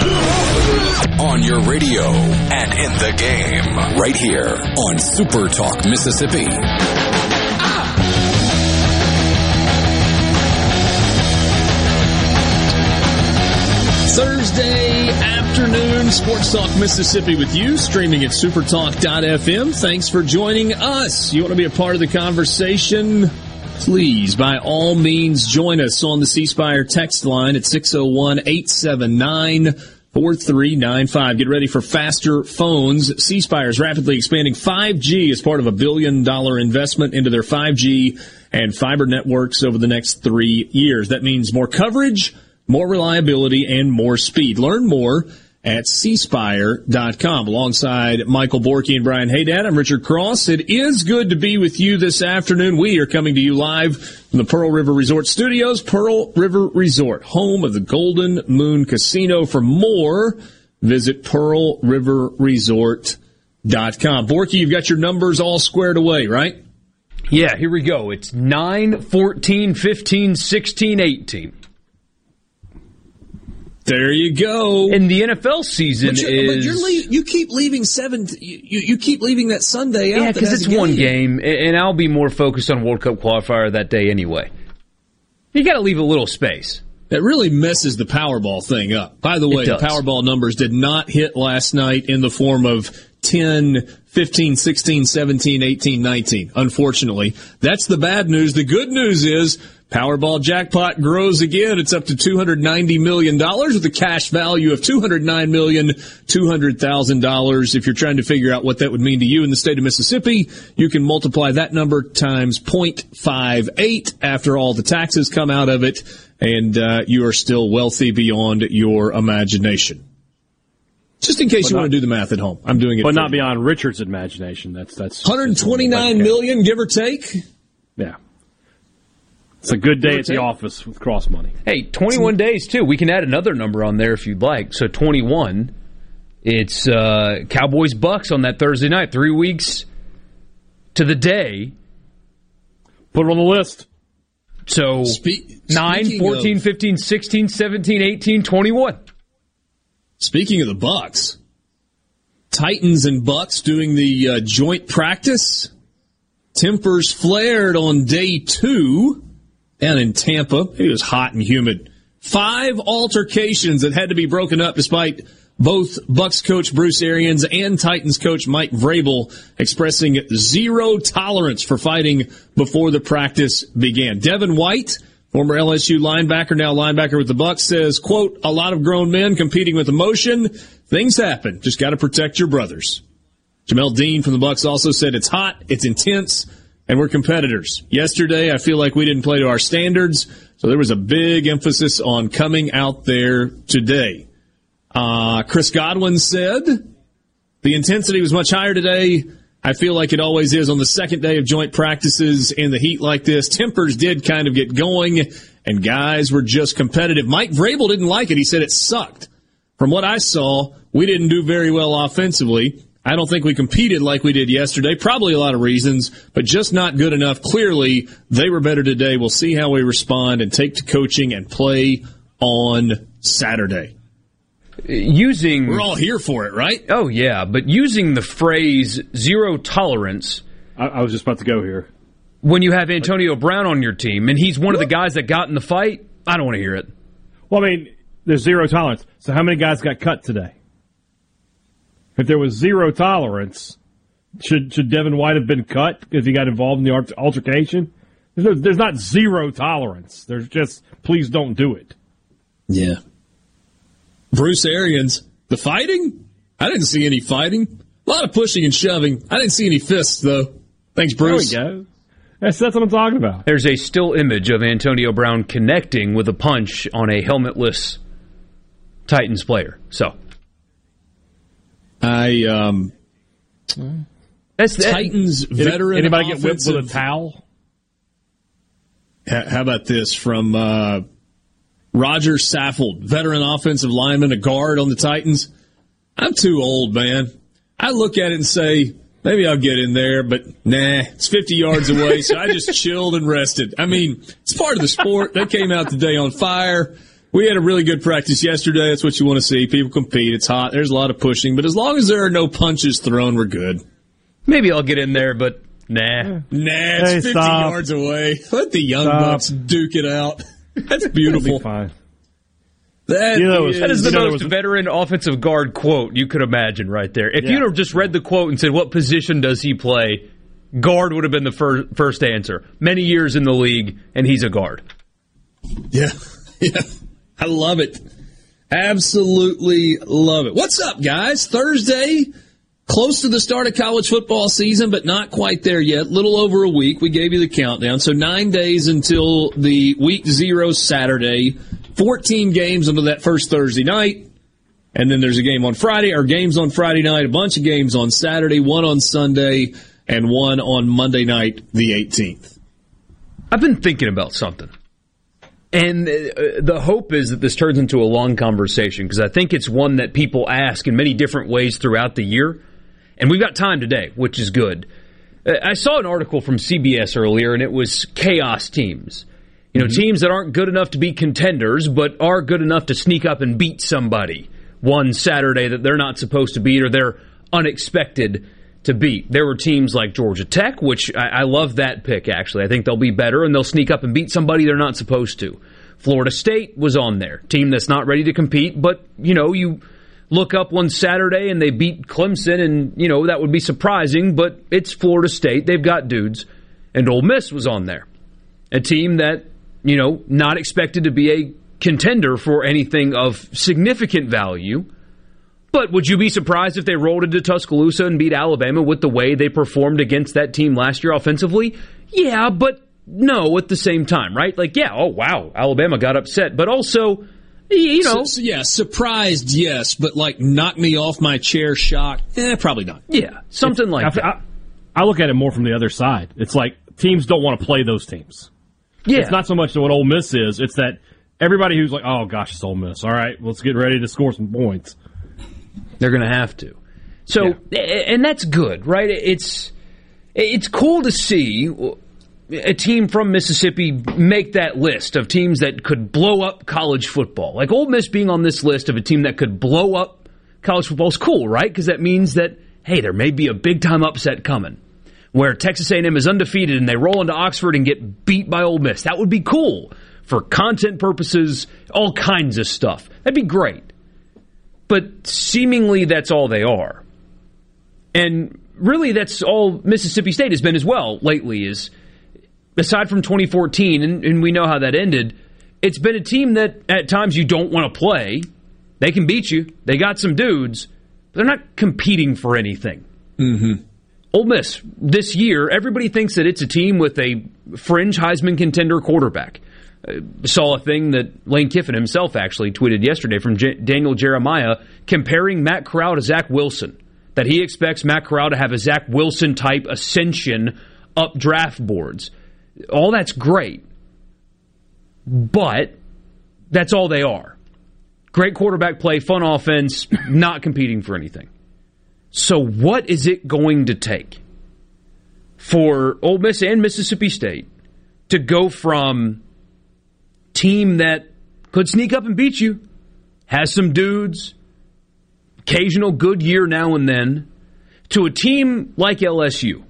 On your radio and in the game, right here on Super Talk Mississippi. Thursday afternoon, Sports Talk Mississippi with you, streaming at supertalk.fm. Thanks for joining us. You want to be a part of the conversation? Please, by all means, join us on the C Spire text line at 601 879 4395. Get ready for faster phones. C Spire is rapidly expanding 5G as part of a billion dollar investment into their 5G and fiber networks over the next three years. That means more coverage, more reliability, and more speed. Learn more at cspire.com. Alongside Michael Borky and Brian Haydad, I'm Richard Cross. It is good to be with you this afternoon. We are coming to you live from the Pearl River Resort Studios. Pearl River Resort, home of the Golden Moon Casino. For more, visit pearlriverresort.com. Borky, you've got your numbers all squared away, right? Yeah, here we go. It's 9, 14, 15, 16, 18. There you go. And the NFL season but is. But le- you keep leaving seven. You, you keep leaving that Sunday out. Yeah, because it's one game, and I'll be more focused on World Cup qualifier that day anyway. You got to leave a little space. That really messes the Powerball thing up. By the way, the Powerball numbers did not hit last night in the form of 10, 15, 16, 17, 18, 19. Unfortunately, that's the bad news. The good news is Powerball jackpot grows again. It's up to $290 million with a cash value of $209,200,000. If you're trying to figure out what that would mean to you in the state of Mississippi, you can multiply that number times 0.58 after all the taxes come out of it, and uh, you are still wealthy beyond your imagination. Just in case but you not, want to do the math at home, I'm doing it. But not you. beyond Richard's imagination. That's that's 129 that's million, give or take. Yeah. It's a good day at the office with cross money. Hey, 21 days too. We can add another number on there if you'd like. So 21. It's uh, Cowboys Bucks on that Thursday night. Three weeks to the day. Put it on the list. So Spe- 9, 14, of, 15, 16, 17, 18, 21. Speaking of the Bucks, Titans and Bucks doing the uh, joint practice. Tempers flared on day two down in Tampa. It was hot and humid. Five altercations that had to be broken up despite both Bucks coach Bruce Arians and Titans coach Mike Vrabel expressing zero tolerance for fighting before the practice began. Devin White, former LSU linebacker, now linebacker with the Bucks, says, quote, a lot of grown men competing with emotion. Things happen. Just got to protect your brothers. Jamel Dean from the Bucks also said it's hot, it's intense, and we're competitors. Yesterday, I feel like we didn't play to our standards, so there was a big emphasis on coming out there today. Uh, Chris Godwin said the intensity was much higher today. I feel like it always is on the second day of joint practices in the heat like this. Tempers did kind of get going, and guys were just competitive. Mike Vrabel didn't like it. He said it sucked. From what I saw, we didn't do very well offensively. I don't think we competed like we did yesterday. Probably a lot of reasons, but just not good enough. Clearly, they were better today. We'll see how we respond and take to coaching and play on Saturday. Using. We're all here for it, right? Oh, yeah, but using the phrase zero tolerance. I, I was just about to go here. When you have Antonio Brown on your team and he's one of the guys that got in the fight, I don't want to hear it. Well, I mean, there's zero tolerance. So how many guys got cut today? If there was zero tolerance, should should Devin White have been cut because he got involved in the altercation? There's, no, there's not zero tolerance. There's just please don't do it. Yeah. Bruce Arians, the fighting? I didn't see any fighting. A lot of pushing and shoving. I didn't see any fists though. Thanks, Bruce. There we go. That's, that's what I'm talking about. There's a still image of Antonio Brown connecting with a punch on a helmetless Titans player. So, I um, that's the Titans veteran. Anybody get whipped with a towel? How about this from uh, Roger Saffold, veteran offensive lineman, a guard on the Titans? I'm too old, man. I look at it and say, maybe I'll get in there, but nah, it's 50 yards away, so I just chilled and rested. I mean, it's part of the sport. They came out today on fire. We had a really good practice yesterday. That's what you want to see. People compete. It's hot. There's a lot of pushing, but as long as there are no punches thrown, we're good. Maybe I'll get in there, but nah. Nah, it's Hey, 50 stop. yards away. Let the young Stop. bucks duke it out. That's beautiful. Fine. That, You know, is, That is the You know, there most was- veteran offensive guard quote you could imagine right there. If Yeah. you'd have just read the quote and said, What position does he play? Guard would have been the fir- first answer. Many years in the league, and he's a guard. yeah, yeah. I love it. Absolutely love it. What's up, guys? Thursday, close to the start of college football season, but not quite there yet. Little over a week. We gave you the countdown. So nine days until the week zero Saturday. 14 games until that first Thursday night. And then there's a game on Friday, or games on Friday night, a bunch of games on Saturday, one on Sunday, and one on Monday night, the 18th. I've been thinking about something. And uh, the hope is that this turns into a long conversation because I think it's one that people ask in many different ways throughout the year. And we've got time today, which is good. Uh, I saw an article from CBS earlier, and it was chaos teams. You know, teams that aren't good enough to be contenders, but are good enough to sneak up and beat somebody one Saturday that they're not supposed to beat or they're unexpected to beat. There were teams like Georgia Tech, which I, I love that pick, actually. I think they'll be better and they'll sneak up and beat somebody they're not supposed to. Florida State was on there, team that's not ready to compete, but, you know, you look up one Saturday and they beat Clemson, and, you know, that would be surprising, but it's Florida State. They've got dudes. And Ole Miss was on there, a team that, you know, not expected to be a contender for anything of significant value. But would you be surprised if they rolled into Tuscaloosa and beat Alabama with the way they performed against that team last year offensively? Yeah, but no at the same time, right? Like, yeah, oh wow, Alabama got upset, but also, you know, So- so yeah, surprised, yes, but like knock me off my chair, shocked, eh, probably not. yeah, something like I, that. I, I look at it more from the other side. It's like teams don't want to play those teams. yeah, It's not so much what Ole Miss is. It's that everybody who's like, oh gosh, it's Ole Miss. All right, let's get ready to score some points. They're going to have to. So, a- and that's good, right? It's it's cool to see a team from Mississippi make that list of teams that could blow up college football. Like Ole Miss being on this list of a team that could blow up college football is cool, right? Because that means that hey, there may be a big time upset coming. Where Texas A&M is undefeated and they roll into Oxford and get beat by Ole Miss. That would be cool for content purposes, all kinds of stuff. That'd be great but seemingly that's all they are. And really, that's all Mississippi State has been as well lately. Is aside from 2014, and, and we know how that ended, it's been a team that at times you don't want to play. They can beat you. They got some dudes, but they're not competing for anything. Mm-hmm. Ole Miss this year, everybody thinks that it's a team with a fringe Heisman contender quarterback. Saw a thing that Lane Kiffin himself actually tweeted yesterday from J- Daniel Jeremiah comparing Matt Corral to Zach Wilson. That he expects Matt Corral to have a Zach Wilson type ascension up draft boards. All that's great, but that's all they are. Great quarterback play, fun offense, not competing for anything. So, what is it going to take for Ole Miss and Mississippi State to go from team that could sneak up and beat you, has some dudes, occasional good year now and then, to a team like LSU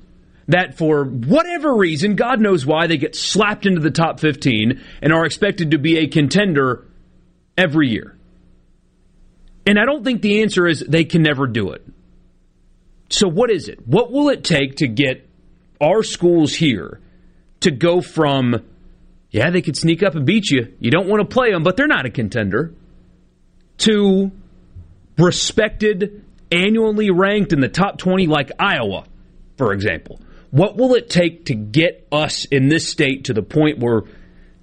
that for whatever reason, God knows why, they get slapped into the top 15 and are expected to be a contender every year. And I don't think the answer is they can never do it. So, what is it? What will it take to get our schools here to go from, yeah, they could sneak up and beat you. You don't want to play them, but they're not a contender, to respected, annually ranked in the top 20, like Iowa, for example? What will it take to get us in this state to the point where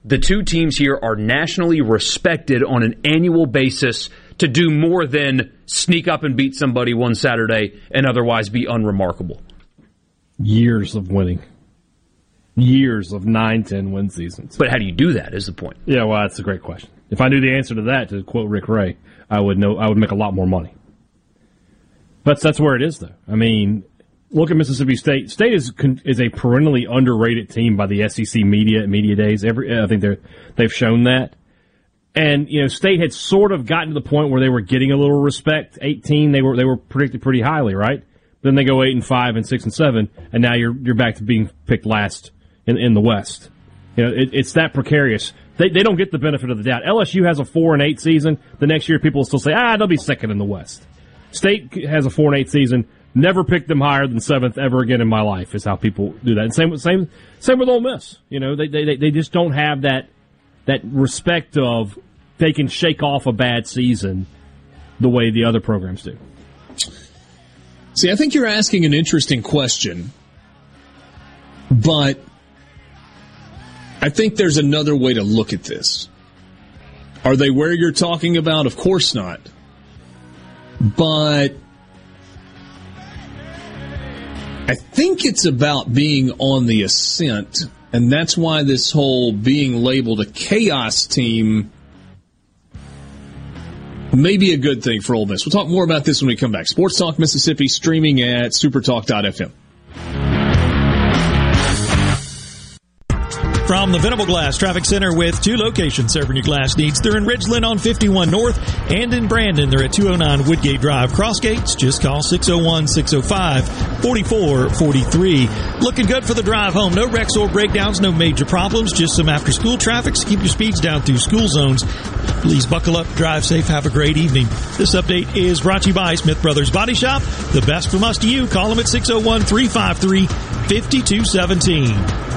the two teams here are nationally respected on an annual basis to do more than sneak up and beat somebody one Saturday and otherwise be unremarkable? Years of winning. Years of 9 10 win seasons. But how do you do that is the point. Yeah, well, that's a great question. If I knew the answer to that, to quote Rick Ray, I would know I would make a lot more money. But that's where it is, though. I mean, look at Mississippi State. State is is a perennially underrated team by the SEC media media days. Every I think they're they've shown that. And you know, State had sort of gotten to the point where they were getting a little respect. Eighteen, they were they were predicted pretty highly, right? Then they go eight and five and six and seven, and now you're you're back to being picked last in in the West. You know, it, it's that precarious. They, they don't get the benefit of the doubt. LSU has a four and eight season. The next year, people will still say, ah, they'll be second in the West. State has a four and eight season. Never picked them higher than seventh ever again in my life. Is how people do that. And same same same with Ole Miss. You know, they they they just don't have that that respect of they can shake off a bad season the way the other programs do. See, I think you're asking an interesting question, but I think there's another way to look at this. Are they where you're talking about? Of course not. But I think it's about being on the ascent, and that's why this whole being labeled a chaos team may be a good thing for Ole Miss. We'll talk more about this when we come back. Sports Talk Mississippi streaming at supertalk.fm. From the Venable Glass Traffic Center with two locations serving your glass needs. They're in Ridgeland on 51 North and in Brandon. They're at 209 Woodgate Drive. Cross gates, just call 601-605-4443. Looking good for the drive home. No wrecks or breakdowns, no major problems, just some after school traffic. So keep your speeds down through school zones. Please buckle up, drive safe, have a great evening. This update is brought to you by Smith Brothers Body Shop. The best from us to you. Call them at 601 353 5217.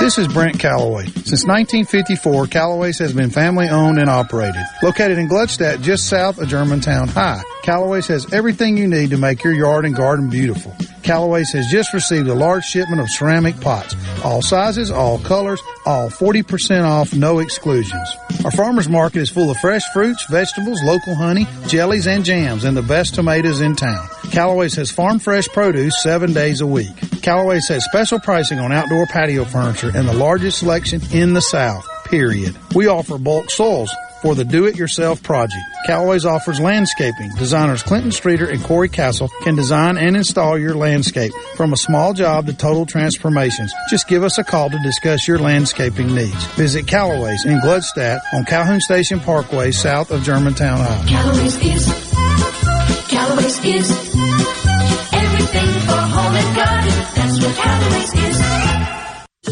This is Brent Calloway. Since 1954, Calloway's has been family owned and operated. Located in Gluckstadt, just south of Germantown High, Calloway's has everything you need to make your yard and garden beautiful. Calloway's has just received a large shipment of ceramic pots. All sizes, all colors, all 40% off, no exclusions. Our farmer's market is full of fresh fruits, vegetables, local honey, jellies, and jams, and the best tomatoes in town. Callaway's has farm fresh produce seven days a week. Callaway's has special pricing on outdoor patio furniture and the largest selection in the South, period. We offer bulk soils for the do-it-yourself project. Callaway's offers landscaping. Designers Clinton Streeter and Corey Castle can design and install your landscape from a small job to total transformations. Just give us a call to discuss your landscaping needs. Visit Callaway's in Gluckstadt on Calhoun Station Parkway south of Germantown, Iowa. Callaway's is, Callaway's is everything for home and garden. That's what Callaway's is.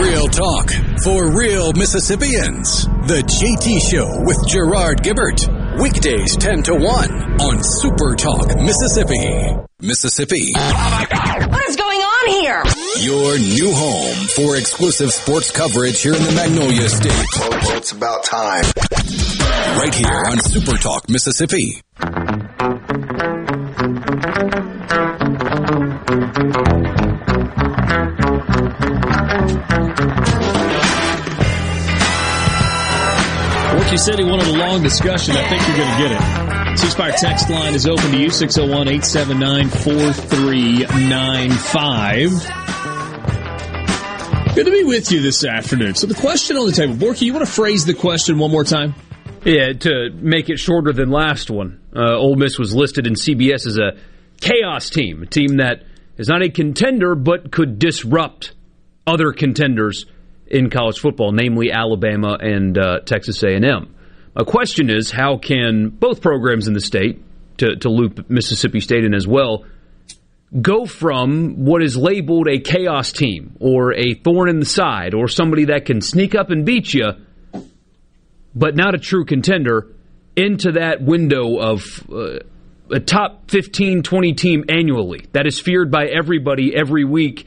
Real talk for real Mississippians. The JT Show with Gerard Gibert. Weekdays 10 to 1 on Super Talk Mississippi. Mississippi. What is going on here? Your new home for exclusive sports coverage here in the Magnolia State. Well, it's about time. Right here on Super Talk Mississippi. Borky said he wanted a long discussion. I think you're going to get it. C Spire text line is open to you, 601 879 4395. Good to be with you this afternoon. So, the question on the table, Borky, you want to phrase the question one more time? Yeah, to make it shorter than last one, uh, Ole Miss was listed in CBS as a chaos team, a team that is not a contender but could disrupt other contenders in college football, namely Alabama and uh, Texas A&M. My question is, how can both programs in the state, to, to loop Mississippi State in as well, go from what is labeled a chaos team or a thorn in the side or somebody that can sneak up and beat you, but not a true contender, into that window of uh, a top 15, 20 team annually that is feared by everybody every week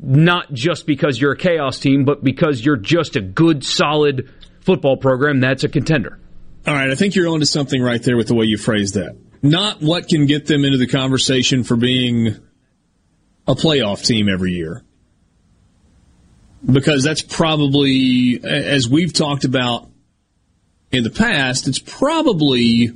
not just because you're a chaos team, but because you're just a good, solid football program that's a contender. All right, I think you're onto something right there with the way you phrased that. Not what can get them into the conversation for being a playoff team every year. Because that's probably, as we've talked about in the past, it's probably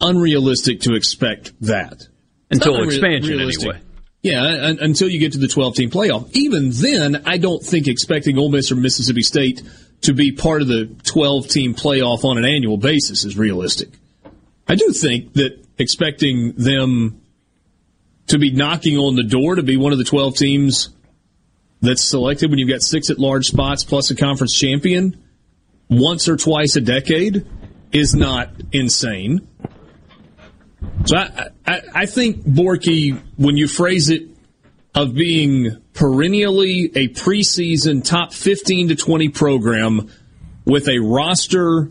unrealistic to expect that. Until expansion, anyway. Yeah, until you get to the 12 team playoff. Even then, I don't think expecting Ole Miss or Mississippi State to be part of the 12 team playoff on an annual basis is realistic. I do think that expecting them to be knocking on the door to be one of the 12 teams that's selected when you've got six at large spots plus a conference champion once or twice a decade is not insane. So I, I, I think Borky, when you phrase it of being perennially a preseason top 15 to 20 program with a roster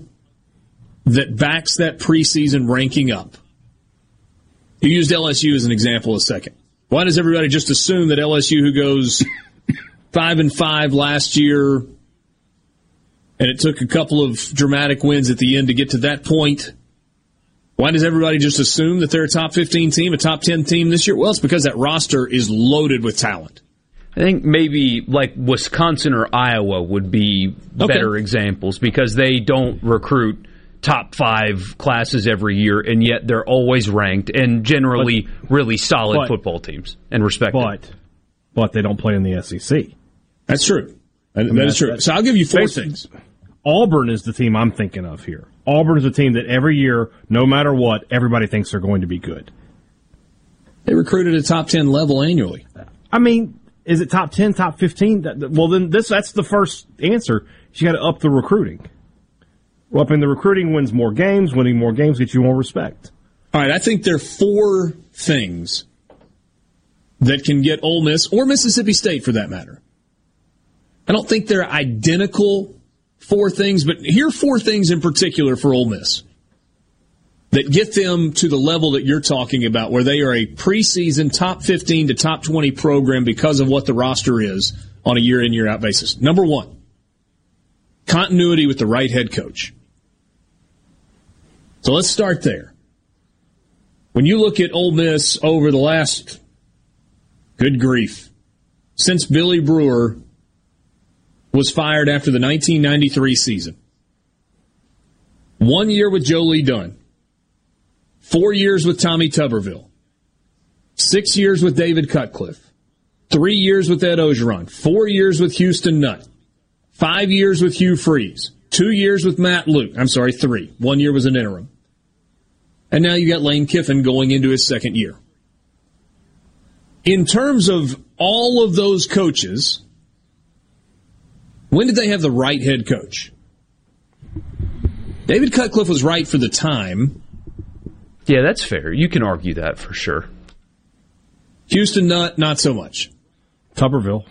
that backs that preseason ranking up. You used LSU as an example a second. Why does everybody just assume that LSU, who goes five and five last year, and it took a couple of dramatic wins at the end to get to that point, why does everybody just assume that they're a top 15 team, a top 10 team this year? Well, it's because that roster is loaded with talent. I think maybe like Wisconsin or Iowa would be okay. better examples because they don't recruit top five classes every year, and yet they're always ranked and generally but, really solid but, football teams and respected. But, but they don't play in the SEC. That's true. I mean, that is true. So I'll give you four things. Auburn is the team I'm thinking of here. Auburn is a team that every year, no matter what, everybody thinks they're going to be good. They recruited a top 10 level annually. I mean, is it top 10, top 15? Well, then this that's the first answer. You got to up the recruiting. Well, upping the recruiting wins more games. Winning more games gets you more respect. All right, I think there are four things that can get Ole Miss or Mississippi State, for that matter. I don't think they're identical four things, but here are four things in particular for Ole Miss that get them to the level that you're talking about, where they are a preseason top 15 to top 20 program because of what the roster is on a year in, year out basis. Number one, continuity with the right head coach. So let's start there. When you look at Ole Miss over the last, good grief, since Billy Brewer was fired after the 1993 season. One year with Joe Lee Dunn. Four years with Tommy Tuberville. Six years with David Cutcliffe. Three years with Ed Orgeron, Four years with Houston Nutt. Five years with Hugh Freeze. Two years with Matt Luke. I'm sorry, three. One year was an interim. And now you got Lane Kiffin going into his second year. In terms of all of those coaches, when did they have the right head coach? David Cutcliffe was right for the time. Yeah, that's fair. You can argue that for sure. Houston Nutt, not so much. Tuberville.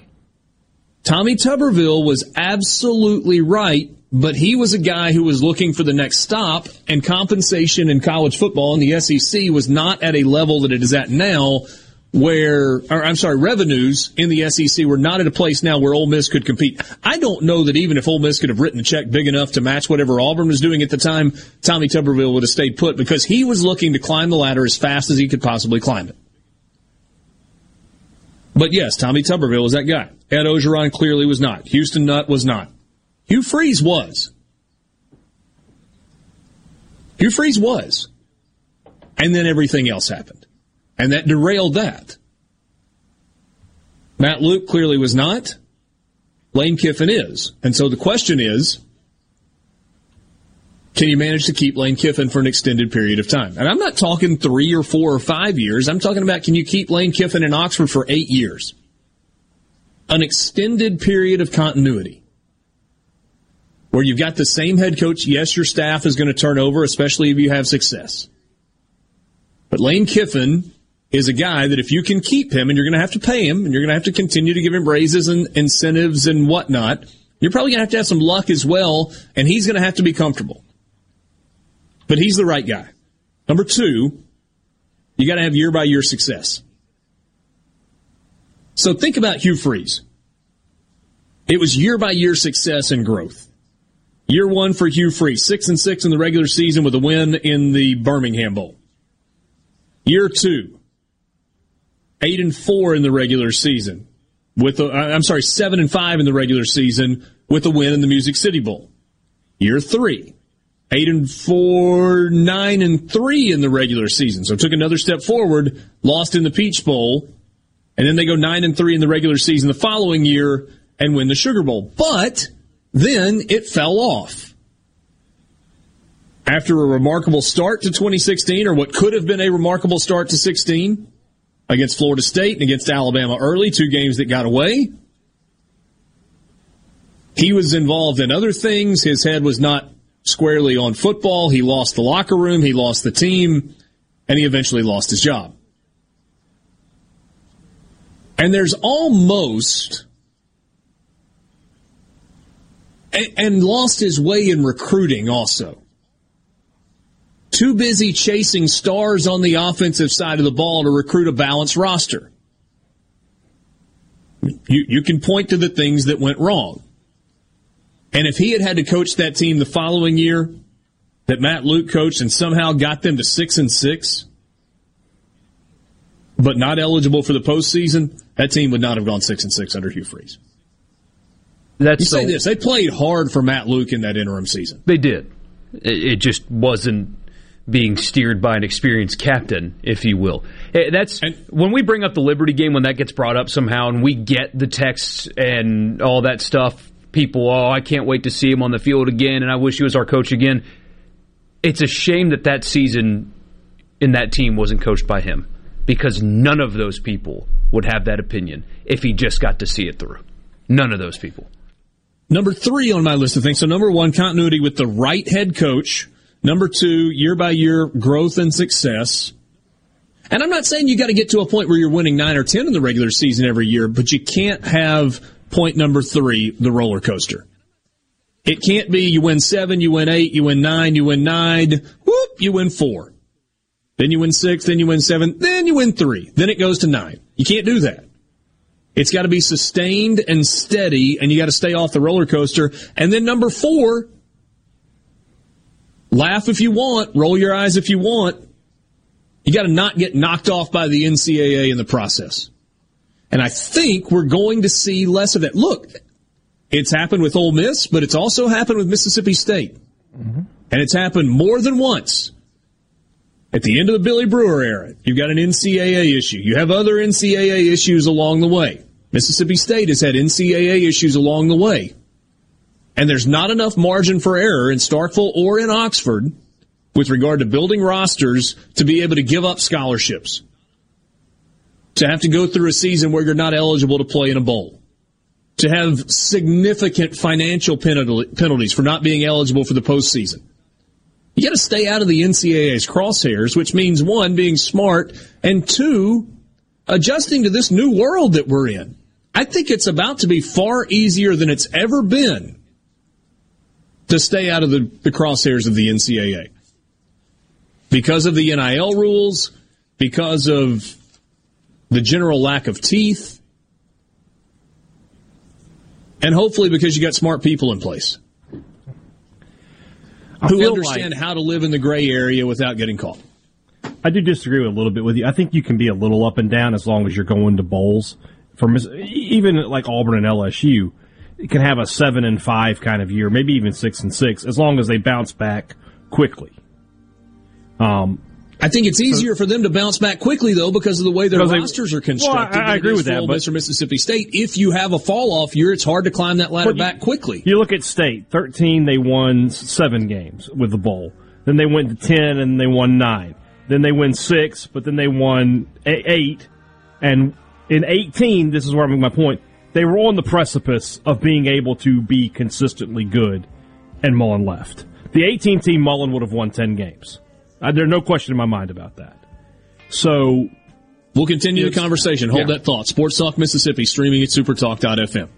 Tommy Tuberville was absolutely right, but he was a guy who was looking for the next stop, and compensation in college football in the SEC was not at a level that it is at now, where, or I'm sorry, revenues in the SEC were not at a place now where Ole Miss could compete. I don't know that even if Ole Miss could have written a check big enough to match whatever Auburn was doing at the time, Tommy Tuberville would have stayed put because he was looking to climb the ladder as fast as he could possibly climb it. But yes, Tommy Tuberville was that guy. Ed Orgeron clearly was not. Houston Nutt was not. Hugh Freeze was. Hugh Freeze was. And then everything else happened. And that derailed that. Matt Luke clearly was not. Lane Kiffin is. And so the question is, can you manage to keep Lane Kiffin for an extended period of time? And I'm not talking three or four or five years. I'm talking about can you keep Lane Kiffin in Oxford for eight years? An extended period of continuity where you've got the same head coach. Yes, your staff is going to turn over, especially if you have success. But Lane Kiffin is a guy that if you can keep him and you're going to have to pay him and you're going to have to continue to give him raises and incentives and whatnot, you're probably going to have to have some luck as well, and he's going to have to be comfortable. But he's the right guy. Number two, you got to have year by year success. So think about Hugh Freeze. It was year by year success and growth. Year one for Hugh Freeze, six and six in the regular season with a win in the Birmingham Bowl. Year two, eight and four in the regular season with a, I'm sorry, seven and five in the regular season with a win in the Music City Bowl. Year three, eight and four, nine and three in the regular season. So took another step forward, lost in the Peach Bowl, and then they go nine and three in the regular season the following year and win the Sugar Bowl. But then it fell off. After a remarkable start to 2016, or what could have been a remarkable start to 16, against Florida State and against Alabama early, two games that got away. He was involved in other things. His head was not squarely on football. He lost the locker room, he lost the team, and he eventually lost his job. And there's almost and, lost his way in recruiting also. Too busy chasing stars on the offensive side of the ball to recruit a balanced roster. You, you can point to the things that went wrong. And if he had had to coach that team the following year that Matt Luke coached and somehow got them to six and six, but not eligible for the postseason, that team would not have gone six and six under Hugh Freeze. That's you say this: they played hard for Matt Luke in that interim season. They did. It just wasn't being steered by an experienced captain, if you will. Eh, that's and, when we bring up the Liberty game when that gets brought up somehow, and we get the texts and all that stuff. People, oh, I can't wait to see him on the field again, and I wish he was our coach again. It's a shame that that season in that team wasn't coached by him because none of those people would have that opinion if he just got to see it through. None of those people. Number three on my list of things. So number one, continuity with the right head coach Number two, year by year growth and success. And I'm not saying you got to get to a point where you're winning nine or 10 in the regular season every year, but you can't have point number three, the roller coaster. It can't be you win seven, you win eight, you win nine, you win nine, whoop, you win four. Then you win six, then you win seven, then you win three. Then it goes to nine. You can't do that. It's got to be sustained and steady, and you got to stay off the roller coaster. And then number four, Laugh if you want, roll your eyes if you want. You got to not get knocked off by the NCAA in the process. And I think we're going to see less of that. Look, it's happened with Ole Miss, but it's also happened with Mississippi State. Mm-hmm. And it's happened more than once. At the end of the Billy Brewer era, you've got an NCAA issue. You have other NCAA issues along the way. Mississippi State has had NCAA issues along the way. And there's not enough margin for error in Starkville or in Oxford with regard to building rosters to be able to give up scholarships. To have to go through a season where you're not eligible to play in a bowl. To have significant financial penalties for not being eligible for the postseason. You got to stay out of the NCAA's crosshairs, which means one, being smart, and two, adjusting to this new world that we're in. I think it's about to be far easier than it's ever been to stay out of the, the crosshairs of the NCAA. Because of the NIL rules, because of the general lack of teeth, and hopefully because you got smart people in place who understand like, how to live in the gray area without getting caught. I do disagree a little bit with you. I think you can be a little up and down as long as you're going to bowls. For even like Auburn and LSU, can have a seven and five kind of year, maybe even six and six, as long as they bounce back quickly. Um, I think it's easier for them to bounce back quickly though because of the way their rosters they, are constructed. Well, I, I agree with that. But Mr. Mississippi State, if you have a fall off year, it's hard to climb that ladder back quickly. You look at State, thirteen, they won seven games with the bowl. Then they went to ten and they won nine. Then they win six, but then they won eight. And in eighteen, this is where I make my point. They were on the precipice of being able to be consistently good, and Mullen left. The 18 team Mullen would have won 10 games. Uh, there's no question in my mind about that. So we'll continue the conversation. Hold yeah. that thought. Sports Talk Mississippi streaming at supertalk.fm.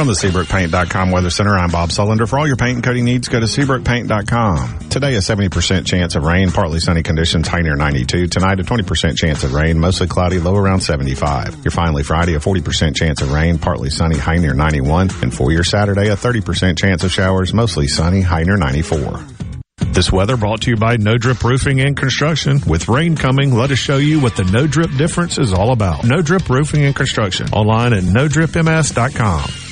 From the SeabrookPaint.com Weather Center, I'm Bob Sullender. For all your paint and coating needs, go to SeabrookPaint.com. Today, a 70% chance of rain, partly sunny conditions, high near 92. Tonight, a 20% chance of rain, mostly cloudy, low around 75. Your finally Friday, a 40% chance of rain, partly sunny, high near 91. And for your Saturday, a 30% chance of showers, mostly sunny, high near 94. This weather brought to you by No Drip Roofing and Construction. With rain coming, let us show you what the No Drip difference is all about. No Drip Roofing and Construction. Online at NoDripMS.com.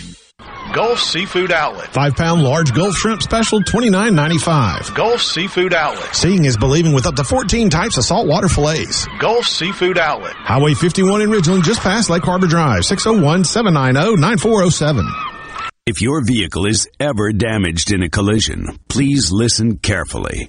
Gulf Seafood Outlet. Five pound large Gulf shrimp special, twenty nine ninety five. Gulf Seafood Outlet. Seeing is believing with up to 14 types of saltwater fillets. Gulf Seafood Outlet. Highway 51 in Ridgeland, just past Lake Harbor Drive, 601 790 9407. If your vehicle is ever damaged in a collision, please listen carefully.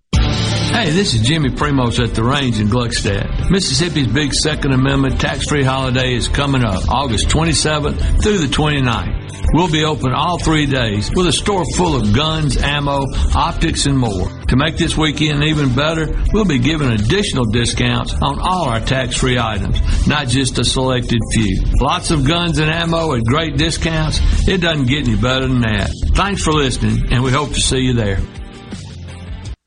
Hey, this is Jimmy Primos at the range in Gluckstadt. Mississippi's big Second Amendment tax-free holiday is coming up August 27th through the 29th. We'll be open all three days with a store full of guns, ammo, optics, and more. To make this weekend even better, we'll be giving additional discounts on all our tax-free items, not just a selected few. Lots of guns and ammo at great discounts. It doesn't get any better than that. Thanks for listening, and we hope to see you there.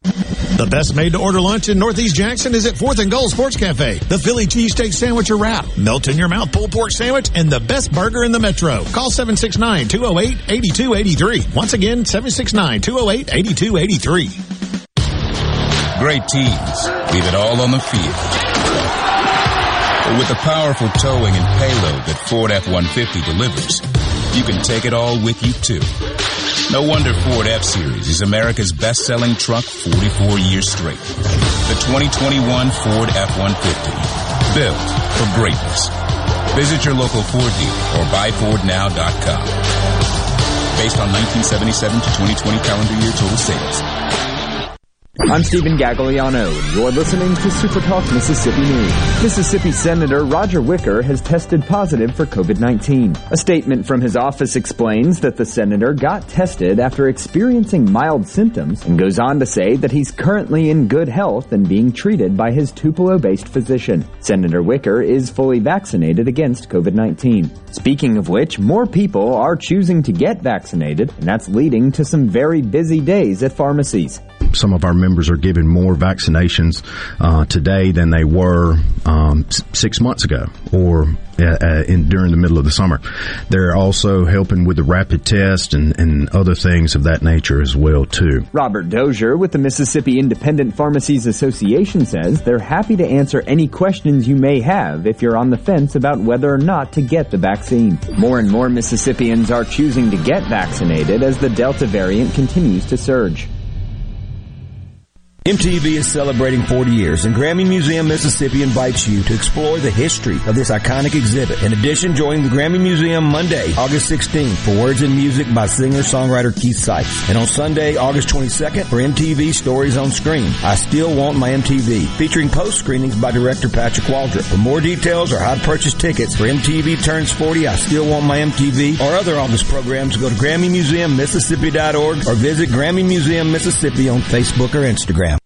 The best made to order lunch in Northeast Jackson is at 4th and Gold Sports Cafe. The Philly cheesesteak sandwich or wrap, melt in your mouth pulled pork sandwich, and the best burger in the metro. Call 769-208-8283. Once again, 769-208-8283. Great teams leave it all on the field. With the powerful towing and payload that Ford F-150 delivers, you can take it all with you too. No wonder Ford F-Series is America's best-selling truck 44 years straight. The 2021 Ford F-150. Built for greatness. Visit your local Ford dealer or buyfordnow.com. Based on 1977 to 2020 calendar year total sales. I'm Stephen Gagliano, and you're listening to Super Talk Mississippi News. Mississippi Senator Roger Wicker has tested positive for COVID-19. A statement from his office explains that the senator got tested after experiencing mild symptoms and goes on to say that he's currently in good health and being treated by his Tupelo-based physician. Senator Wicker is fully vaccinated against COVID-19. Speaking of which, more people are choosing to get vaccinated, and that's leading to some very busy days at pharmacies some of our members are given more vaccinations uh, today than they were um, six months ago or uh, uh, in, during the middle of the summer. They're also helping with the rapid test and, and other things of that nature as well too. Robert Dozier with the Mississippi Independent Pharmacies Association says they're happy to answer any questions you may have if you're on the fence about whether or not to get the vaccine. More and more Mississippians are choosing to get vaccinated as the Delta variant continues to surge. MTV is celebrating 40 years, and Grammy Museum Mississippi invites you to explore the history of this iconic exhibit. In addition, join the Grammy Museum Monday, August 16th for Words and Music by singer-songwriter Keith Sykes. And on Sunday, August 22nd for MTV Stories on Screen, I Still Want My MTV, featuring post-screenings by director Patrick Waldrop. For more details or how to purchase tickets for MTV Turns 40, I Still Want My MTV, or other August programs, go to GrammyMuseumMississippi.org or visit Grammy Museum Mississippi on Facebook or Instagram.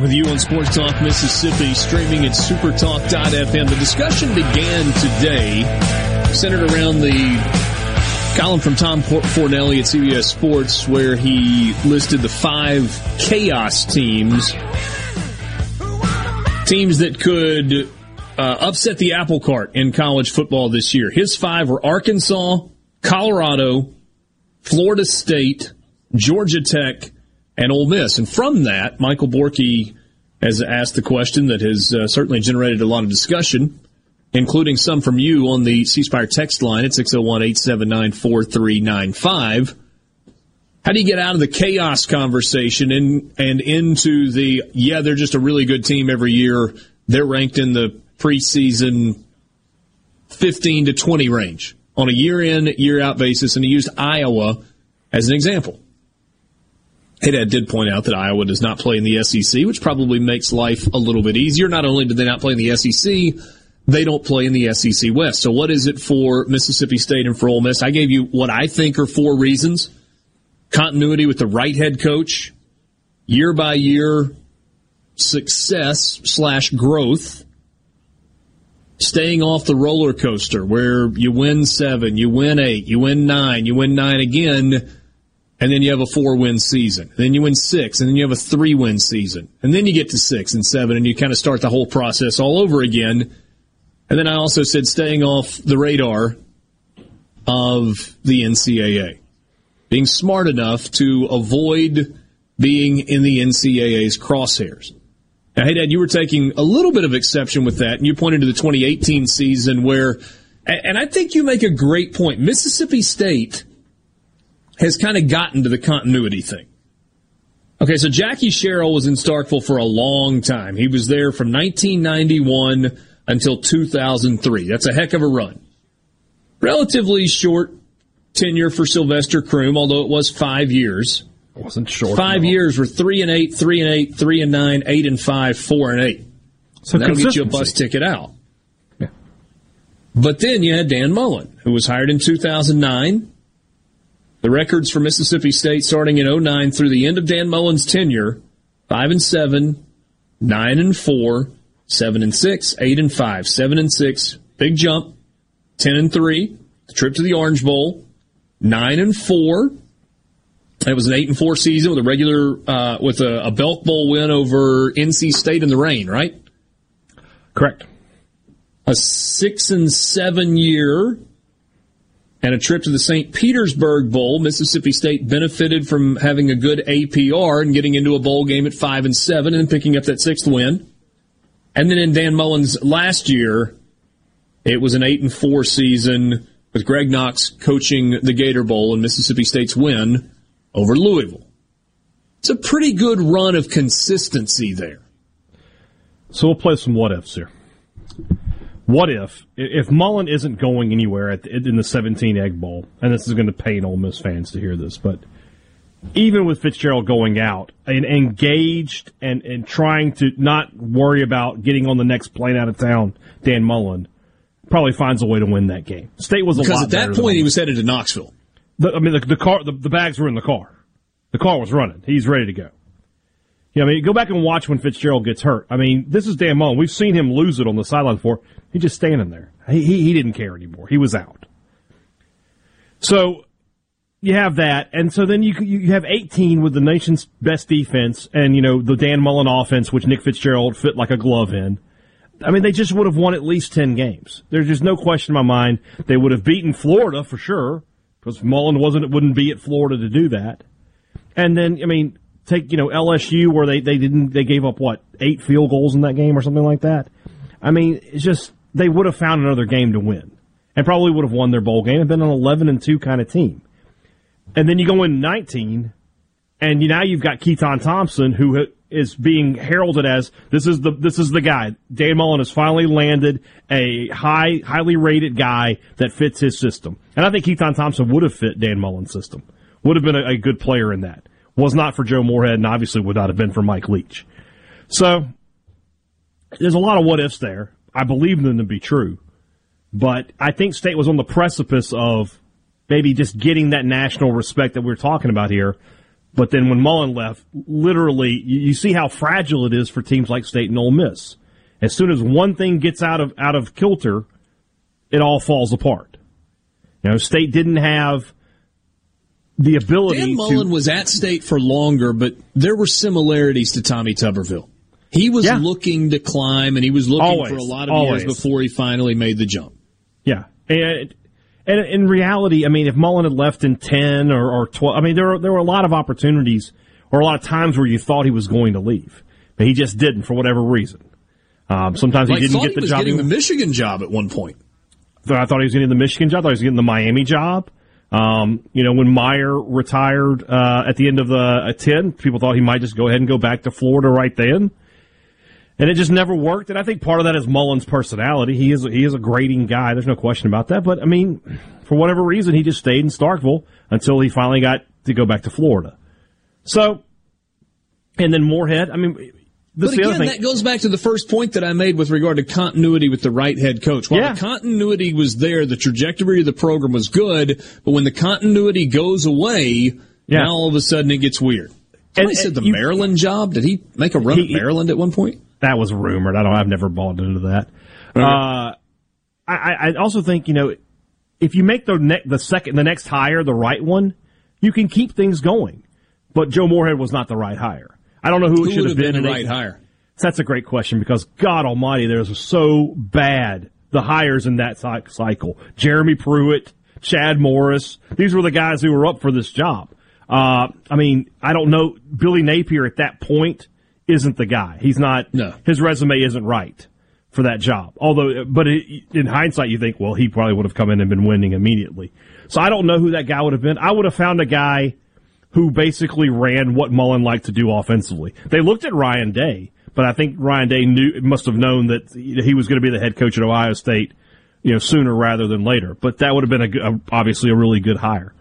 Back with you on Sports Talk Mississippi, streaming at supertalk.fm. The discussion began today, centered around the column from Tom Fornelli at CBS Sports, where he listed the five chaos teams, teams that could uh, upset the apple cart in college football this year. His five were Arkansas, Colorado, Florida State, Georgia Tech, and Ole Miss. And from that, Michael Borky has asked the question that has uh, certainly generated a lot of discussion, including some from you on the C Spire text line at 601 879 4395. How do you get out of the chaos conversation and, and into the, yeah, they're just a really good team every year. They're ranked in the preseason 15 to 20 range on a year in, year out basis. And he used Iowa as an example. Hey, Dad did point out that Iowa does not play in the SEC, which probably makes life a little bit easier. Not only do they not play in the SEC, they don't play in the SEC West. So what is it for Mississippi State and for Ole Miss? I gave you what I think are four reasons. Continuity with the right head coach, year by year success slash growth, staying off the roller coaster where you win seven, you win eight, you win nine, you win nine again, and then you have a four win season. Then you win six, and then you have a three win season. And then you get to six and seven, and you kind of start the whole process all over again. And then I also said staying off the radar of the NCAA. Being smart enough to avoid being in the NCAA's crosshairs. Now, hey, Dad, you were taking a little bit of exception with that, and you pointed to the 2018 season where, and I think you make a great point. Mississippi State has kind of gotten to the continuity thing. Okay, so Jackie Sherrill was in Starkville for a long time. He was there from 1991 until 2003. That's a heck of a run. Relatively short tenure for Sylvester Croom, although it was five years. It wasn't short. Five years were three and eight, three and eight, three and nine, eight and five, four and eight. So that'll get you a bus ticket out. Yeah. But then you had Dan Mullen, who was hired in 2009. The records for Mississippi State starting in 09 through the end of Dan Mullen's tenure, 5 and 7, 9 and 4, 7 and 6, 8 and 5, 7 and 6, big jump, 10 and 3, the trip to the Orange Bowl, 9 and 4. It was an 8 and 4 season with a regular uh, with a, a Belk Bowl win over NC State in the rain, right? Correct. A 6 and 7 year and a trip to the St. Petersburg Bowl. Mississippi State benefited from having a good APR and getting into a bowl game at 5 and 7 and picking up that sixth win. And then in Dan Mullen's last year, it was an 8 and 4 season with Greg Knox coaching the Gator Bowl and Mississippi State's win over Louisville. It's a pretty good run of consistency there. So we'll play some what ifs here. What if if Mullen isn't going anywhere at the, in the 17 Egg Bowl, and this is going to pain Ole Miss fans to hear this, but even with Fitzgerald going out and engaged and, and trying to not worry about getting on the next plane out of town, Dan Mullen probably finds a way to win that game. State was a Because at that point, he was headed to Knoxville. the, I mean, the, the car, the, the bags were in the car. The car was running. He's ready to go. Yeah, I mean, go back and watch when Fitzgerald gets hurt. I mean, this is Dan Mullen. We've seen him lose it on the sideline before. He's just standing there. He, he, he didn't care anymore. He was out. So you have that, and so then you you have 18 with the nation's best defense, and you know the Dan Mullen offense, which Nick Fitzgerald fit like a glove in. I mean, they just would have won at least 10 games. There's just no question in my mind. They would have beaten Florida for sure, because Mullen wasn't wouldn't be at Florida to do that. And then, I mean, take you know LSU where they they didn't they gave up what eight field goals in that game or something like that. I mean, it's just they would have found another game to win, and probably would have won their bowl game and been an eleven and two kind of team. And then you go in nineteen, and you, now you've got Keytaon Thompson who is being heralded as this is the this is the guy. Dan Mullen has finally landed a high highly rated guy that fits his system, and I think Keytaon Thompson would have fit Dan Mullen's system. Would have been a, a good player in that. Was not for Joe Moorhead, and obviously would not have been for Mike Leach. So there's a lot of what ifs there. I believe them to be true, but I think State was on the precipice of maybe just getting that national respect that we're talking about here. But then when Mullen left, literally, you, see how fragile it is for teams like State and Ole Miss. As soon as one thing gets out of out of kilter, it all falls apart. You know, State didn't have the ability Dan Mullen to. was at State for longer, but there were similarities to Tommy Tuberville. He was Yeah. looking to climb, and he was looking Always, for a lot of always. years before he finally made the jump. Yeah, and and in reality, I mean, if Mullen had left in ten or, or twelve, I mean, there were, there were a lot of opportunities or a lot of times where you thought he was going to leave, but he just didn't for whatever reason. Um, sometimes he Like, didn't get he the was job. getting the Michigan job at one point. I thought he was getting the Michigan job. I thought he was getting the Miami job. Um, you know, when Meyer retired uh, at the end of the uh, ten, people thought he might just go ahead and go back to Florida right then, and it just never worked. And I think part of that is Mullen's personality. He is he is a grading guy. There's no question about that. But I mean, for whatever reason, he just stayed in Starkville until he finally got to go back to Florida. So, and then Moorhead. I mean, but is the other again, that goes back to the first point that I made with regard to continuity with the right head coach. While Yeah. the continuity was there, the trajectory of the program was good, but when the continuity goes away, Yeah. now all of a sudden it gets weird. Somebody And- said the you- Maryland job. Did he make a run He- at Maryland at one point? That was rumored. I don't. I've never bought into that. Uh, I, I also think you know if you make the ne- the second the next hire the right one, you can keep things going. But Joe Moorhead was not the right hire. I don't know who, Who it should have been. been the right hire? That's a great question because God Almighty, there's so bad the hires in that cycle. Jeremy Pruitt, Chad Morris, these were the guys who were up for this job. Uh, I mean, I don't know. Billy Napier at that point isn't the guy. He's not. No. His resume isn't right for that job. Although, but it, in hindsight, you think, well, he probably would have come in and been winning immediately. So I don't know who that guy would have been. I would have found a guy who basically ran what Mullen liked to do offensively. They looked at Ryan Day, but I think Ryan Day knew must have known that he was going to be the head coach at Ohio State, you know, sooner rather than later. But that would have been a, a, obviously a really good hire.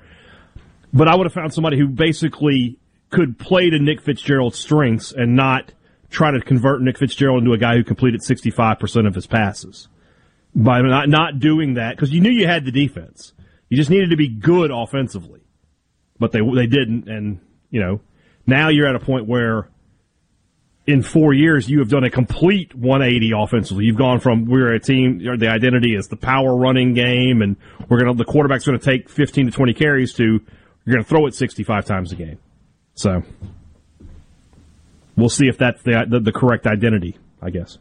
But I would have found somebody who basically could play to Nick Fitzgerald's strengths and not try to convert Nick Fitzgerald into a guy who completed 65% of his passes. By not, not doing that, because you knew you had the defense. You just needed to be good offensively. But they, they didn't, and, you know, now you're at a point where in four years you have done a complete 180 offensively. You've gone from we're a team, the identity is the power running game, and we're gonna the quarterback's to take 15 to 20 carries to you're to throw it 65 times a game. So we'll see if that's the, the, the correct identity, I guess.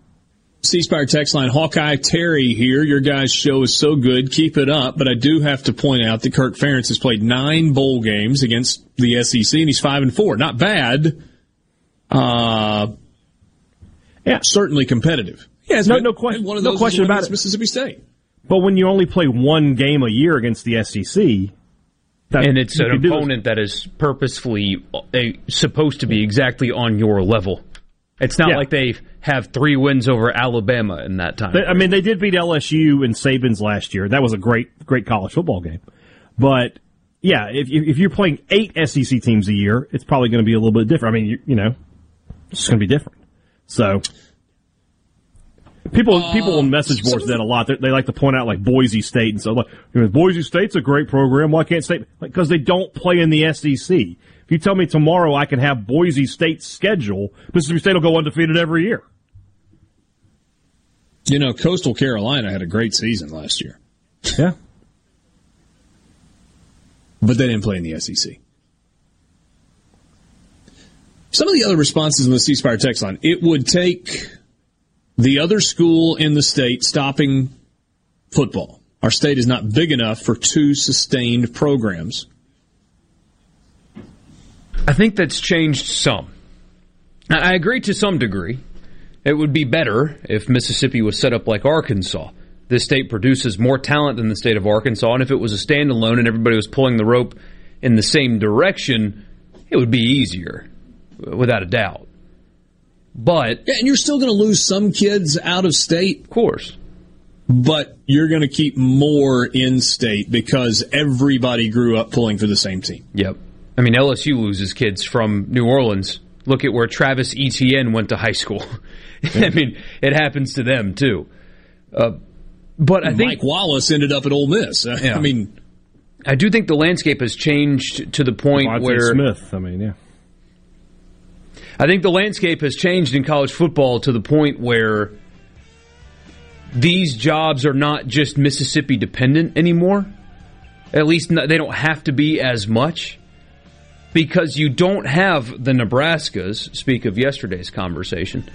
C Spire text line Hawkeye Terry here. Your guys' show is so good. Keep it up. But I do have to point out that Kirk Ferentz has played nine bowl games against the SEC, and he's five and four. Not bad. Uh, yeah, certainly competitive. Yeah, no, no, question. One of no question about it. Mississippi State. But when you only play one game a year against the SEC, that, and it's an opponent that is purposefully uh, supposed to be exactly on your level. It's not Yeah. like they have three wins over Alabama in that time. They- I mean, they did beat LSU and Saban's last year. That was a great, great college football game. But yeah, if if you're playing eight SEC teams a year, it's probably going to be a little bit different. I mean, you, you know, it's going to be different. So people uh, people on message boards that a lot. They, they like to point out like Boise State and so like you know, Boise State's a great program. Why can't State? Because they don't play in the SEC. If you tell me tomorrow I can have Boise State's schedule, Mississippi State will go undefeated every year. You know, Coastal Carolina had a great season last year. Yeah. But they didn't play in the SEC. Some of the other responses in the C Spire text line, it would take the other school in the state stopping football. Our state is not big enough for two sustained programs. I think that's changed some. I agree to some degree. It would be better if Mississippi was set up like Arkansas. This state produces more talent than the state of Arkansas, and if it was a standalone and everybody was pulling the rope in the same direction, it would be easier, without a doubt. But yeah, and you're still going to lose some kids out of state, of course. But you're going to keep more in state because everybody grew up pulling for the same team. Yep. I mean, LSU loses kids from New Orleans. Look at where Travis Etienne went to high school. I mean, it happens to them too. Uh, but I think Mike Wallace ended up at Ole Miss. Yeah. I mean, I do think the landscape has changed to the point Devontae where Smith. I mean, yeah. I think the landscape has changed in college football to the point where these jobs are not just Mississippi dependent anymore. At least not, they don't have to be as much because you don't have the Nebraskas, speak of yesterday's conversation,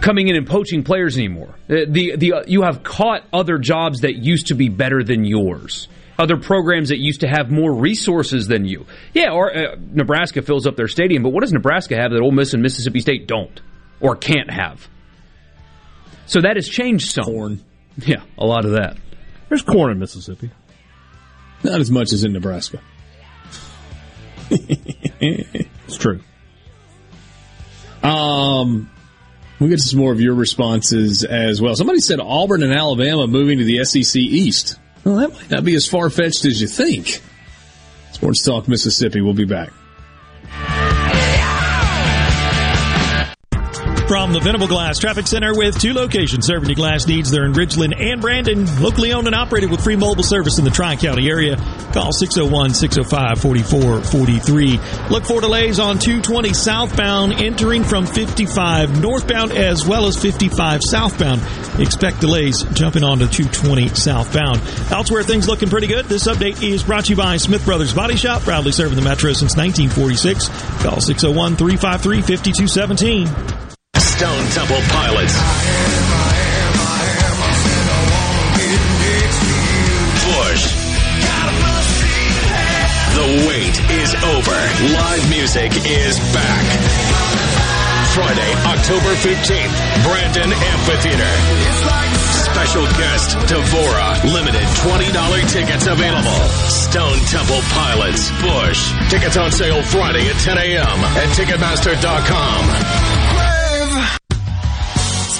coming in and poaching players anymore. Uh, The, the, uh, you have caught other jobs that used to be better than yours. Other programs that used to have more resources than you. Yeah, or uh, Nebraska fills up their stadium, but what does Nebraska have that Ole Miss and Mississippi State don't or can't have? So that has changed some. Corn. Yeah, a lot of that. There's corn in Mississippi. not as much as in Nebraska. it's true. Um, we'll get some more of your responses as well. Somebody said Auburn and Alabama moving to the SEC East. Well, that might not be as far fetched as you think. Sports Talk Mississippi. We'll be back. From the Venable Glass Traffic Center with two locations serving your glass needs. They're in Ridgeland and Brandon, locally owned and operated with free mobile service in the Tri-County area. Call 601-605-4443. Look for delays on 220 southbound entering from 55 northbound as well as 55 southbound. Expect delays jumping onto 220 southbound. Elsewhere, things looking pretty good. This update is brought to you by Smith Brothers Body Shop, proudly serving the Metro since 1946. Call 601-353-5217. Stone Temple Pilots. Bush. The wait is over. Live music is back. Friday, October 15th, Brandon Amphitheater. special guest, Devora. Limited $20 tickets available. Stone Temple Pilots, Bush. Tickets on sale Friday at 10 a.m. at Ticketmaster.com.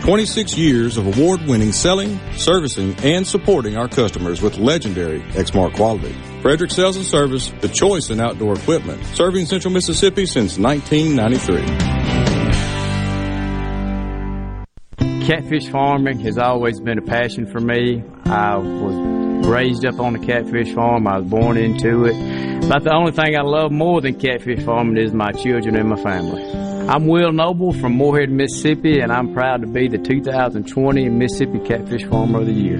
26 years of award-winning selling, servicing, and supporting our customers with legendary Exmark quality. Frederick Sales and Service, the choice in outdoor equipment, serving Central Mississippi since 1993. Catfish farming has always been a passion for me. I was raised up on a catfish farm. I was born into it. But the only thing I love more than catfish farming is my children and my family. I'm Will Noble from Moorhead, Mississippi, and I'm proud to be the 2020 Mississippi Catfish Farmer of the Year.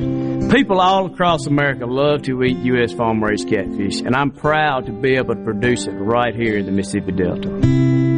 People all across America love to eat U.S. farm raised catfish, and I'm proud to be able to produce it right here in the Mississippi Delta.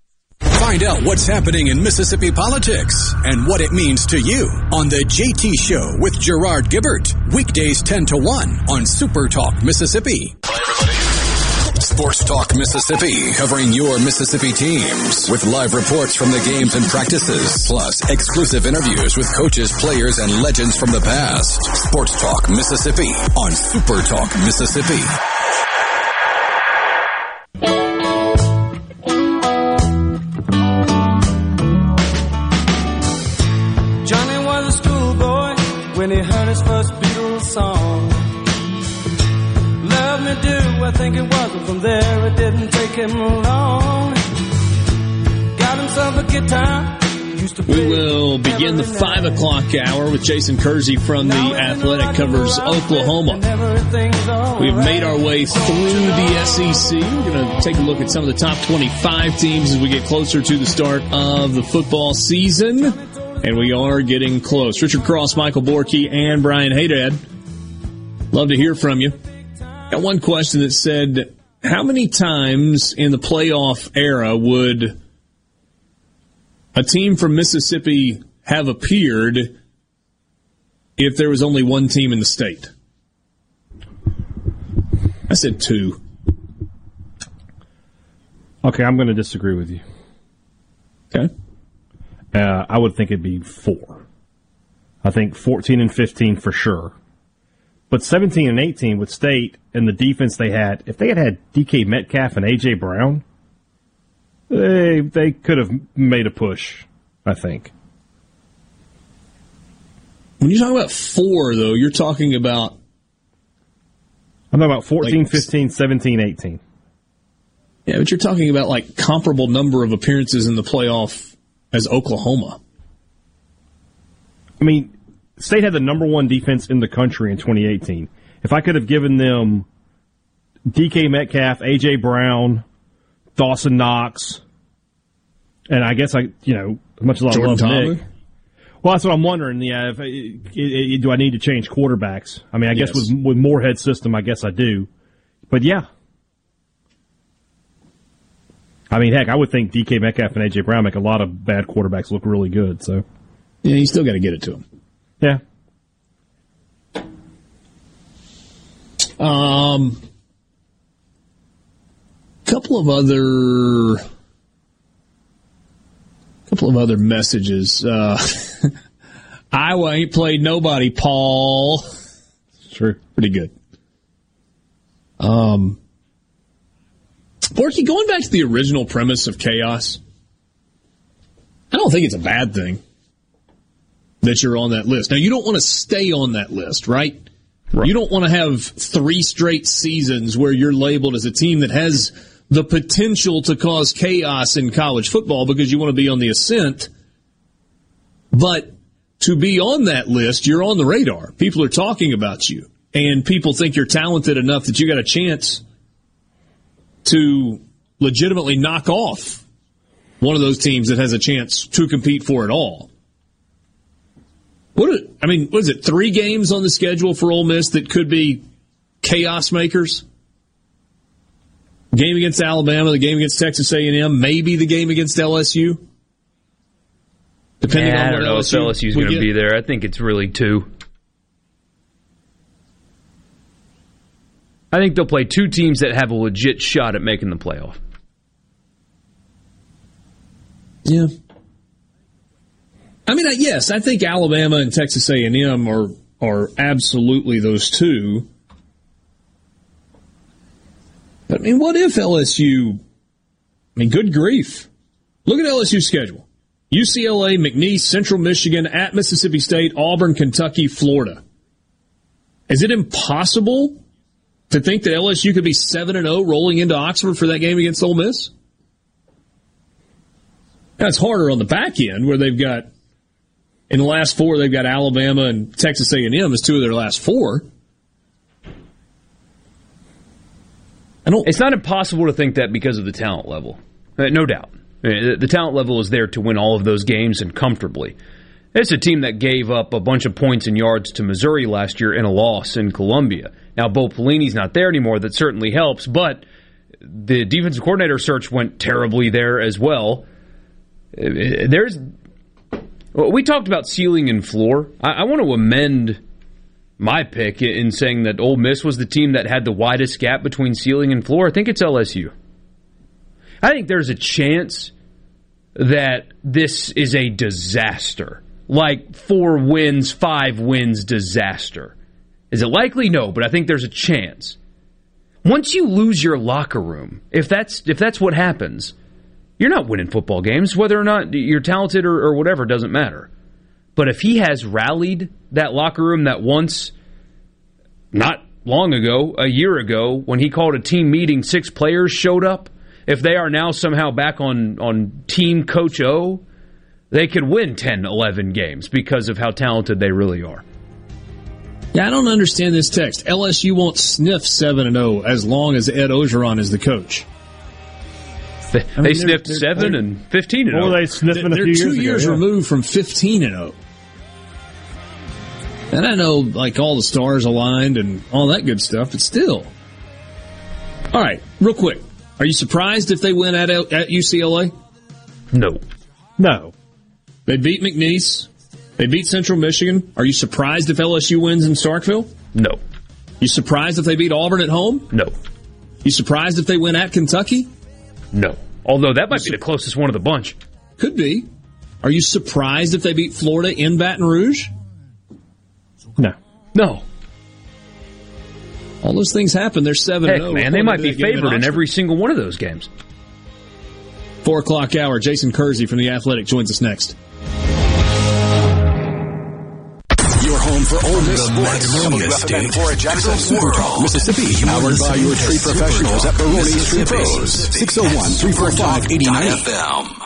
Find out what's happening in Mississippi politics and what it means to you on the JT Show with Gerard Gibert. Weekdays 10 to 1 on Super Talk Mississippi. Sports Talk Mississippi, covering your Mississippi teams with live reports from the games and practices, plus exclusive interviews with coaches, players, and legends from the past. Sports Talk Mississippi on Super Talk Mississippi. When he heard his first Beatles song. Love me do, I think it was, and from there it didn't take him long. Got himself a guitar. We will begin the 5 o'clock hour with Jason Kersey from The Athletic covers Oklahoma. We've made our way through the SEC. We're going to take a look at some of the top 25 teams as we get closer to the start of the football season. And we are getting close. Richard Cross, Michael Borkey, and Brian Haydad. Love to hear from you. Got one question that said, how many times in the playoff era would a team from Mississippi have appeared if there was only one team in the state? I said two. Okay, I'm going to disagree with you. Okay. Uh, I would think it'd be four. I think 14 and 15 for sure. But 17 and 18 with State and the defense they had, if they had had DK Metcalf and AJ Brown, they they could have made a push. I think. When you talk about four, though, you're talking about. I'm talking about 14, like, 15, 17, 18. Yeah, but you're talking about like comparable number of appearances in the playoff as Oklahoma. I mean, State had the number one defense in the country in 2018. If I could have given them DK Metcalf, AJ Brown, Dawson Knox, and I guess I, you know, as much as I Jordan love Nick. Well, that's what I'm wondering. Yeah, if, uh, it, it, do I need to change quarterbacks? I mean, I yes. guess with with Moorhead system, I guess I do. But yeah, I mean, heck, I would think DK Metcalf and AJ Brown make a lot of bad quarterbacks look really good. So yeah, you still got to get it to them. Yeah. Um, couple of other, couple of other messages. Uh, Iowa ain't played nobody, Paul. True. Pretty good. Um, Borky, going back to the original premise of chaos, I don't think it's a bad thing that you're on that list. Now, you don't want to stay on that list, right? right? You don't want to have three straight seasons where you're labeled as a team that has the potential to cause chaos in college football because you want to be on the ascent. But to be on that list, you're on the radar. People are talking about you, and people think you're talented enough that you got a chance to legitimately knock off one of those teams that has a chance to compete for it all. What? I mean, was it three games on the schedule for Ole Miss that could be chaos makers? Game against Alabama, the game against Texas A&M, maybe the game against LSU. Depending yeah, on I don't know LSU if LSU's going to be there. I think it's really two. I think they'll play two teams that have a legit shot at making the playoff. Yeah. I mean, yes, I think Alabama and Texas A&M are are absolutely those two. But I mean, what if LSU? I mean, good grief! Look at LSU's schedule: UCLA, McNeese, Central Michigan, at Mississippi State, Auburn, Kentucky, Florida. Is it impossible to think that LSU could be 7 and 0 rolling into Oxford for that game against Ole Miss? That's harder on the back end where they've got in the last four they've got Alabama and Texas A&M as two of their last four. I don't It's not impossible to think that because of the talent level. Uh, no doubt. Uh, the talent level is there to win all of those games and comfortably. It's a team that gave up a bunch of points and yards to Missouri last year in a loss in Columbia. Now, Bo Pelini's not there anymore. That certainly helps, but the defensive coordinator search went terribly there as well. There's. We talked about ceiling and floor. I, I want to amend my pick in saying that Ole Miss was the team that had the widest gap between ceiling and floor. I think it's LSU. I think there's a chance that this is a disaster. Like four wins, five wins disaster. Is it likely? No, but I think there's a chance. Once you lose your locker room, if that's if that's what happens, you're not winning football games. Whether or not you're talented or, or whatever doesn't matter. But if he has rallied that locker room that once, not long ago, a year ago, when he called a team meeting, six players showed up. If they are now somehow back on on team coach O, they could win 10, 11 games because of how talented they really are. Yeah, I don't understand this text. LSU won't sniff 7 and 0 as long as Ed Orgeron is the coach. They, I mean, they sniffed they're, 7 they're, and 15 and 0. Or they sniffing they're, a few two years, years ago, yeah. removed from 15 and 0. And I know like all the stars aligned and all that good stuff, but still. All right, real quick. Are you surprised if they win at at UCLA? No. No. They beat McNeese. They beat Central Michigan. Are you surprised if LSU wins in Starkville? No. You surprised if they beat Auburn at home? No. You surprised if they win at Kentucky? No. Although that might be the closest one of the bunch. Could be. Are you surprised if they beat Florida in Baton Rouge? No. No. All those things happen. They're 7 Heck, 0. Man, they might be favored in, in every single one of those games. Four o'clock hour. Jason Kersey from The Athletic joins us next. For Ole Miss sports. WFMN Flora Jackson Super Talk, Mississippi, powered by your tree professionals at Baroni Tree Pros. 601-345-89FM. News,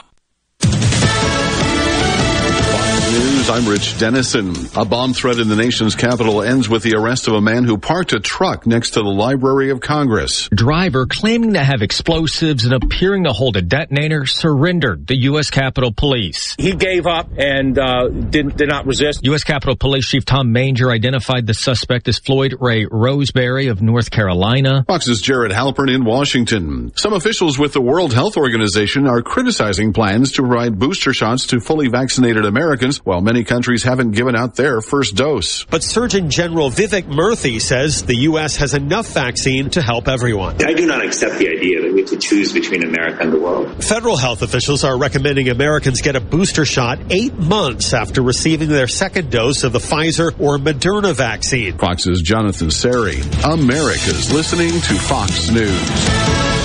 I'm Rich Dennison. A bomb threat in the nation's capital ends with the arrest of a man who parked a truck next to the Library of Congress. Driver claiming to have explosives and appearing to hold a detonator surrendered the U.S. Capitol Police. He gave up and uh, did, did not resist. U.S. Capitol Police Chief Tom Manger identified the suspect as Floyd Ray Roseberry of North Carolina. Fox's Jared Halpern in Washington. Some officials with the World Health Organization are criticizing plans to provide booster shots to fully vaccinated Americans while many countries haven't given out their first dose. But Surgeon General Vivek Murthy says the U.S. has enough vaccine to help everyone. I do not accept the idea that we have to choose between America and the world. Federal health officials are recommending Americans get a booster shot eight months after receiving their second dose of the Pfizer or Moderna vaccine. Fox's Jonathan Serrie. America's listening to Fox News.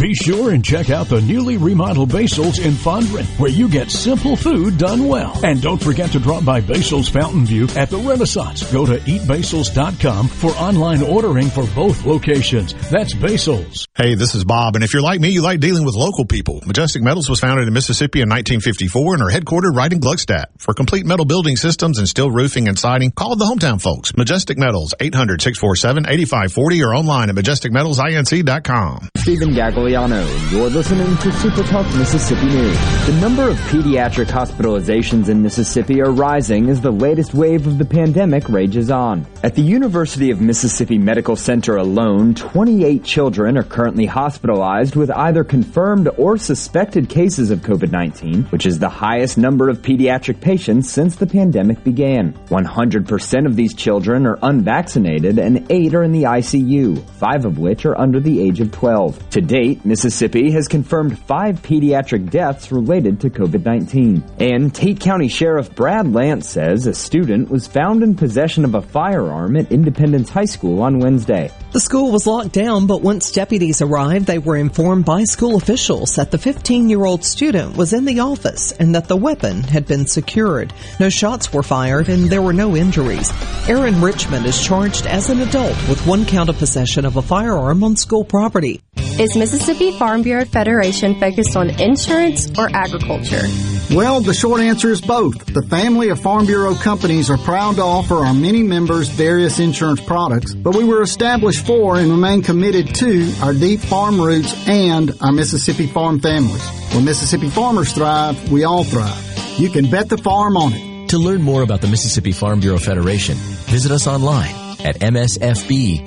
Be sure and check out the newly remodeled Basil's in Fondren, where you get simple food done well. And don't forget to drop by Basil's Fountain View at the Renaissance. Go to eatbasils.com for online ordering for both locations. That's Basil's. Hey, this is Bob, and if you're like me, you like dealing with local people. Majestic Metals was founded in Mississippi in 1954 and are headquartered right in Gluckstadt. For complete metal building systems and steel roofing and siding, call the hometown folks. Majestic Metals, 800-647-8540 or online at majesticmetalsinc.com. Stephen And you're listening to Super Talk Mississippi News. The number of pediatric hospitalizations in Mississippi are rising as the latest wave of the pandemic rages on. At the University of Mississippi Medical Center alone, 28 children are currently hospitalized with either confirmed or suspected cases of COVID-19, which is the highest number of pediatric patients since the pandemic began. 100% of these children are unvaccinated and 8 are in the ICU, 5 of which are under the age of 12. To date, Mississippi has confirmed 5 pediatric deaths related to COVID-19. And Tate County Sheriff Brad Lance says a student was found in possession of a firearm at Independence High School on Wednesday. The school was locked down, but once deputies arrived, they were informed by school officials that the 15-year-old student was in the office and that the weapon had been secured. No shots were fired and there were no injuries. Aaron Richmond is charged as an adult with one count of possession of a firearm on school property. Is Mississippi Farm Bureau Federation focused on insurance or agriculture? Well, the short answer is both. The family of Farm Bureau companies are proud to offer our many members various insurance products, but we were established for and remain committed to our deep farm roots and our Mississippi farm families. When Mississippi farmers thrive, we all thrive. You can bet the farm on it. To learn more about the Mississippi Farm Bureau Federation, visit us online at msfb.org.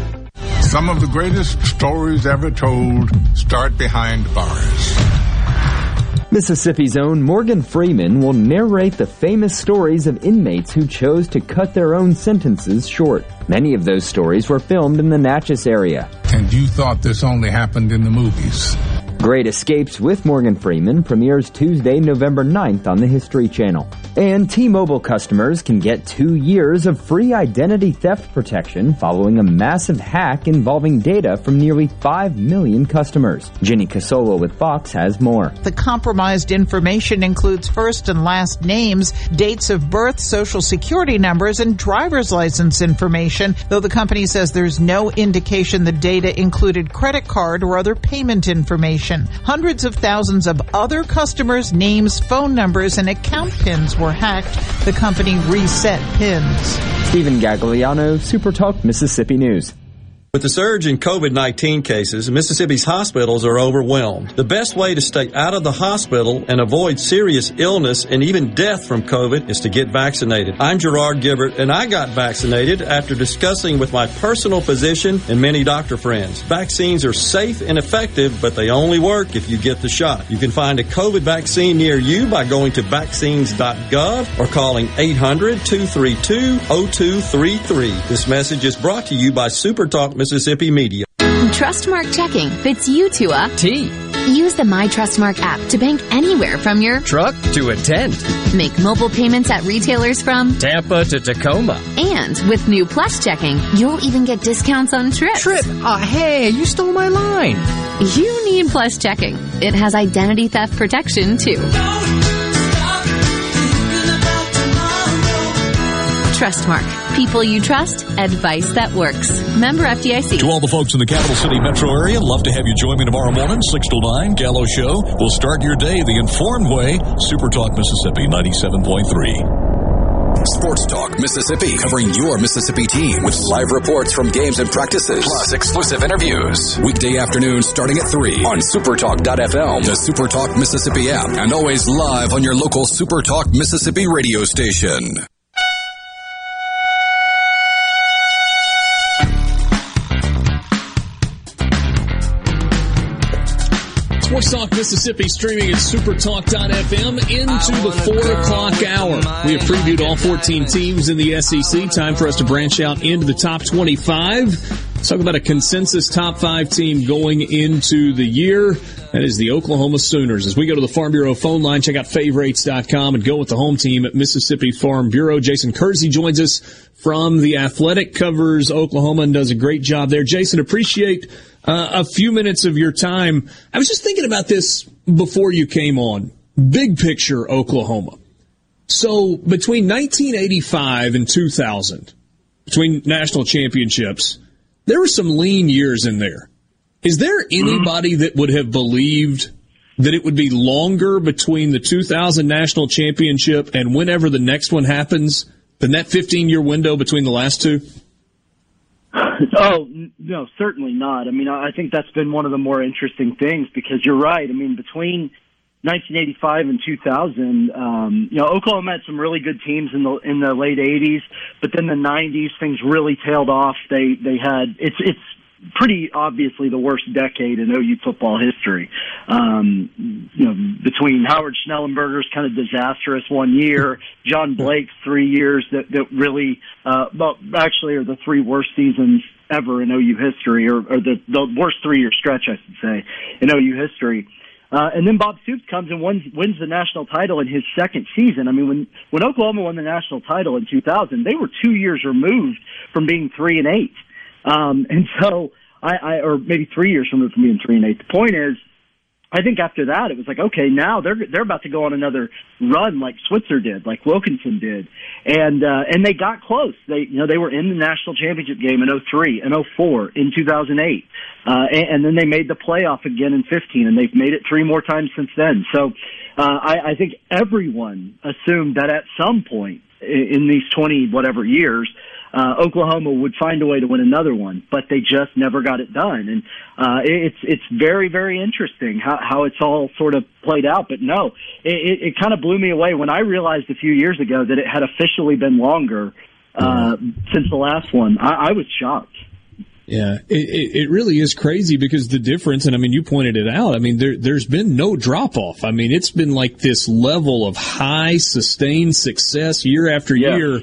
Some of the greatest stories ever told start behind bars. Mississippi's own Morgan Freeman will narrate the famous stories of inmates who chose to cut their own sentences short. Many of those stories were filmed in the Natchez area. And you thought this only happened in the movies. Great Escapes with Morgan Freeman premieres Tuesday, November 9th on the History Channel. And T-Mobile customers can get two years of free identity theft protection following a massive hack involving data from nearly 5 million customers. Jenny Casola with Fox has more. The compromised information includes first and last names, dates of birth, social security numbers, and driver's license information, though the company says there's no indication the data included credit card or other payment information. Hundreds of thousands of other customers' names, phone numbers, and account pins were hacked. The company reset pins. Stephen Gagliano, SuperTalk, Mississippi News. With the surge in COVID-19 cases, Mississippi's hospitals are overwhelmed. The best way to stay out of the hospital and avoid serious illness and even death from COVID is to get vaccinated. I'm Gerard Gibert, and I got vaccinated after discussing with my personal physician and many doctor friends. Vaccines are safe and effective, but they only work if you get the shot. You can find a COVID vaccine near you by going to vaccines.gov or calling 800-232-0233. This message is brought to you by SuperTalk Mississippi Media. Trustmark checking fits you to a T. Use the My Trustmark app to bank anywhere from your truck to a tent. Make mobile payments at retailers from Tampa to Tacoma. And with new Plus checking, you'll even get discounts on trips. Trip? Uh, hey, you stole my line. You need Plus checking. It has identity theft protection too. Trustmark. People you trust. Advice that works. Member FDIC. To all the folks in the capital city metro area, love to have you join me tomorrow morning, 6 to 9, Gallo Show. We'll start your day the informed way. Super Talk Mississippi 97.3. Sports Talk Mississippi, covering your Mississippi team with live reports from games and practices, plus exclusive interviews. Weekday afternoons starting at 3 on supertalk.fm, the Supertalk Mississippi app, and always live on your local Supertalk Mississippi radio station. Sports Talk Mississippi streaming at supertalk.fm into the 4 o'clock hour. We have previewed all 14 teams in the SEC. Time for us to branch out into the top 25. Let's talk about a consensus top five team going into the year. That is the Oklahoma Sooners. As we go to the Farm Bureau phone line, check out favorites.com and go with the home team at Mississippi Farm Bureau. Jason Kersey joins us from the Athletic, covers Oklahoma and does a great job there. Jason, appreciate uh, a few minutes of your time. I was just thinking about this before you came on. Big picture Oklahoma. So between 1985 and 2000, between national championships, there were some lean years in there. Is there anybody that would have believed that it would be longer between the 2000 national championship and whenever the next one happens than that 15 year window between the last two? Oh no, certainly not. I mean, I think that's been one of the more interesting things because you're right. I mean, between 1985 and 2000, um, you know, Oklahoma had some really good teams in the in the late 80s, but then the 90s things really tailed off. They they had it's it's pretty obviously the worst decade in OU football history. Um, you know, between Howard Schnellenberger's kind of disastrous one year, John Blake's three years that, that really, uh, well, actually are the three worst seasons ever in OU history, or, or the, the worst three-year stretch, I should say, in OU history. Uh, and then Bob Stoops comes and wins, wins the national title in his second season. I mean, when when Oklahoma won the national title in 2000, they were two years removed from being three and eight. Um, and so I, I, or maybe three years from from being three and eight. The point is, I think after that it was like, okay, now they're they're about to go on another run like Switzer did, like Wilkinson did, and uh, and they got close. They you know they were in the national championship game in 03 and 04 in 2008, uh, and, and then they made the playoff again in 15, and they've made it three more times since then. So uh, I, I think everyone assumed that at some point in these 20 whatever years uh, Oklahoma would find a way to win another one, but they just never got it done. And uh, it's it's very very interesting how how it's all sort of played out. But no, it, it, kind of blew me away when I realized a few years ago that it had officially been longer uh, since the last one. I, I was shocked. Yeah, it, it really is crazy because the difference, and I mean, you pointed it out. I mean, there, there's been no drop off. I mean, it's been like this level of high sustained success year after Yeah. year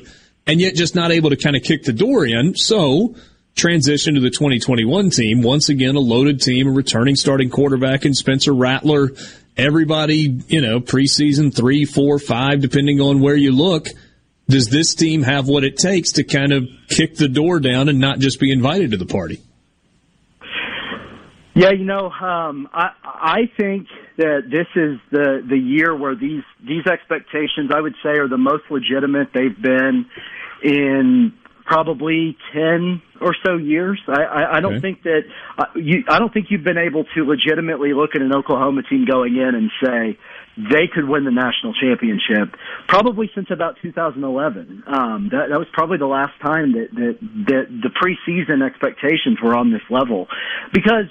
and yet just not able to kind of kick the door in. So transition to the 2021 team. Once again, a loaded team, a returning starting quarterback in Spencer Rattler. Everybody, you know, preseason three, four, five, depending on where you look. Does this team have what it takes to kind of kick the door down and not just be invited to the party? Yeah, you know, um, I I think that this is the the year where these these expectations I would say are the most legitimate they've been in probably ten or so years. I, I, I don't Okay. think that uh, you. I don't think you've been able to legitimately look at an Oklahoma team going in and say they could win the national championship. Probably since about 2011. Um, that that was probably the last time that that that the preseason expectations were on this level, because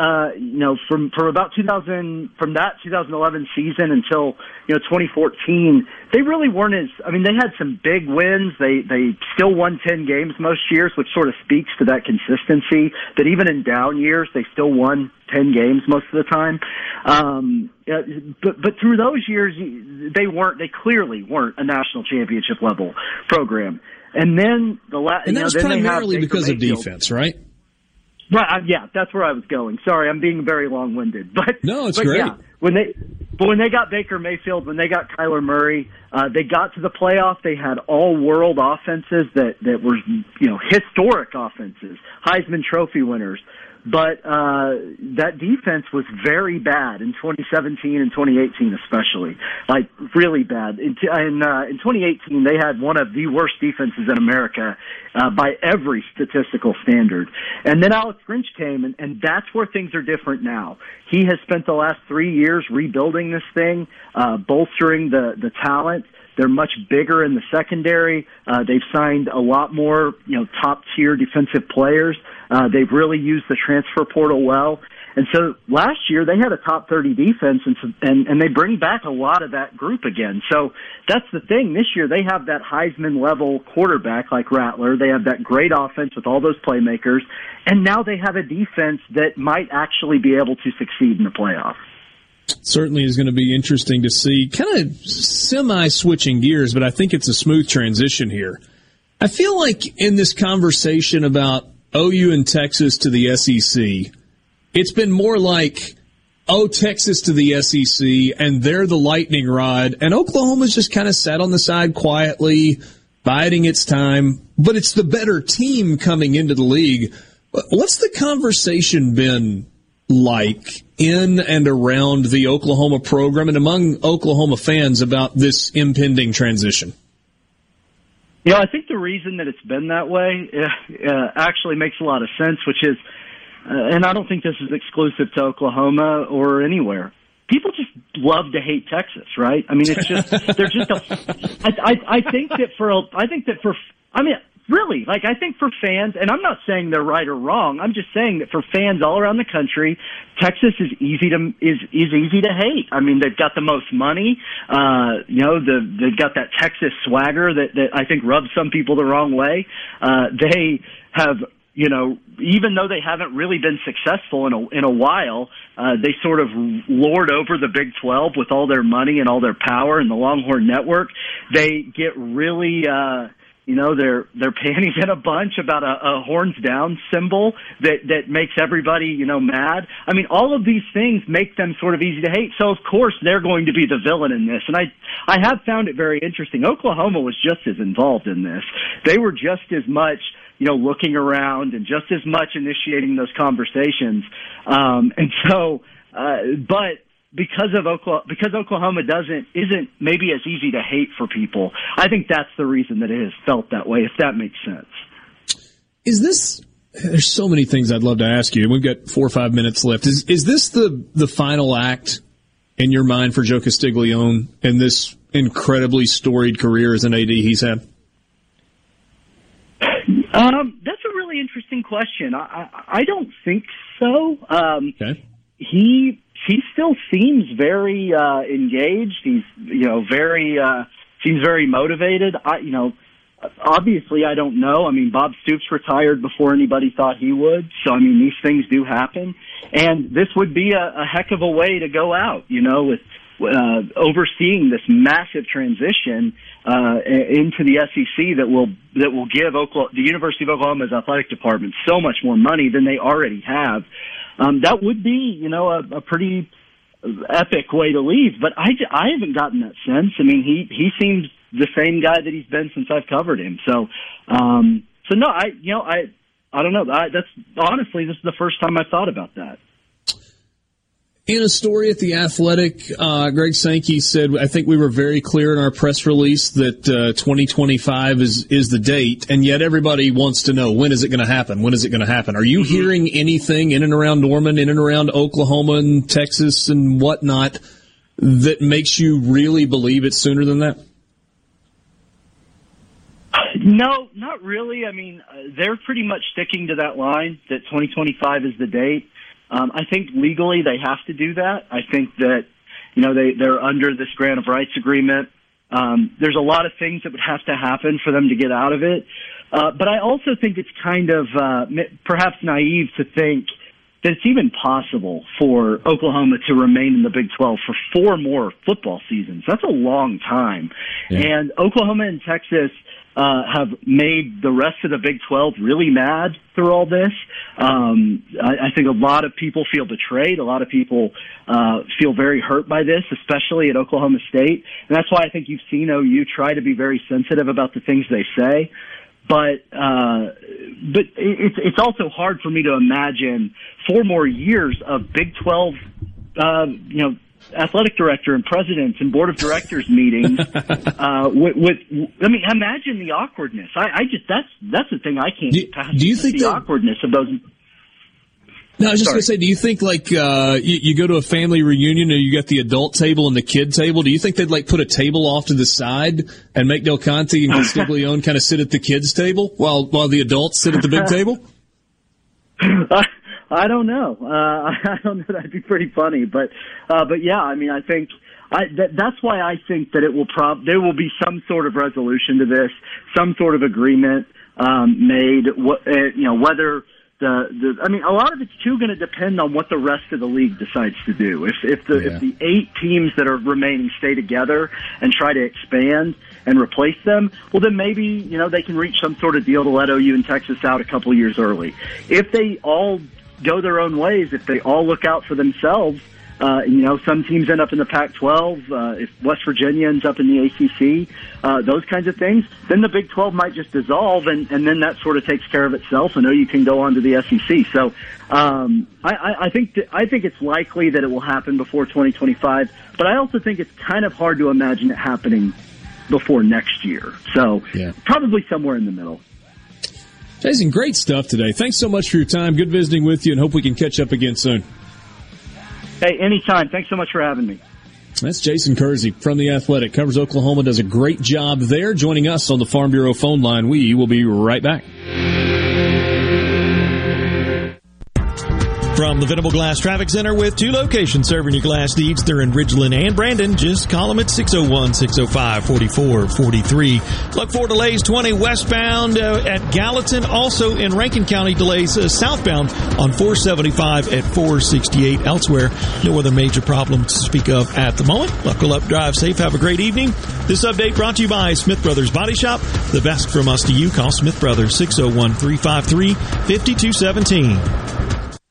uh, you know, from from about 2000, from that 2011 season until you know 2014, they really weren't as. I mean, they had some big wins. They they still won 10 games most years, which sort of speaks to that consistency. That even in down years, they still won 10 games most of the time. Um, uh, but but through those years, they weren't. They clearly weren't a national championship level program. And then the last, And you that know, primarily Baker because of Mayfield. defense, right? Right. uh, Yeah, that's where I was going. Sorry, I'm being very long-winded, but No, it's but great. Yeah, when they, but when they got Baker Mayfield, when they got Kyler Murray, uh, they got to the playoff. They had all-world offenses that that were you know historic offenses, Heisman Trophy winners. But uh, that defense was very bad in 2017 and 2018, especially like really bad. In, in, uh, in 2018, they had one of the worst defenses in America uh, by every statistical standard. And then Alex Grinch came, and, and that's where things are different now. He has spent the last three years rebuilding this thing, uh, bolstering the the talent. They're much bigger in the secondary. Uh, they've signed a lot more, you know, top tier defensive players. Uh, they've really used the transfer portal well. And so last year they had a top 30 defense and, and, and they bring back a lot of that group again. So that's the thing. This year they have that Heisman level quarterback like Rattler. They have that great offense with all those playmakers. And now they have a defense that might actually be able to succeed in the playoffs. Certainly is going to be interesting to see. Kind of semi switching gears, but I think it's a smooth transition here. I feel like in this conversation about OU and Texas to the SEC, it's been more like, oh, Texas to the SEC, and they're the lightning rod, and Oklahoma's just kind of sat on the side quietly, biding its time, but it's the better team coming into the league. What's the conversation been like in and around the Oklahoma program and among Oklahoma fans about this impending transition? Know, I think the reason that it's been that way uh, actually makes a lot of sense, which is, uh, and I don't think this is exclusive to Oklahoma or anywhere. People just love to hate Texas, right? I mean, it's just they're just. A, I, I, I think that for a, I think that for I mean, really, like I think for fans, and I'm not saying they're right or wrong. I'm just saying that for fans all around the country, Texas is easy to is is easy to hate. I mean, they've got the most money. Uh, you know, the they've got that Texas swagger that that I think rubs some people the wrong way. Uh, they have you know, even though they haven't really been successful in a in a while, uh, they sort of lord over the Big 12 with all their money and all their power and the Longhorn Network. They get really, uh, you know, their their panties in a bunch about a, a horns down symbol that that makes everybody, you know, mad. I mean, all of these things make them sort of easy to hate. So of course they're going to be the villain in this. And I I have found it very interesting. Oklahoma was just as involved in this. They were just as much you know, looking around and just as much initiating those conversations. Um, and so, uh, but because of Oklahoma, because Oklahoma doesn't, isn't maybe as easy to hate for people, I think that's the reason that it has felt that way, if that makes sense. Is this, there's so many things I'd love to ask you. We've got four or five minutes left. Is, is this the, the final act in your mind for Joe Castiglione in this incredibly storied career as an AD he's had? Um, that's a really interesting question. I, I, I don't think so. Um, okay. He he still seems very uh, engaged. He's you know very uh, seems very motivated. I you know obviously I don't know. I mean Bob Stoops retired before anybody thought he would. So I mean these things do happen, and this would be a, a heck of a way to go out. You know with uh, overseeing this massive transition uh, into the SEC that will that will give Oklahoma, the University of Oklahoma's athletic department so much more money than they already have. Um, that would be, you know, a, a pretty epic way to leave. But I, I haven't gotten that sense. I mean, he he seems the same guy that he's been since I've covered him. So, um, so no, I you know I I don't know. I, that's honestly this is the first time I've thought about that In a story at the Athletic, uh, Greg Sankey said, "I think we were very clear in our press release that uh, 2025 is is the date, and yet everybody wants to know when is it going to happen? When is it going to happen? Are you mm-hmm. hearing anything in and around Norman, in and around Oklahoma and Texas and whatnot that makes you really believe it's sooner than that?" No, not really. I mean, uh, they're pretty much sticking to that line that 2025 is the date. Um, I think legally they have to do that. I think that you know they they're under this grant of rights agreement. Um, there's a lot of things that would have to happen for them to get out of it. Uh, but I also think it's kind of uh, perhaps naive to think that it's even possible for Oklahoma to remain in the Big 12 for four more football seasons. That's a long time. Yeah. And Oklahoma and Texas uh, have made the rest of the Big 12 really mad through all this. Um, I, I think a lot of people feel betrayed. A lot of people uh, feel very hurt by this, especially at Oklahoma State. And that's why I think you've seen OU try to be very sensitive about the things they say. But uh, but it's it's also hard for me to imagine four more years of Big 12 uh, you know athletic director and presidents and board of directors meetings uh, with, with, I mean, imagine the awkwardness. I, I just that's that's the thing I can't do, pass. Do you think the awkwardness of those? No, I was just going to say, do you think like uh, you, you, go to a family reunion and you got the adult table and the kid table? Do you think they'd like put a table off to the side and make Del Conte and Castiglione kind of sit at the kids table while while the adults sit at the big table? I don't know. Uh, I don't know. That'd be pretty funny, but uh, but yeah, I mean, I think I, that, that's why I think that it will prob there will be some sort of resolution to this, some sort of agreement um, made. What uh, you know, whether the, the I mean, a lot of it's too going to depend on what the rest of the league decides to do. If if the yeah. if the eight teams that are remaining stay together and try to expand and replace them, well, then maybe you know they can reach some sort of deal to let OU and Texas out a couple of years early. If they all go their own ways, if they all look out for themselves, uh, you know, some teams end up in the Pac-12. Uh, if West Virginia ends up in the ACC, uh, those kinds of things, then the Big 12 might just dissolve, and, and then that sort of takes care of itself, and you can go on to the SEC. So um, I, I think th- I think it's likely that it will happen before 2025, but I also think it's kind of hard to imagine it happening before next year. So yeah. probably somewhere in the middle. Jason, great stuff today. Thanks so much for your time. Good visiting with you, and hope we can catch up again soon. Hey, anytime. Thanks so much for having me. That's Jason Kersey from The Athletic. Covers Oklahoma, does a great job there. Joining us on the Farm Bureau phone line. We will be right back. From the Venable Glass Traffic Center with two locations serving your glass needs. They're in Ridgeland and Brandon. Just call them at 601 605 4443. Look for delays 20 westbound uh, at Gallatin. Also in Rankin County, delays uh, southbound on 475 at 468. Elsewhere, no other major problems to speak of at the moment. Buckle up, drive safe, have a great evening. This update brought to you by Smith Brothers Body Shop. The best from us to you. Call Smith Brothers 601 353 5217.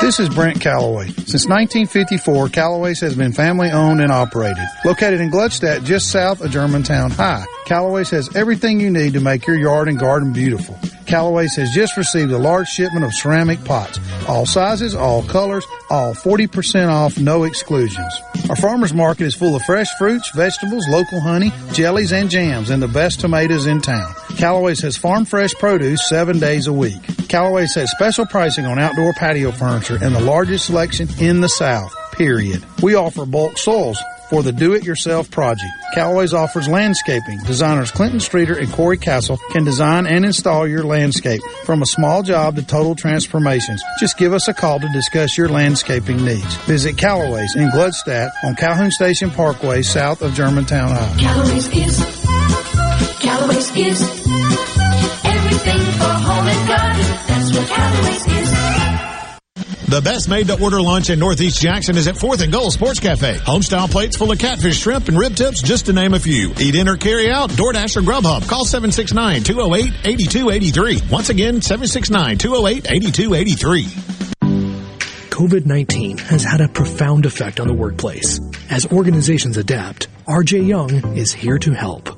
This is Brent Callaway. Since 1954, Callaway's has been family owned and operated. Located in Gluckstadt, just south of Germantown High, Callaway's has everything you need to make your yard and garden beautiful. Callaway's has just received a large shipment of ceramic pots. All sizes, all colors, all 40% off, no exclusions. Our farmer's market is full of fresh fruits, vegetables, local honey, jellies, and jams, and the best tomatoes in town. Callaway's has farm fresh produce seven days a week. Callaway's has special pricing on outdoor patio furniture and the largest selection in the South, period. We offer bulk soils for the do-it-yourself project. Callaway's offers landscaping. Designers Clinton Streeter and Corey Castle can design and install your landscape from a small job to total transformations. Just give us a call to discuss your landscaping needs. Visit Callaway's in Gluckstadt on Calhoun Station Parkway south of Germantown High. Callaway's is, Callaway's is everything for home and garden. That's what Callaway's is. The best made to order lunch in Northeast Jackson is at 4th and Goal Sports Cafe. Homestyle plates full of catfish, shrimp, and rib tips, just to name a few. Eat in or carry out, DoorDash or Grubhub. Call 769-208-8283. Once again, 769-208-8283. COVID 19 has had a profound effect on the workplace. As organizations adapt, RJ Young is here to help.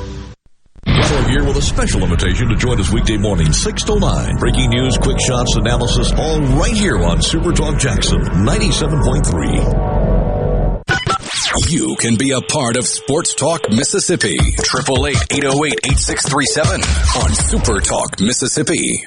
We're here with a special invitation to join us weekday morning, 6 to 9. Breaking news, quick shots, analysis, all right here on Super Talk Jackson 97.3. You can be a part of Sports Talk Mississippi. 888-808-8637 on Super Talk Mississippi.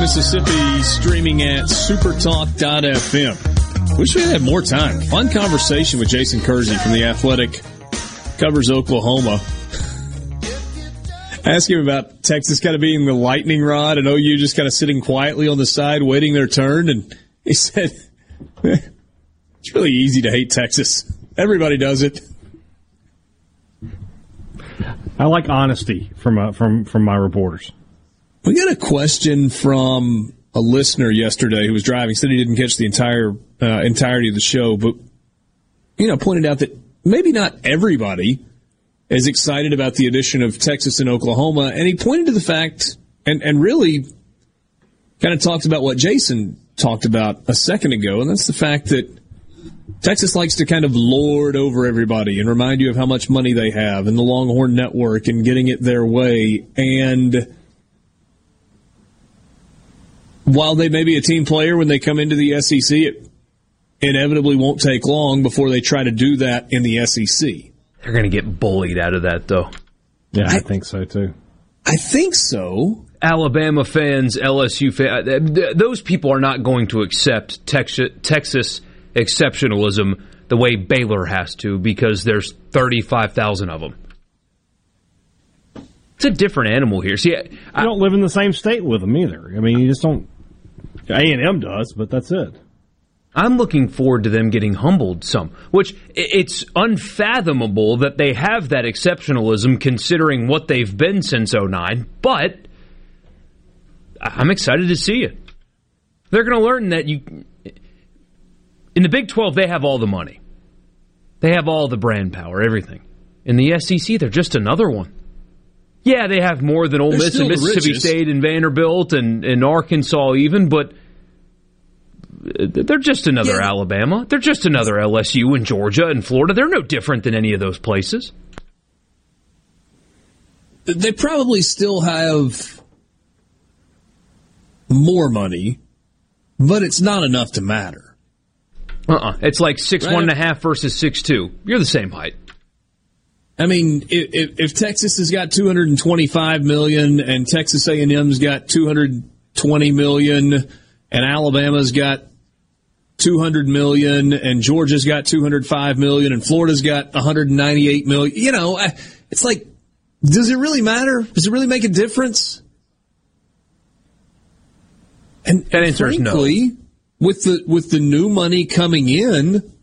Mississippi streaming at supertalk.fm. Wish we had more time. Fun conversation with Jason Kersey from The Athletic. Covers Oklahoma. Ask him about Texas kind of being the lightning rod and OU just kind of sitting quietly on the side waiting their turn. And he said, it's really easy to hate Texas. Everybody does it. I like honesty from uh, from from my reporters. We got a question from a listener yesterday who was driving. Said he didn't catch the entire uh, entirety of the show, but you know, pointed out that maybe not everybody is excited about the addition of Texas and Oklahoma, and he pointed to the fact, and and really kind of talked about what Jason talked about a second ago, and that's the fact that Texas likes to kind of lord over everybody and remind you of how much money they have and the Longhorn Network and getting it their way and while they may be a team player when they come into the SEC, it inevitably won't take long before they try to do that in the SEC. They're going to get bullied out of that, though. Yeah, I, I think so too. I think so. Alabama fans, LSU fans, uh, those people are not going to accept Texas exceptionalism the way Baylor has to because there's 35,000 of them. It's a different animal here. See, I, I don't live in the same state with them either. I mean, you just don't a and M does, but that's it. I'm looking forward to them getting humbled some, which it's unfathomable that they have that exceptionalism considering what they've been since 09, but I'm excited to see it. They're going to learn that you in the Big 12 they have all the money. They have all the brand power, everything. In the SEC, they're just another one. Yeah, they have more than Ole Miss and Mississippi State and Vanderbilt and, and Arkansas even, but they're just another yeah. Alabama. They're just another LSU and Georgia and Florida. They're no different than any of those places. They probably still have more money, but it's not enough to matter. Uh uh-uh. uh It's like six right. one and a half versus six two. You're the same height. I mean, if, if Texas has got 225 million and Texas A&M's got 220 million and Alabama's got 200 million and Georgia's got 205 million and Florida's got 198 million, you know, it's like, does it really matter? Does it really make a difference? And, and frankly, no. with the with the new money coming in,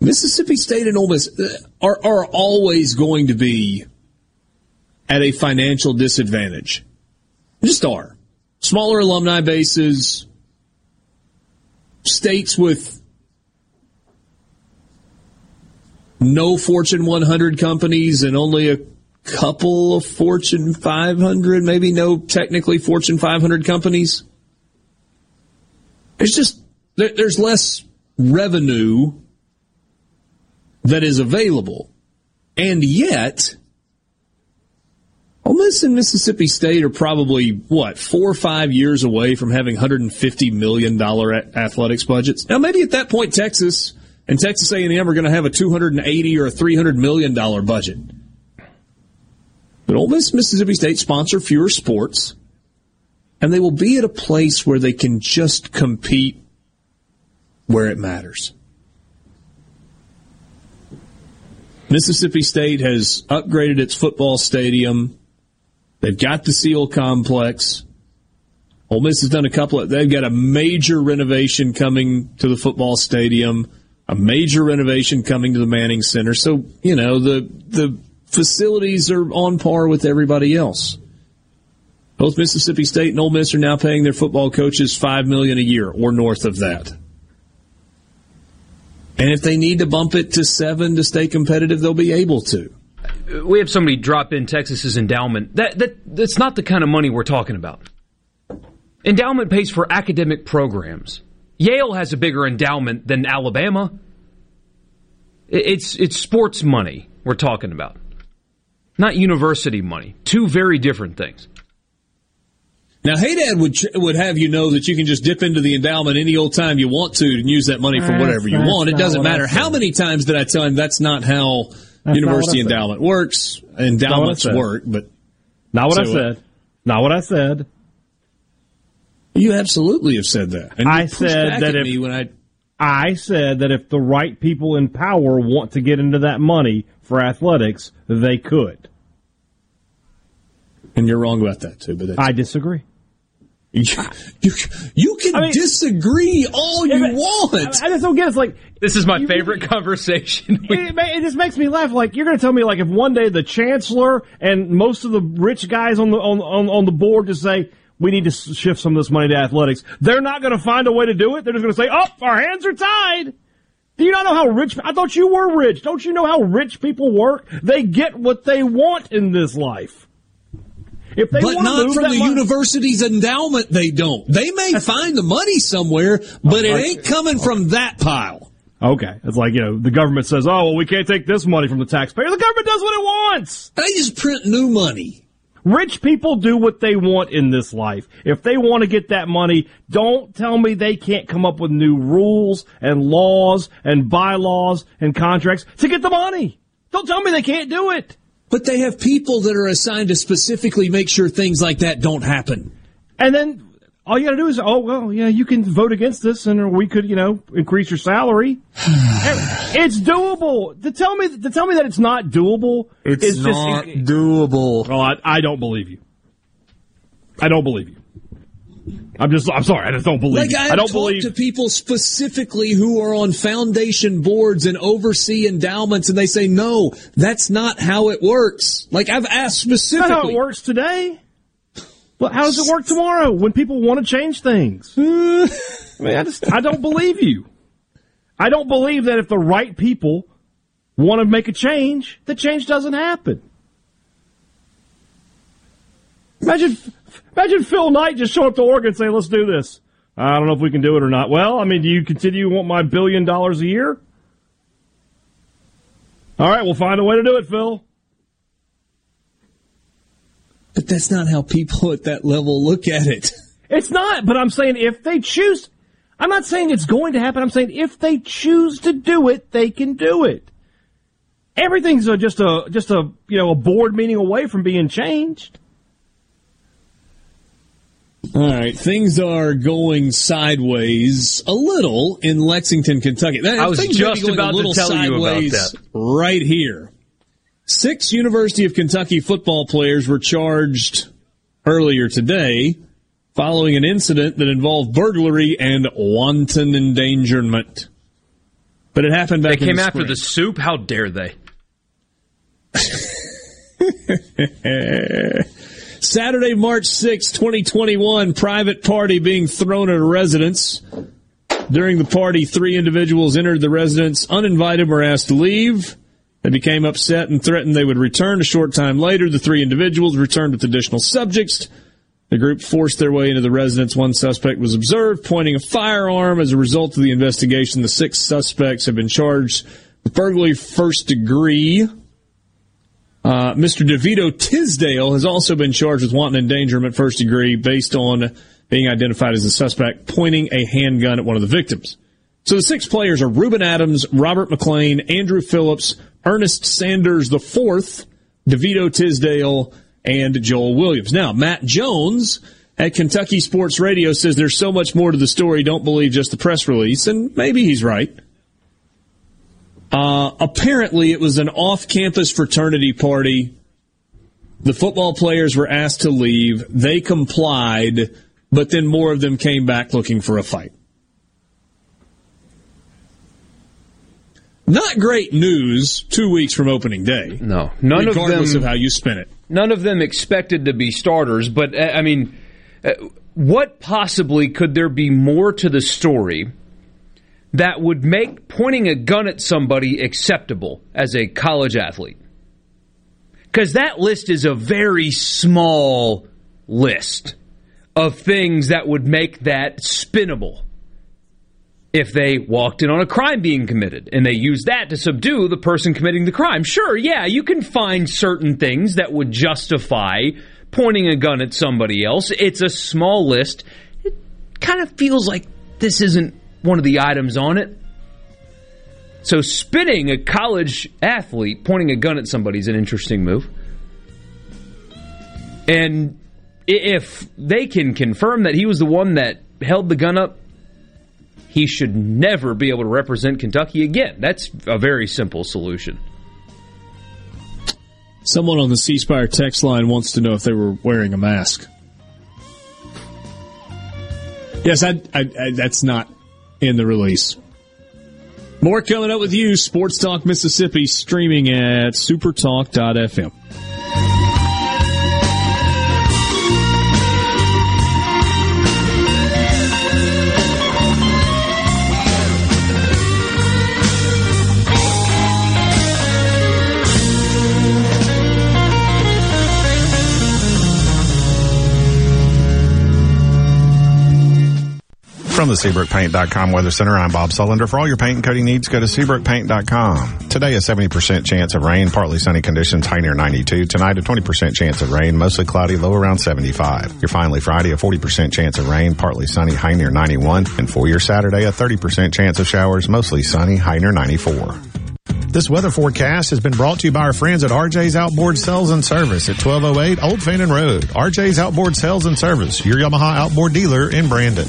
Mississippi State and Ole Miss uh, are, are always going to be at a financial disadvantage. just are. Smaller alumni bases, states with no Fortune 100 companies and only a couple of Fortune 500, maybe no technically Fortune 500 companies. It's just, there's less revenue that is available. And yet, Ole Miss and Mississippi State are probably, what, four or five years away from having $150 million athletics budgets. Now, maybe at that point, Texas and Texas A&M are going to have a 280 or a 300 million dollar budget. But Ole Miss, Mississippi State sponsor fewer sports, and they will be at a place where they can just compete where it matters. Mississippi State has upgraded its football stadium. They've got the Seal Complex. Ole Miss has done a couple of, they've got a major renovation coming to the football stadium, a major renovation coming to the Manning Center. So, you know, the, the facilities are on par with everybody else. Both Mississippi State and Ole Miss are now paying their football coaches five million a year or north of that. And if they need to bump it to seven to stay competitive, they'll be able to. We have somebody drop in Texas's endowment. That that that's not the kind of money we're talking about. Endowment pays for academic programs. Yale has a bigger endowment than Alabama. It's it's sports money we're talking about, not university money. Two very different things. Now, Haydad would would have you know that you can just dip into the endowment any old time you want to and use that money for That's- whatever you want. It doesn't matter how many times did I tell him that's not how That's university not I said. endowment works. Not what I Endowments work, but Not what I uh, said. Not what I said. You absolutely have said that. And I said that if me when I I said that if the right people in power want to get into that money for athletics, they could. and you're wrong about that too. But that's, I disagree. You, you, you can disagree all you want. I, I just don't get it. It's like This is my favorite conversation. it, it just makes me laugh. Like you're going to tell me, like if one day the chancellor and most of the rich guys on the on on, on the board just say we need to shift some of this money to athletics, they're not going to find a way to do it. They're just going to say, "Oh, our hands are tied." Do you not know how rich? I thought you were rich. Don't you know how rich people work? They get what they want in this life. If they but not move from the money- university's endowment. They don't. They may find the money somewhere, but it ain't coming from that pile. Okay, it's like you know the government says, "Oh, well, we can't take this money from the taxpayer." The government does what it wants. They just print new money. Rich people do what they want in this life. If they want to get that money, don't tell me they can't come up with new rules and laws and bylaws and contracts to get the money. Don't tell me they can't do it. But they have people that are assigned to specifically make sure things like that don't happen. And then all you got to do is, oh well, yeah, you can vote against this, and we could, you know, increase your salary. it's doable. To tell me to tell me that it's not doable, is just doable. Oh, I, I don't believe you. I don't believe you. I'm just, I'm sorry, I just don't believe Like. I, I, don't talked believe. to people specifically who are on foundation boards and oversee endowments, and they say no, that's not how it works. Like I've asked That's not specifically. how it works today. Well, how does it work tomorrow when people want to change things? I mean, I just, I don't believe you. I don't believe that if the right people want to make a change, the change doesn't happen. Imagine, imagine Phil Knight just show up to Oregon and say, let's do this. I don't know if we can do it or not. Well, I mean, do you continue to want my billion dollars a year? All right, we'll find a way to do it, Phil. But that's not how people at that level look at it. It's not, but I'm saying if they choose, I'm not saying it's going to happen. I'm saying if they choose to do it, they can do it. Everything's a, just a just a you know a board meeting away from being changed. All right, things are going sideways a little in Lexington, Kentucky. That- I was things may be just about to tell you about that. right here. Six University of Kentucky football players were charged earlier today following an incident that involved burglary and wanton endangerment. But it happened back They came the after the soup. How dare they? Saturday, March sixth, 2021, private party being thrown at a residence. During the party, three individuals entered the residence uninvited, were asked to leave. They became upset and threatened they would return. A short time later, the three individuals returned with additional subjects. The group forced their way into the residence. One suspect was observed pointing a firearm. As a result of the investigation, the six suspects have been charged with burglary first degree. Uh, Mr. DeVito Tisdale has also been charged with wanton endangerment first degree based on being identified as a suspect pointing a handgun at one of the victims. So the six players are Reuben Adams, Robert McLean, Andrew Phillips, Ernest Sanders IV, DeVito Tisdale, and Joel Williams. Now, Matt Jones at Kentucky Sports Radio says there's so much more to the story. Don't believe just the press release. And maybe he's right. Uh, apparently, it was an off campus fraternity party. The football players were asked to leave. They complied, but then more of them came back looking for a fight. Not great news two weeks from opening day. No, none of them. Regardless of how you spin it. None of them expected to be starters, but uh, I mean, uh, what possibly could there be more to the story that would make pointing a gun at somebody acceptable as a college athlete? Because that list is a very small list of things that would make that spinnable if they walked in on a crime being committed and they used that to subdue the person committing the crime. Sure, yeah, you can find certain things that would justify pointing a gun at somebody else. It's a small list. It kind of feels like this isn't one of the items on it. So, spinning a college athlete pointing a gun at somebody is an interesting move. And if they can confirm that he was the one that held the gun up he should never be able to represent Kentucky again. That's a very simple solution. Someone on the C Spire text line wants to know if they were wearing a mask. Yes, I, I, I, that's not in the release. More coming up with you, Sports Talk Mississippi, streaming at supertalk.fm. From the SeabrookPaint.com Weather Center, I'm Bob Sullender. For all your paint and coating needs, go to SeabrookPaint.com. Today, a 70% chance of rain, partly sunny conditions, high near 92. Tonight, a 20% chance of rain, mostly cloudy, low around 75. Your finally Friday, a 40% chance of rain, partly sunny, high near 91. And for your Saturday, a 30% chance of showers, mostly sunny, high near 94. This weather forecast has been brought to you by our friends at RJ's Outboard Sales and Service at 1208 Old Fannin Road. RJ's Outboard Sales and Service, your Yamaha outboard dealer in Brandon.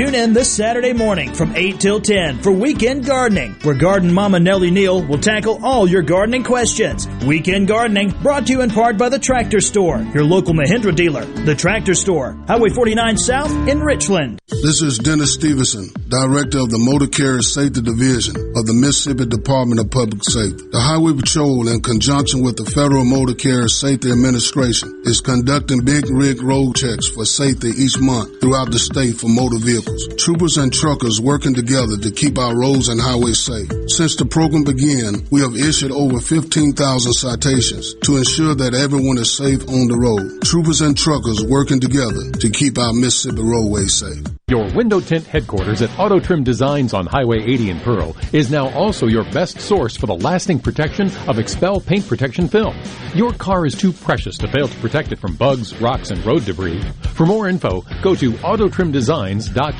Tune in this Saturday morning from 8 till 10 for Weekend Gardening, where Garden Mama Nellie Neal will tackle all your gardening questions. Weekend Gardening brought to you in part by the Tractor Store, your local Mahindra dealer. The Tractor Store, Highway 49 South in Richland. This is Dennis Stevenson, Director of the Motor Carrier Safety Division of the Mississippi Department of Public Safety. The Highway Patrol, in conjunction with the Federal Motor Carrier Safety Administration, is conducting big rig road checks for safety each month throughout the state for motor vehicles. Troopers and truckers working together to keep our roads and highways safe. Since the program began, we have issued over 15,000 citations to ensure that everyone is safe on the road. Troopers and truckers working together to keep our Mississippi roadways safe. Your window tint headquarters at Auto Trim Designs on Highway 80 in Pearl is now also your best source for the lasting protection of XPEL paint protection film. Your car is too precious to fail to protect it from bugs, rocks, and road debris. For more info, go to autotrimdesigns.com.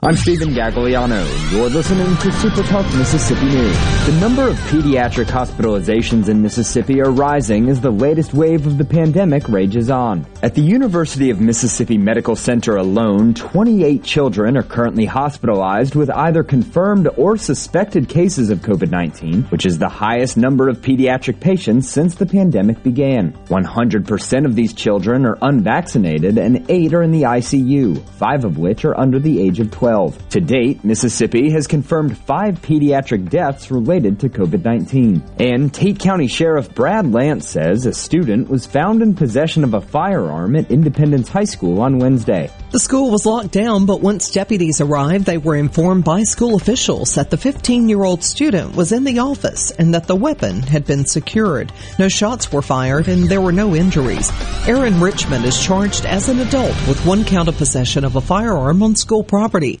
I'm Stephen Gagliano. You're listening to Super Talk Mississippi News. The number of pediatric hospitalizations in Mississippi are rising as the latest wave of the pandemic rages on. At the University of Mississippi Medical Center alone, 28 children are currently hospitalized with either confirmed or suspected cases of COVID-19, which is the highest number of pediatric patients since the pandemic began. 100% of these children are unvaccinated and 8 are in the ICU, 5 of which are under the age of 12. To date, Mississippi has confirmed five pediatric deaths related to COVID-19. And Tate County Sheriff Brad Lance says a student was found in possession of a firearm at Independence High School on Wednesday. The school was locked down, but once deputies arrived, they were informed by school officials that the 15-year-old student was in the office and that the weapon had been secured. No shots were fired and there were no injuries. Aaron Richmond is charged as an adult with one count of possession of a firearm on school property.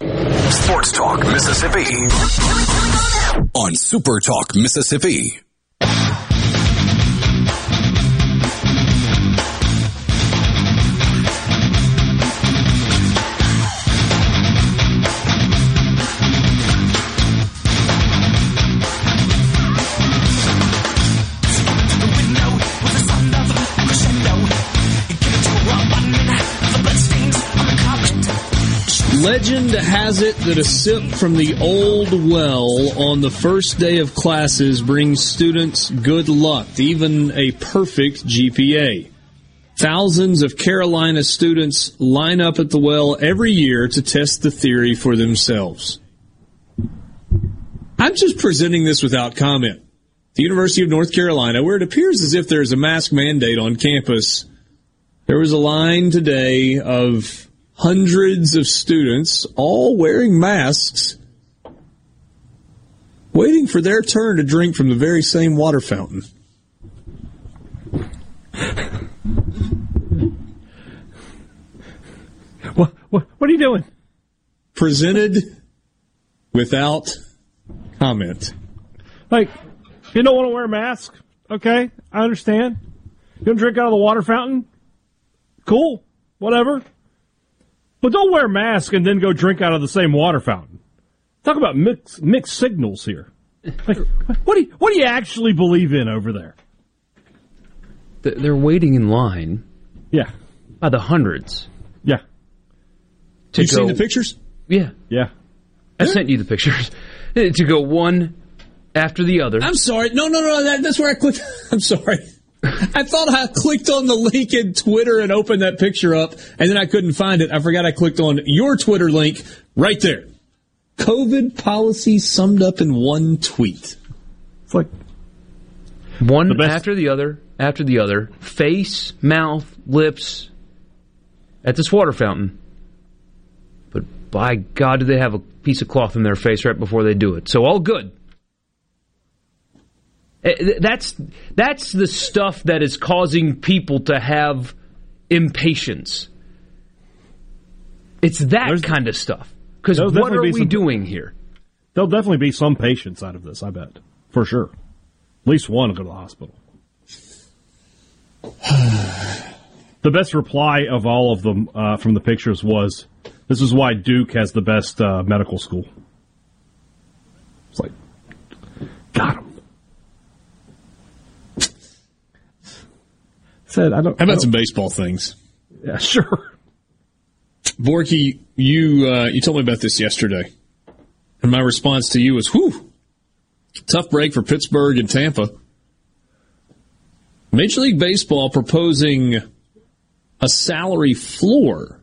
Sports Talk Mississippi on Super Talk Mississippi. Legend has it that a sip from the old well on the first day of classes brings students good luck, even a perfect GPA. Thousands of Carolina students line up at the well every year to test the theory for themselves. I'm just presenting this without comment. The University of North Carolina, where it appears as if there's a mask mandate on campus, there was a line today of hundreds of students, all wearing masks, waiting for their turn to drink from the very same water fountain. What, what, what are you doing? Presented without comment. Like, you don't want to wear a mask? Okay, I understand. You don't drink out of the water fountain? Cool, whatever. But don't wear a mask and then go drink out of the same water fountain. Talk about mixed, mixed signals here. Like, what do you, what do you actually believe in over there? They're waiting in line. Yeah. By the hundreds. Yeah. To You seen the pictures? Yeah. Yeah. I sent you the pictures. to go one after the other. I'm sorry. No, no, no. That, that's where I clicked. I'm sorry. I thought I clicked on the link in Twitter and opened that picture up, and then I couldn't find it. I forgot I clicked on your Twitter link right there. COVID policy summed up in one tweet. It's like one after the other, after the other. Face, mouth, lips at this water fountain. But by God, do they have a piece of cloth in their face right before they do it? So all good. Eh, th- That's that's the stuff that is causing people to have impatience. It's that kind of stuff. Because what are be we some- doing here? There'll definitely be some patients out of this, I bet. For sure. At least one will go to the hospital. the best reply of all of them uh, from the pictures was this is why Duke has the best uh, medical school. It's like, got him. Said, I don't. How about don't- some baseball things? Yeah, sure. Borky, you uh, you told me about this yesterday, and my response to you was, "Whew, tough break for Pittsburgh and Tampa." Major League Baseball proposing a salary floor.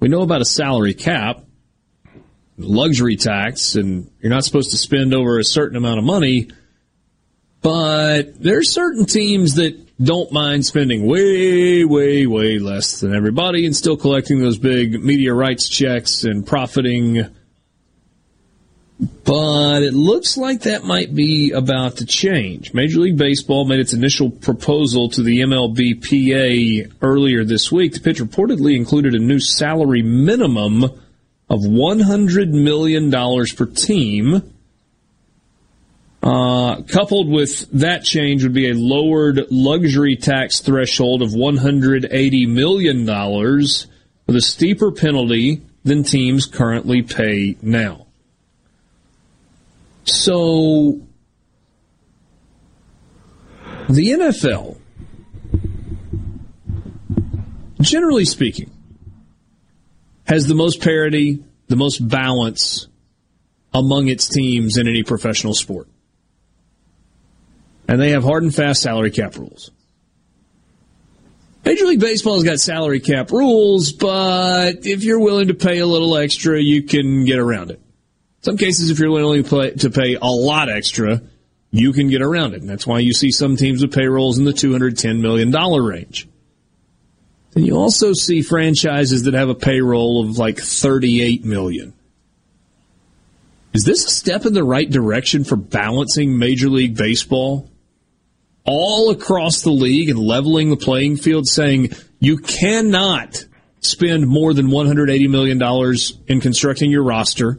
We know about a salary cap, luxury tax, and you're not supposed to spend over a certain amount of money. But there's certain teams that don't mind spending way, way, way less than everybody and still collecting those big media rights checks and profiting. But it looks like that might be about to change. Major League Baseball made its initial proposal to the MLBPA earlier this week. The pitch reportedly included a new salary minimum of $100 million per team. Uh, coupled with that change would be a lowered luxury tax threshold of $180 million with a steeper penalty than teams currently pay now. So, the NFL, generally speaking, has the most parity, the most balance among its teams in any professional sport and they have hard and fast salary cap rules. Major League Baseball has got salary cap rules, but if you're willing to pay a little extra, you can get around it. In Some cases, if you're willing to pay, to pay a lot extra, you can get around it. And that's why you see some teams with payrolls in the $210 million range. Then you also see franchises that have a payroll of like 38 million. Is this a step in the right direction for balancing Major League Baseball? All across the league and leveling the playing field, saying you cannot spend more than $180 million in constructing your roster.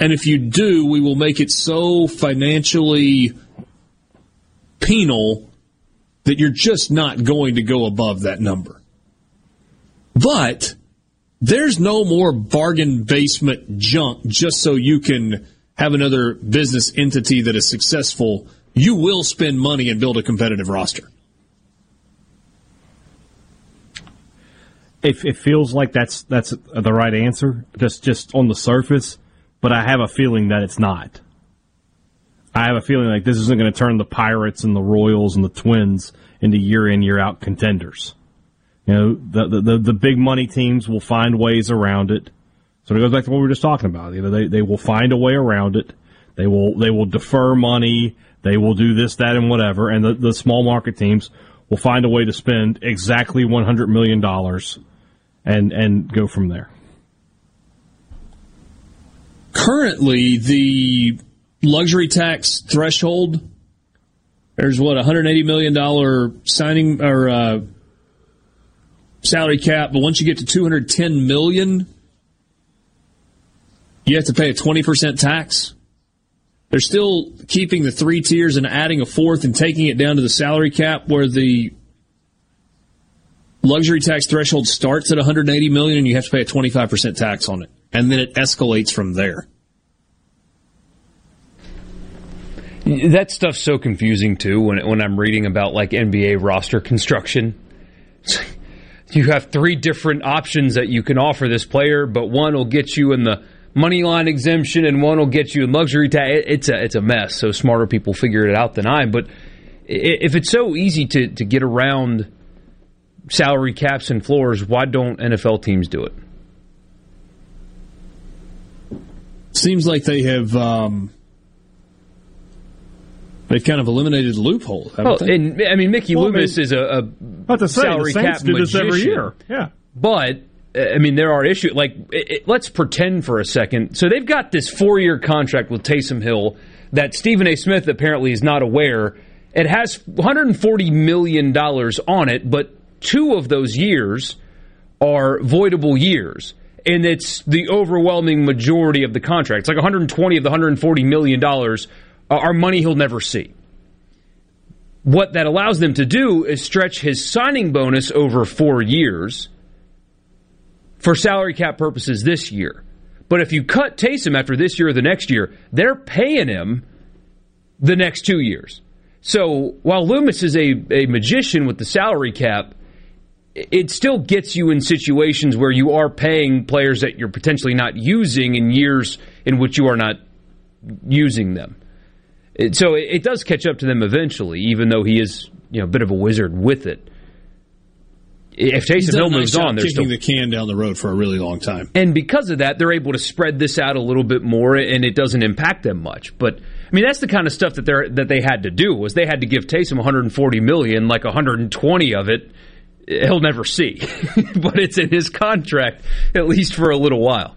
And if you do, we will make it so financially penal that you're just not going to go above that number. But there's no more bargain basement junk just so you can have another business entity that is successful. You will spend money and build a competitive roster. It, it feels like that's that's the right answer, just just on the surface. But I have a feeling that it's not. I have a feeling like this isn't going to turn the Pirates and the Royals and the Twins into year in year out contenders. You know, the, the the the big money teams will find ways around it. So it goes back to what we were just talking about. You know, they they will find a way around it. They will they will defer money. They will do this, that, and whatever. And the, the small market teams will find a way to spend exactly one hundred million dollars, and and go from there. Currently, the luxury tax threshold there's what 180 million dollar signing or uh, salary cap, but once you get to 210 million, you have to pay a 20% tax. They're still keeping the three tiers and adding a fourth and taking it down to the salary cap where the luxury tax threshold starts at 180 million and you have to pay a 25% tax on it. And then it escalates from there. That stuff's so confusing too when when I'm reading about like NBA roster construction. You have three different options that you can offer this player, but one will get you in the money line exemption and one will get you in luxury tax. It's a it's a mess. So smarter people figure it out than I. But if it's so easy to to get around salary caps and floors, why don't NFL teams do it? Seems like they have um, they've kind of eliminated the loophole. Well, and I mean Mickey Well, I Loomis mean, is a, a About to say, the salary Saints cap do this every year. Yeah. But I mean, there are issues. Like, it, it- let's pretend for a second. So they've got this four-year contract with Taysom Hill that Stephen A. Smith apparently is not aware. It has 140 million dollars on it, but two of those years are voidable years, and it's the overwhelming majority of the contract. It's like 120 of the 140 million dollars are money he'll never see. What that allows them to do is stretch his signing bonus over four years for salary cap purposes this year. But if you cut Taysom after this year or the next year, they're paying him the next two years. So while Loomis is a, a magician with the salary cap, it still gets you in situations where you are paying players that you're potentially not using in years in which you are not using them. So it, does catch up to them eventually, even though he is you know a bit of a wizard with it. If Taysom Hill nice moves on, they're kicking still the can down the road for a really long time. and because of that, they're able to spread this out a little bit more, and it doesn't impact them much. But I mean, that's the kind of stuff that they that they had to do was they had to give Taysom 140 million, like 120 of it he'll never see, but it's in his contract at least for a little while.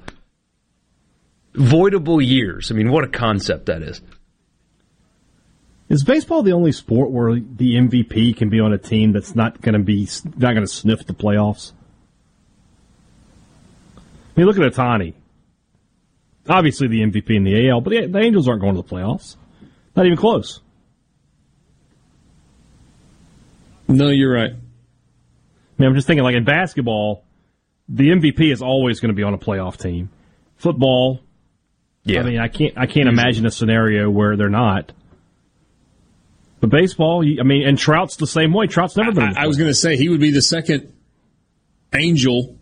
Voidable years. I mean, what a concept that is. Is baseball the only sport where the MVP can be on a team that's not going to be not going to sniff the playoffs? I mean, look at Otani. Obviously, the MVP in the AL, but the, the Angels aren't going to the playoffs. Not even close. No, you're right. I mean, I'm just thinking, like in basketball, the MVP is always going to be on a playoff team. Football, yeah. I mean, I can't, I can't imagine a scenario where they're not. But baseball, I mean, and Trout's the same way. Trout's never been. I, I was going to say he would be the second angel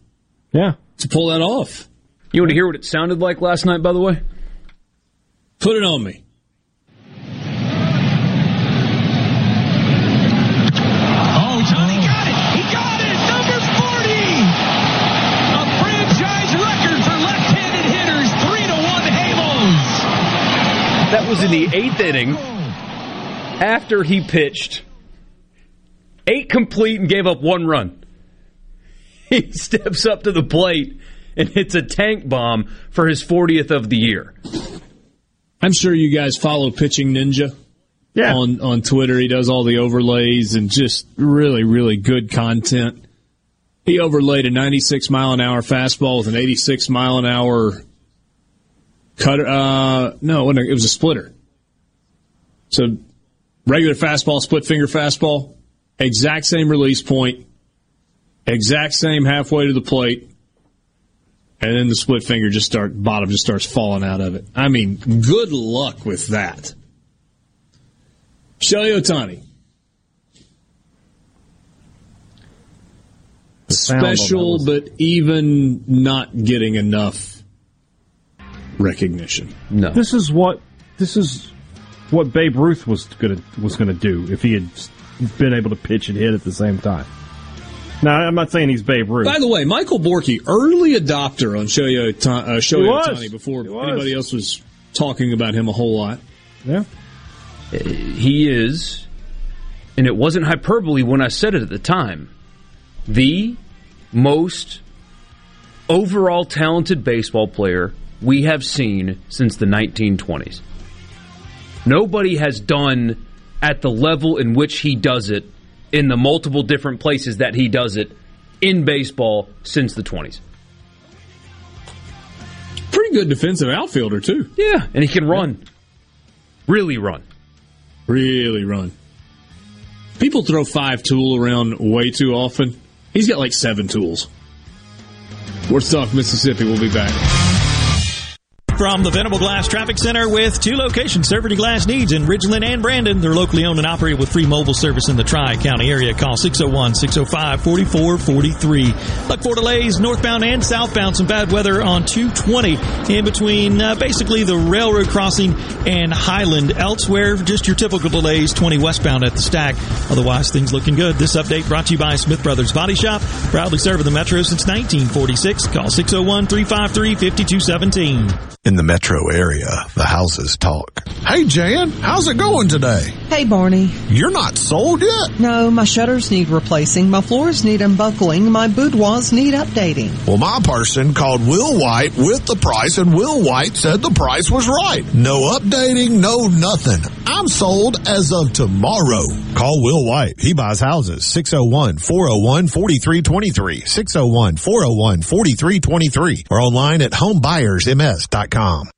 Yeah. to pull that off. You want to hear what it sounded like last night, by the way? Put it on me. Oh, Johnny got it! He got it! Number 40! A franchise record for left-handed hitters, 3 to 1 Halos! That was in the eighth inning after he pitched eight complete and gave up one run. He steps up to the plate and hits a tank bomb for his 40th of the year. I'm sure you guys follow Pitching Ninja. Yeah. On on Twitter, he does all the overlays and just really really good content. He overlaid a 96 mile an hour fastball with an 86 mile an hour cutter. Uh, no, it wasn't a- it was a splitter. So regular fastball, split finger fastball, exact same release point, exact same halfway to the plate, and then the split finger just start bottom just starts falling out of it. I mean, good luck with that. Shohei Otani. sound on that Special, but even not getting enough recognition. No. This is what this is what Babe Ruth was gonna was gonna do if he had been able to pitch and hit at the same time. Now, I'm not saying he's Babe Ruth. By the way, Michael Borky, early adopter on Shohei Ota- uh, Shohei He was. Otani before He was. anybody else was talking about him a whole lot. Yeah. He is, and it wasn't hyperbole when I said it at the time, the most overall talented baseball player we have seen since the 1920s. Nobody has done at the level in which he does it in the multiple different places that he does it in baseball since the 20s. Pretty good defensive outfielder, too. Yeah, and he can run. Really run. Really run. People throw five tool around way too often. He's got like seven tools. Worth Talk, Mississippi. We'll be back. From the Venable Glass Traffic Center with two locations serving your glass needs in Ridgeland and Brandon. They're locally owned and operated with free mobile service in the Tri County area. Call 601 605 4443. Look for delays northbound and southbound. Some bad weather on 220 in between uh, basically the railroad crossing and Highland. Elsewhere, just your typical delays 20 westbound at the stack. Otherwise, things looking good. This update brought to you by Smith Brothers Body Shop, proudly serving the Metro since 1946. Call 601 353 5217. In the metro area, the houses talk. Hey, Jan, how's it going today? Hey, Barney. You're not sold yet? No, my shutters need replacing, my floors need unbuckling, my boudoirs need updating. Well, my person called Will White with the price, and Will White said the price was right. No updating, no nothing. I'm sold as of tomorrow. Call Will White. He buys houses. 601 401 4323. 601 401 4323. Or online at homebuyersms.com.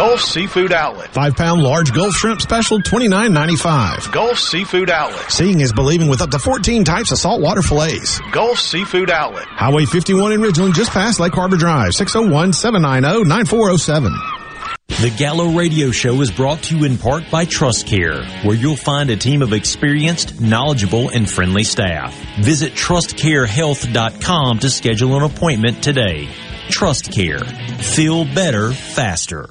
Gulf Seafood Outlet. Five pound large Gulf shrimp special, twenty nine ninety five. Gulf Seafood Outlet. Seeing is believing with up to 14 types of saltwater fillets. Gulf Seafood Outlet. Highway 51 in Ridgeland, just past Lake Harbor Drive, 601 790 9407. The Gallo Radio Show is brought to you in part by Trust Care, where you'll find a team of experienced, knowledgeable, and friendly staff. Visit trustcarehealth.com to schedule an appointment today. Trust Care. Feel better, faster.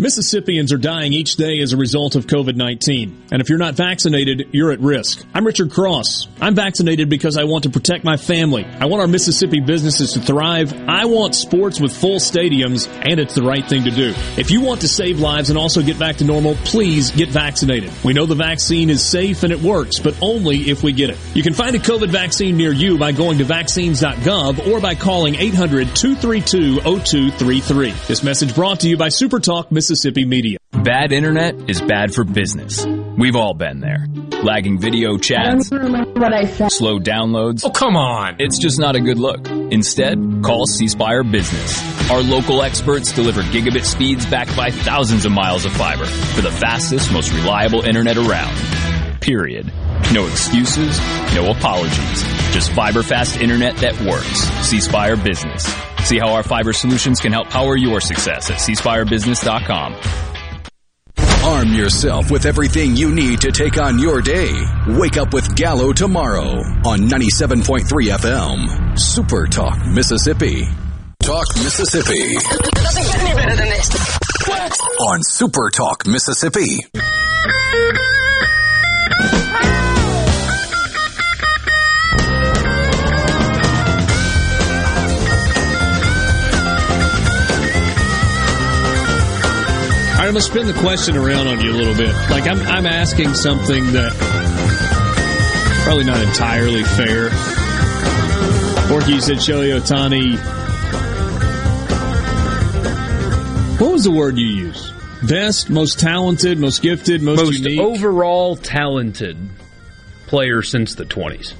Mississippians are dying each day as a result of COVID-19. And if you're not vaccinated, you're at risk. I'm Richard Cross. I'm vaccinated because I want to protect my family. I want our Mississippi businesses to thrive. I want sports with full stadiums, and it's the right thing to do. If you want to save lives and also get back to normal, please get vaccinated. We know the vaccine is safe and it works, but only if we get it. You can find a COVID vaccine near you by going to vaccines.gov or by calling 800-232-0233. This message brought to you by SuperTalk Mississippi. Mississippi media. Bad internet is bad for business. We've all been there. Lagging video chats, slow downloads. Oh, come on. It's just not a good look. Instead, call C Spire Business. Our local experts deliver gigabit speeds backed by thousands of miles of fiber for the fastest, most reliable internet around. Period. No excuses, no apologies. Just fiber fast internet that works. C Spire Business. See how our fiber solutions can help power your success at cspirebusiness.com. Arm yourself with everything you need to take on your day. Wake up with Gallo tomorrow on 97.3 FM. Super Talk Mississippi. Talk Mississippi. Doesn't get any better than this. On Super Talk Mississippi. Right, I'm to spin the question around on you a little bit. Like, I'm, I'm asking something that probably not entirely fair. Borky, said Shohei Otani. What was the word you used? Best, most talented, most gifted, most, Most unique? overall talented player since the 20s.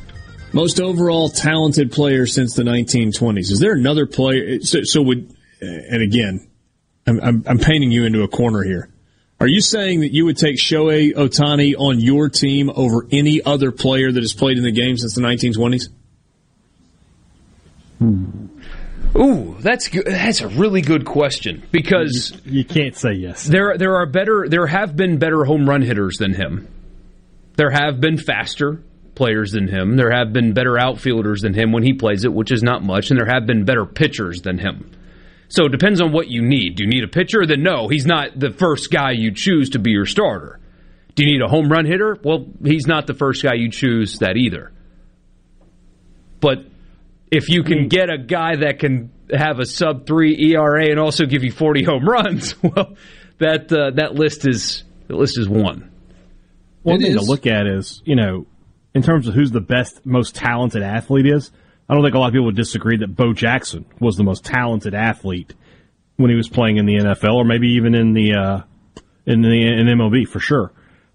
Most overall talented player since the 1920s. Is there another player? So, so would, and again, I'm, I'm, I'm painting you into a corner here. Are you saying that you would take Shohei Otani on your team over any other player that has played in the game since the 1920s? Hmm. Ooh, that's good. That's a really good question because you can't say yes. There, there are better. There have been better home run hitters than him. There have been faster players than him. There have been better outfielders than him when he plays it, which is not much, and there have been better pitchers than him. So it depends on what you need. Do you need a pitcher? Then no, he's not the first guy you choose to be your starter. Do you need a home run hitter? Well, he's not the first guy you choose that either. But if you can get a guy that can have a sub three ERA and also give you 40 home runs, well, that uh, that list is the list is one. One It thing is. to look at is, you know, in terms of who's the best, most talented athlete is, I don't think a lot of people would disagree that Bo Jackson was the most talented athlete when he was playing in the NFL, or maybe even in the uh, in the in MLB for sure.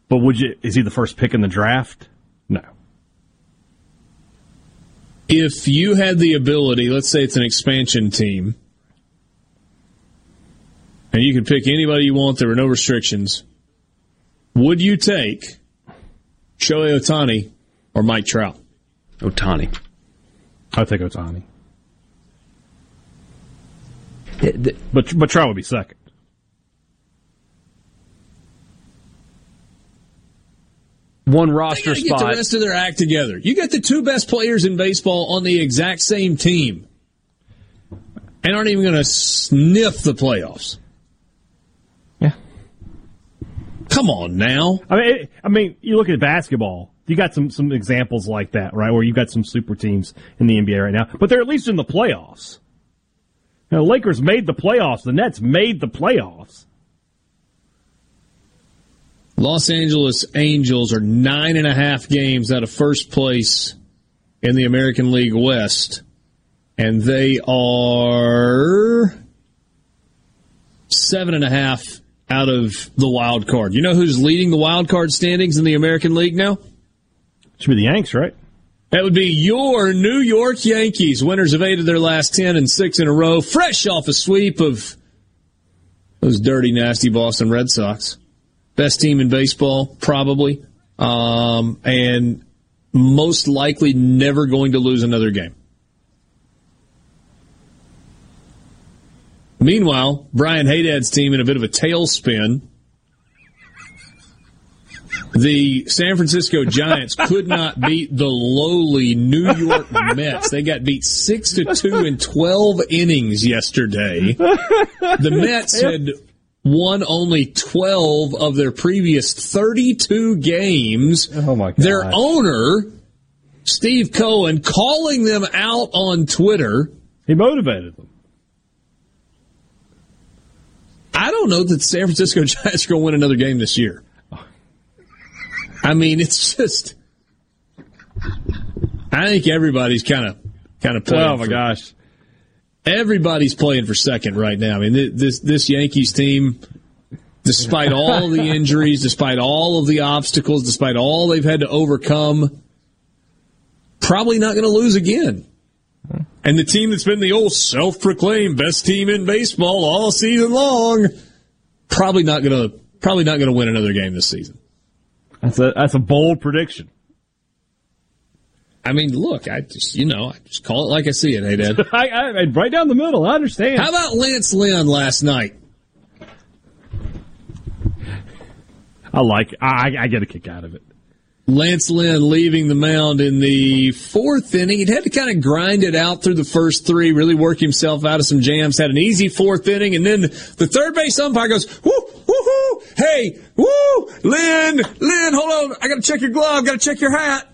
But would you? Is he the first pick in the draft? No. If you had the ability, let's say it's an expansion team, and you could pick anybody you want, there were no restrictions, would you take Shohei Otani or Mike Trout? Otani. I'd take Otani. But but Trout would be second. One roster gotta Get the rest of their act together. You got the two best players in baseball on the exact same team, and aren't even going to sniff the playoffs. Yeah. Come on now. I mean, I mean, you look at basketball. You got some some examples like that, right? Where you've got some super teams in the NBA right now, but they're at least in the playoffs. The Lakers made the playoffs. The Nets made the playoffs. Los Angeles Angels are nine and a half games out of first place in the American League West, and they are seven and a half out of the wild card. You know who's leading the wild card standings in the American League now? Should be the Yanks, right? That would be your New York Yankees, winners of eight of their last ten and six in a row, fresh off a sweep of those dirty, nasty Boston Red Sox. Best team in baseball, probably, um, and most likely never going to lose another game. Meanwhile, Brian Haydad's team in a bit of a tailspin. The San Francisco Giants could not beat the lowly New York Mets. They got beat six to two in twelve innings yesterday. The Mets had won only twelve of their previous thirty-two games. Oh my god! Their owner, Steve Cohen, calling them out on Twitter. He motivated them. I don't know that the San Francisco Giants are going to win another game this year. I mean, it's just. I think everybody's kind of kind of playing. Oh my for- gosh! Everybody's playing for second right now. I mean, this this Yankees team, despite all the injuries, despite all of the obstacles, despite all they've had to overcome, probably not going to lose again. And the team that's been the old self-proclaimed best team in baseball all season long, probably not going to probably not going to win another game this season. That's a that's a bold prediction. I mean, look, I just you know, I just call it like I see it. Hey, Dad. I, I, right down the middle. I understand. How about Lance Lynn last night? I like. I I get a kick out of it. Lance Lynn leaving the mound in the fourth inning. He'd had to kind of grind it out through the first three, really work himself out of some jams. Had an easy fourth inning, and then the third base umpire goes, "Woo, woo, woo! Hey, woo, Lynn, Lynn, hold on! I got to check your glove. Got to check your hat."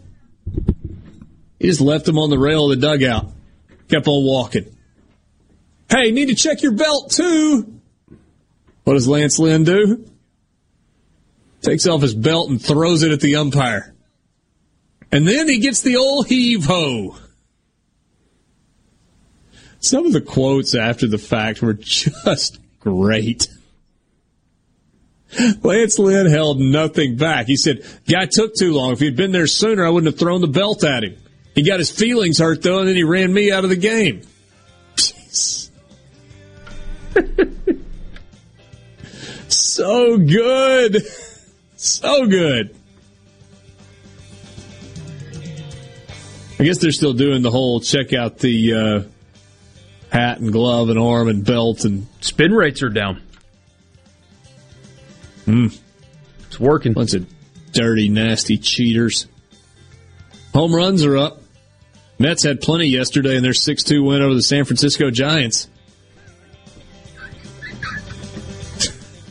He just left him on the rail of the dugout. Kept on walking. Hey, need to check your belt too. What does Lance Lynn do? Takes off his belt and throws it at the umpire. And then he gets the old heave ho. Some of the quotes after the fact were just great. Lance Lynn held nothing back. He said, Guy took too long. If he'd been there sooner, I wouldn't have thrown the belt at him. He got his feelings hurt, though, and then he ran me out of the game. Jeez. So good. So good. I guess they're still doing the whole check out the uh, hat and glove and arm and belt and spin rates are down. Hmm. It's working. Bunch of dirty, nasty cheaters. Home runs are up. Mets had plenty yesterday in their 6 2 win over the San Francisco Giants.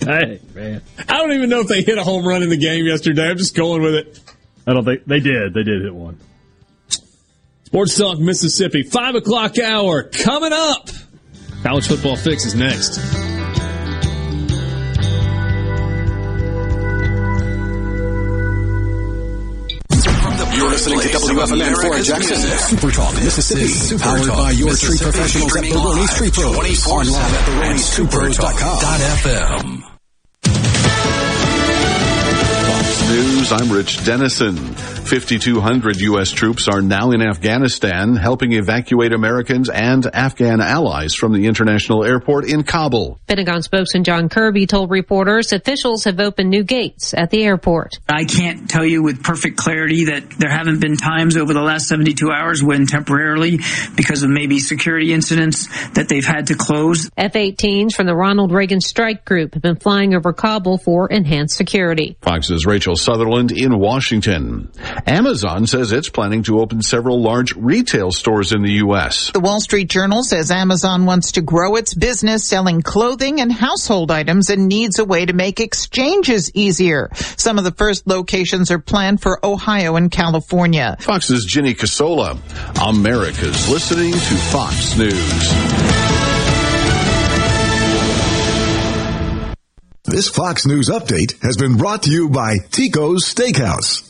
Hey, man. I don't even know if they hit a home run in the game yesterday. I'm just going with it. I don't think they did. They did hit one. Sports Talk Mississippi, 5 o'clock hour coming up. College Football Fix is next. Listening to WFMN for Jackson. Super Talk Mississippi. Super Powered by your tree professionals at Baroni's Tree Pros. Online at baronistreepros.com. Fox News, I'm Rich Dennison. 5,200 U.S. troops are now in Afghanistan helping evacuate Americans and Afghan allies from the international airport in Kabul. Pentagon spokesman John Kirby told reporters officials have opened new gates at the airport. I can't tell you with perfect clarity that there haven't been times over the last 72 hours when temporarily, because of maybe security incidents, that they've had to close. F-18s from the Ronald Reagan Strike Group have been flying over Kabul for enhanced security. Fox's Rachel Sutherland in Washington. Amazon says it's planning to open several large retail stores in the U.S. The Wall Street Journal says Amazon wants to grow its business selling clothing and household items and needs a way to make exchanges easier. Some of the first locations are planned for Ohio and California. Fox's Ginny Casola. America's listening to Fox News. This Fox News update has been brought to you by Tico's Steakhouse.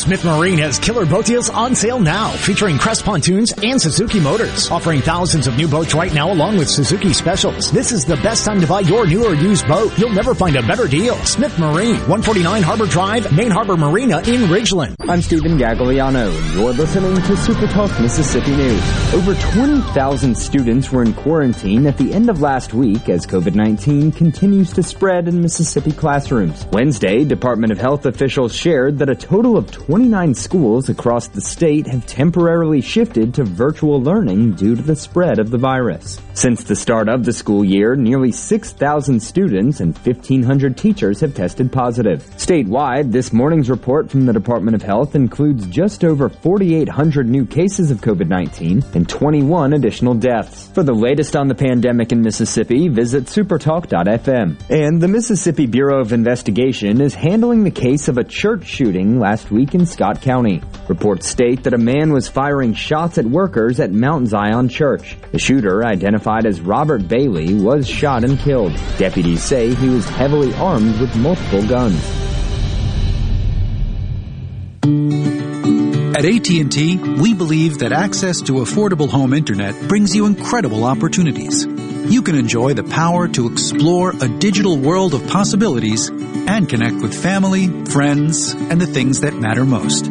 Smith Marine has killer boat deals on sale now, featuring Crest pontoons and Suzuki motors, offering thousands of new boats right now along with Suzuki specials. This is the best time to buy your new or used boat. You'll never find a better deal. Smith Marine, 149 Harbor Drive, Main Harbor Marina in Ridgeland. I'm Stephen Gagliano, and you're listening to Super Talk Mississippi News. Over 20,000 students were in quarantine at the end of last week as COVID-19 continues to spread in Mississippi classrooms. Wednesday, Department of Health officials shared that a total of 29 schools across the state have temporarily shifted to virtual learning due to the spread of the virus. Since the start of the school year, nearly 6,000 students and 1,500 teachers have tested positive. Statewide, this morning's report from the Department of Health includes just over 4,800 new cases of COVID-19 and 21 additional deaths. For the latest on the pandemic in Mississippi, visit supertalk.fm. And the Mississippi Bureau of Investigation is handling the case of a church shooting last week in Scott County. Reports state that a man was firing shots at workers at Mount Zion Church. The shooter, identified as Robert Bailey, was shot and killed. Deputies say he was heavily armed with multiple guns. At AT&T, we believe that access to affordable home internet brings you incredible opportunities. You can enjoy the power to explore a digital world of possibilities and connect with family, friends, and the things that matter most.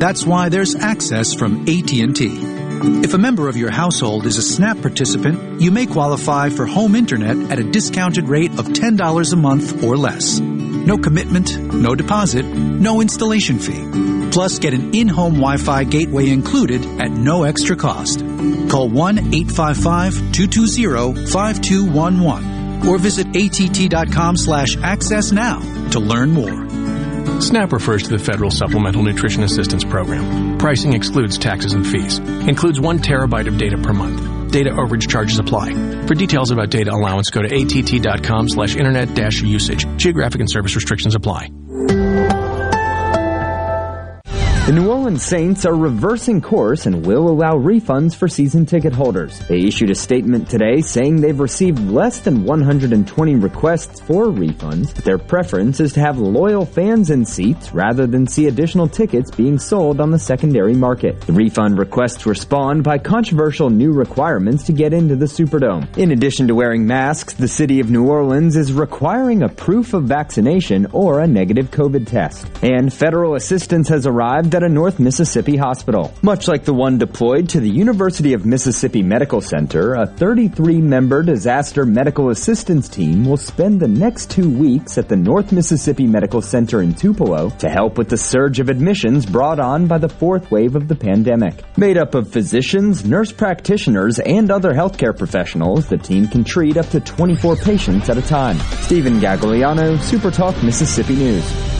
That's why there's access from AT&T. If a member of your household is a SNAP participant, you may qualify for home internet at a discounted rate of $10 a month or less. No commitment, no deposit, no installation fee. Plus, get an in-home Wi-Fi gateway included at no extra cost. Call 1-855-220-5211 or visit att.com slash access now to learn more. SNAP refers to the Federal Supplemental Nutrition Assistance Program. Pricing excludes taxes and fees. Includes one terabyte of data per month. Data overage charges apply. For details about data allowance, go to att.com slash internet dash usage. Geographic and service restrictions apply. The New Orleans Saints are reversing course and will allow refunds for season ticket holders. They issued a statement today saying they've received less than 120 requests for refunds, but their preference is to have loyal fans in seats rather than see additional tickets being sold on the secondary market. The refund requests were spawned by controversial new requirements to get into the Superdome. In addition to wearing masks, the city of New Orleans is requiring a proof of vaccination or a negative COVID test. And federal assistance has arrived at a North Mississippi hospital. Much like the one deployed to the University of Mississippi Medical Center, a 33-member disaster medical assistance team will spend the next two weeks at the North Mississippi Medical Center in Tupelo to help with the surge of admissions brought on by the fourth wave of the pandemic. Made up of physicians, nurse practitioners, and other healthcare professionals, the team can treat up to 24 patients at a time. Stephen Gagliano, SuperTalk Mississippi News.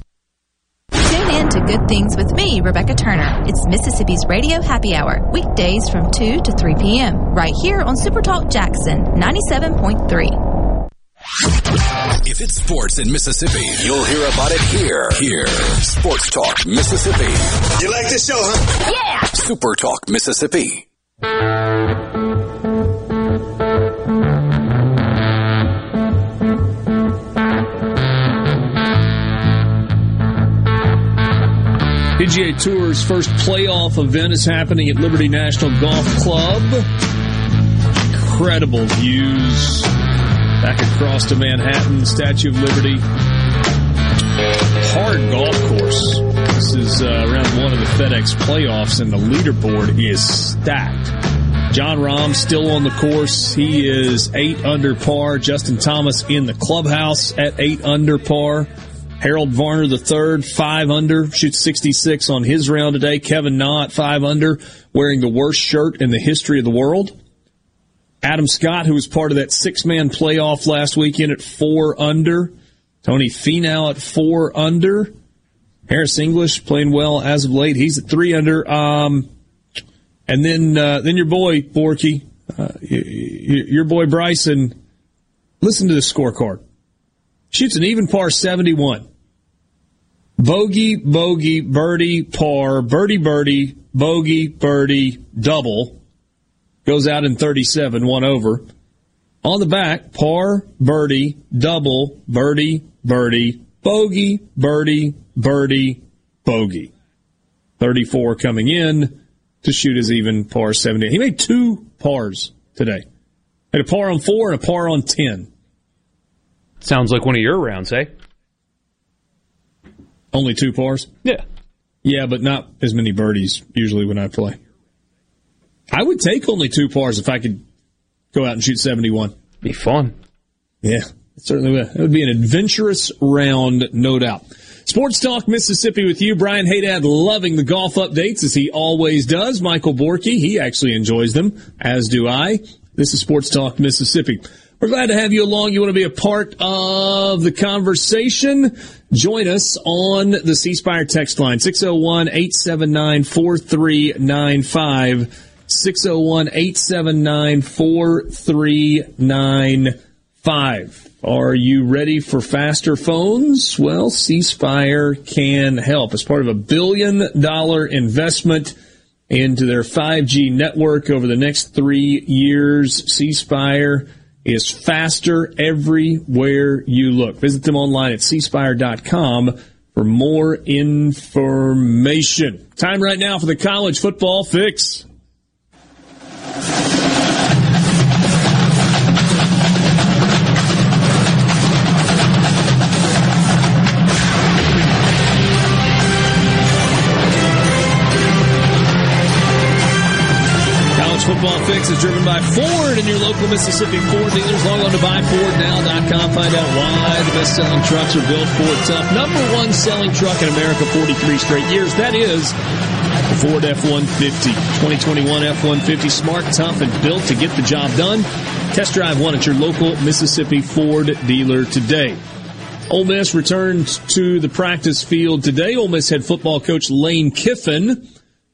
Tune in to Good Things with me, Rebecca Turner. It's Mississippi's Radio Happy Hour, weekdays from 2 to 3 p.m., right here on Supertalk Jackson 97.3. If it's sports in Mississippi, you'll hear about it here. Here. Sports Talk Mississippi. You like this show, huh? Yeah! Super Talk Mississippi. PGA Tour's first playoff event is happening at Liberty National Golf Club. Incredible views back across to Manhattan, Statue of Liberty. Hard golf course. This is uh, round one of the FedEx playoffs, and the leaderboard is stacked. Jon Rahm still on the course. He is eight under par. Justin Thomas in the clubhouse at eight under par. Harold Varner III, five under, shoots 66 on his round today. Kevin Knott, five under, wearing the worst shirt in the history of the world. Adam Scott, who was part of that six man playoff last weekend at four under. Tony Finau at four under. Harris English playing well as of late. He's at three under. Um, and then, uh, then your boy, Borky, uh, your boy Bryson, listen to the scorecard. Shoots an even par 71. Bogey, bogey, birdie, par, birdie, birdie, bogey, birdie, double. Goes out in 37, one over. On the back, par, birdie, double, birdie, birdie, bogey, birdie, birdie, bogey. 34 coming in to shoot his even par 70. He made two pars today. Had a par on four and a par on 10. Sounds like one of your rounds, eh? Only two pars? Yeah. Yeah, but not as many birdies usually when I play. I would take only two pars if I could go out and shoot 71. Be fun. Yeah, it certainly would. It would be an adventurous round, no doubt. Sports Talk Mississippi with you. Brian Hadad loving the golf updates as he always does. Michael Borky, he actually enjoys them, as do I. This is Sports Talk Mississippi. We're glad to have you along. You want to be a part of the conversation? Join us on the C Spire text line, 601 879 4395. 601 879 4395. Are you ready for faster phones? Well, C Spire can help. As part of a billion dollar investment into their 5G network over the next three years, C Spire is faster everywhere you look. Visit them online at cspire.com for more information. Time right now for the college football fix. Football Fix is driven by Ford and your local Mississippi Ford dealers. Log on to buyfordnow.com. Find out why the best selling trucks are built Ford tough. Number one selling truck in America 43 straight years. That is the Ford F-150. 2021 F-150 smart, tough, and built to get the job done. Test drive one at your local Mississippi Ford dealer today. Ole Miss returned to the practice field today. Ole Miss head football coach Lane Kiffin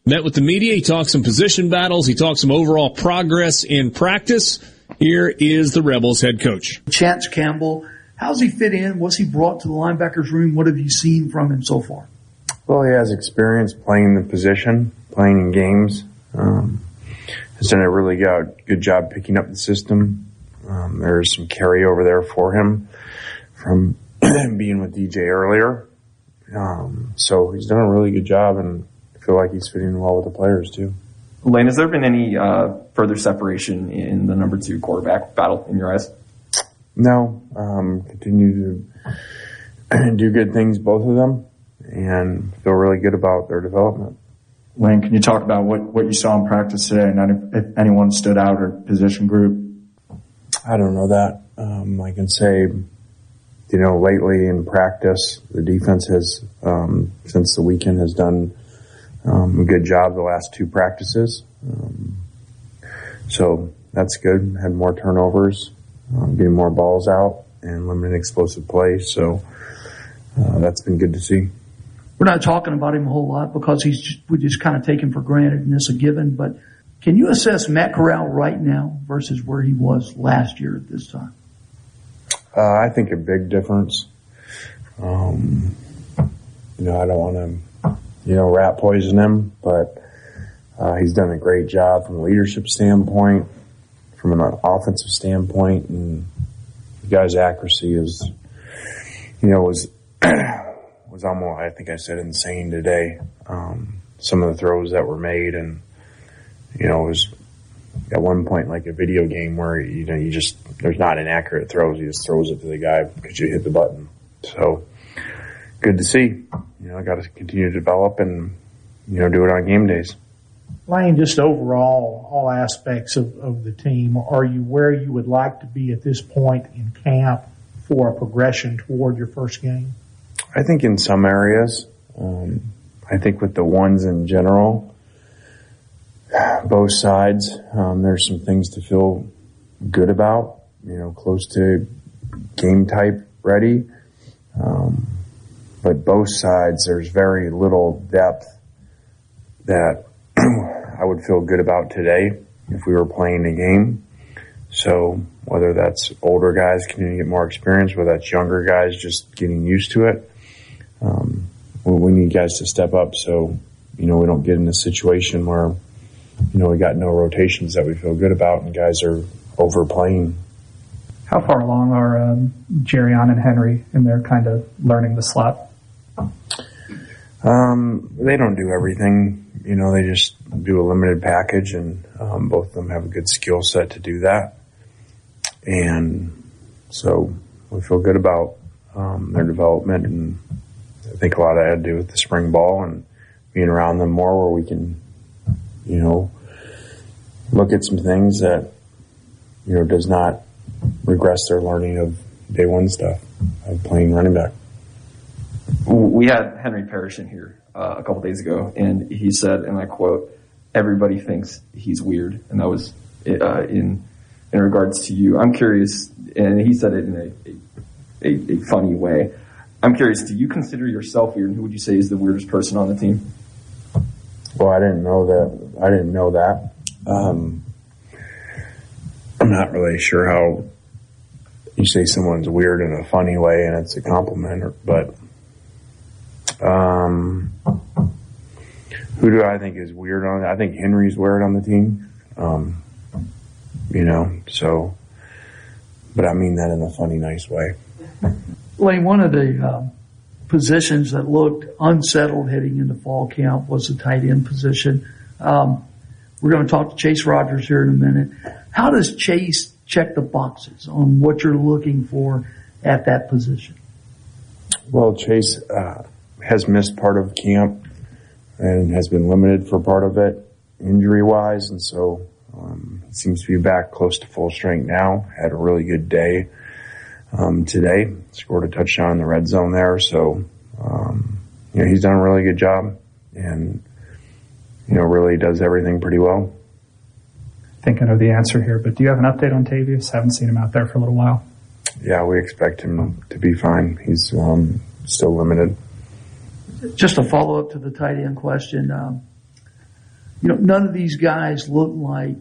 met with the media. He talked some position battles. He talked some overall progress in practice. Here is the Rebels head coach. Chance Campbell, how's he fit in? What's he brought to the linebackers room? What have you seen from him so far? Well, he has experience playing the position, playing in games. Um, has done a really good, good job picking up the system. Um, there's some carryover there for him from being with DJ earlier. Um, so he's done a really good job and feel like he's fitting well with the players too. Lane, has there been any uh, further separation in the number two quarterback battle in your eyes? No. Um, continue to do good things, both of them, and feel really good about their development. Lane, can you talk about what, what you saw in practice today and if anyone stood out or position group? I don't know that. Um, I can say, you know, lately in practice, the defense has, um, since the weekend, has done um, good job the last two practices. Um, so that's good. Had more turnovers, um, getting more balls out, and limited explosive plays. So uh, that's been good to see. We're not talking about him a whole lot because he's just, we just kind of take him for granted and it's a given. But can you assess Matt Corral right now versus where he was last year at this time? Uh, I think a big difference. Um, you know, I don't want to you know, rat poison him, but uh, he's done a great job from a leadership standpoint, from an offensive standpoint, and the guy's accuracy is, you know, was was almost I think I said insane today. Um, some of the throws that were made, and you know, it was at one point like a video game where you know you just there's not inaccurate throws. He just throws it to the guy because you hit the button. So good to see you know, I got to continue to develop and, you know, do it on game days. Lane, just overall, all aspects of, of the team, are you where you would like to be at this point in camp for a progression toward your first game? I think in some areas, um, I think with the ones in general, both sides, um, there's some things to feel good about, you know, close to game type ready. Um, but both sides, there's very little depth that I would feel good about today if we were playing a game. So whether that's older guys continuing to get more experience, whether that's younger guys just getting used to it, um, we need guys to step up so, you know, we don't get in a situation where, you know, we got no rotations that we feel good about and guys are overplaying. How far along are um, Jerrion and Henry in their kind of learning the slot? Um, they don't do everything. You know, they just do a limited package, and um, both of them have a good skill set to do that. And so we feel good about um, their development, and I think a lot of that had to do with the spring ball and being around them more, where we can, you know, look at some things that you know does not regress their learning of day one stuff of playing running back we had Henry Parrish in here uh, a couple days ago, and he said, and I quote, "Everybody thinks he's weird," and that was uh, in in regards to you. I'm curious, and he said it in a, a, a, funny way. I'm curious, do you consider yourself weird, and who would you say is the weirdest person on the team? Well, I didn't know that. I didn't know that. Um, I'm not really sure how you say someone's weird in a funny way, and it's a compliment, but um, who do I think is weird on? I think Henry's weird on the team. Um, you know, so, but I mean that in a funny, nice way. Lane, one of the um, positions that looked unsettled heading into fall camp was the tight end position. Um, we're going to talk to Chase Rogers here in a minute. How does Chase check the boxes on what you're looking for at that position? Well, Chase uh, has missed part of camp and has been limited for part of it injury wise, and so um, seems to be back close to full strength now. Had a really good day um, today. Scored a touchdown in the red zone there, so um, you know he's done a really good job, and you know really does everything pretty well. I think I know the answer here, but do you have an update on Tavius? Haven't seen him out there for a little while. Yeah, we expect him to be fine. He's um, still limited. Just a follow up to the tight end question. Um, you know, none of these guys look like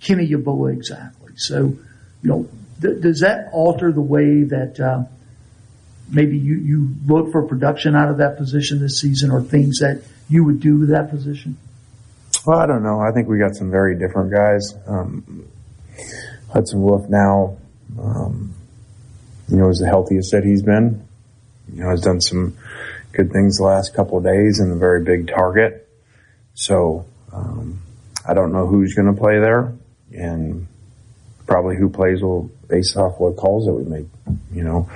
Kenny Yeboah exactly. So, you know, th- does that alter the way that uh, maybe you, you look for production out of that position this season or things that you would do with that position? Well, I don't know. I think we got some very different guys. Um, Hudson Wolf now, um, you know, is the healthiest that he's been. You know, has done some good things the last couple of days and a very big target. So, um, I don't know who's going to play there and probably who plays will base off what calls that we make. You know,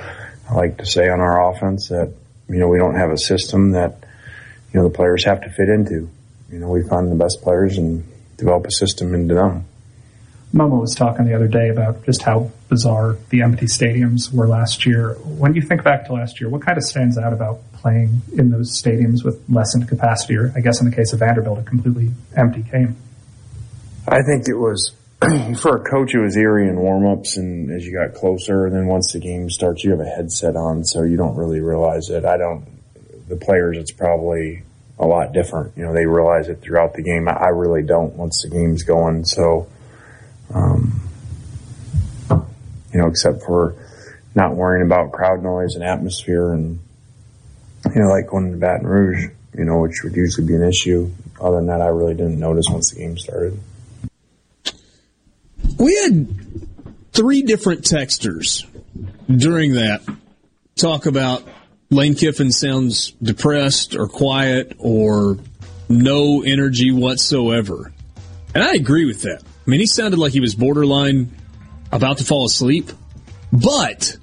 I like to say on our offense that, you know, we don't have a system that, you know, the players have to fit into. You know, we find the best players and develop a system into them. Momo was talking the other day about just how bizarre the empty stadiums were last year. When you think back to last year, what kind of stands out about playing in those stadiums with lessened capacity, or I guess in the case of Vanderbilt, a completely empty game? I think it was for a coach, it was eerie in warmups, and as you got closer, and then once the game starts, you have a headset on, so you don't really realize it. I don't. The players, it's probably a lot different. You know, they realize it throughout the game. I really don't once the game's going. So, um, you know, except for not worrying about crowd noise and atmosphere, and you know, like going to Baton Rouge, you know, which would usually be an issue. Other than that, I really didn't notice once the game started. We had three different texters during that talk about Lane Kiffin sounds depressed or quiet or no energy whatsoever. And I agree with that. I mean, he sounded like he was borderline about to fall asleep. But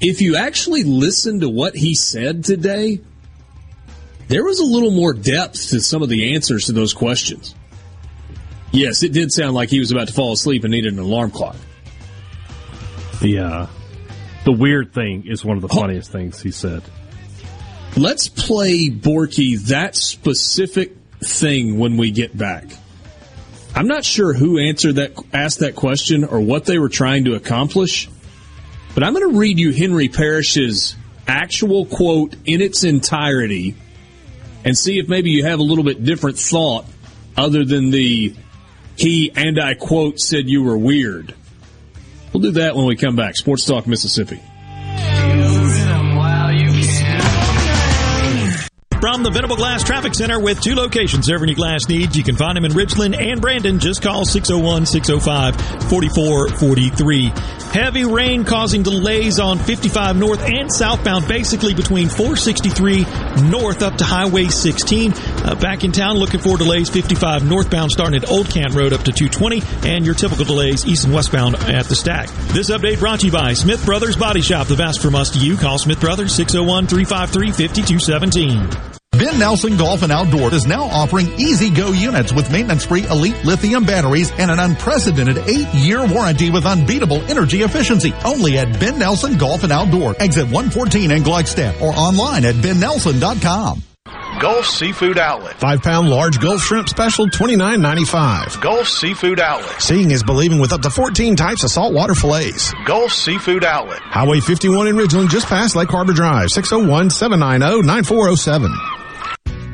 if you actually listen to what he said today, there was a little more depth to some of the answers to those questions. Yes, it did sound like he was about to fall asleep and needed an alarm clock. The uh, the weird thing is one of the funniest things he said. Let's play Borky that specific thing when we get back. I'm not sure who answered that asked that question or what they were trying to accomplish, but I'm going to read you Henry Parrish's actual quote in its entirety and see if maybe you have a little bit different thought other than the he and I quote said you were weird. We'll do that when we come back. Sports Talk Mississippi. From the Venable Glass Traffic Center with two locations serving your glass needs. You can find them in Richland and Brandon. Just call 601 605 4443. Heavy rain causing delays on 55 north and southbound, basically between 463 north up to Highway 16. Uh, back in town, looking for delays 55 northbound starting at Old Kent Road up to 220, and your typical delays east and westbound at the stack. This update brought to you by Smith Brothers Body Shop. The best from us to you. Call Smith Brothers 601 353 5217. Ben Nelson Golf and Outdoor is now offering easy go units with maintenance free elite lithium batteries and an unprecedented eight year warranty with unbeatable energy efficiency. Only at Ben Nelson Golf and Outdoor, exit 114 in Gluckstadt or online at bennelson.com. Gulf Seafood Outlet. Five pound large Gulf shrimp special, twenty nine ninety five. Gulf Seafood Outlet. Seeing is believing with up to 14 types of saltwater fillets. Gulf Seafood Outlet. Highway 51 in Ridgeland, just past Lake Harbor Drive, 601 790 9407.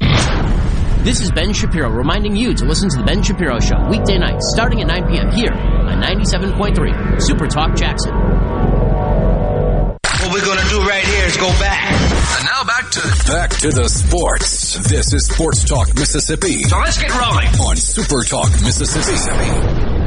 This is Ben Shapiro reminding you to listen to The Ben Shapiro Show weekday nights starting at 9 p.m. here on 97.3 Super Talk Jackson. What we're going to do right here is go back. And now back to back to the sports. This is Sports Talk Mississippi. So let's get rolling on Super Talk Mississippi.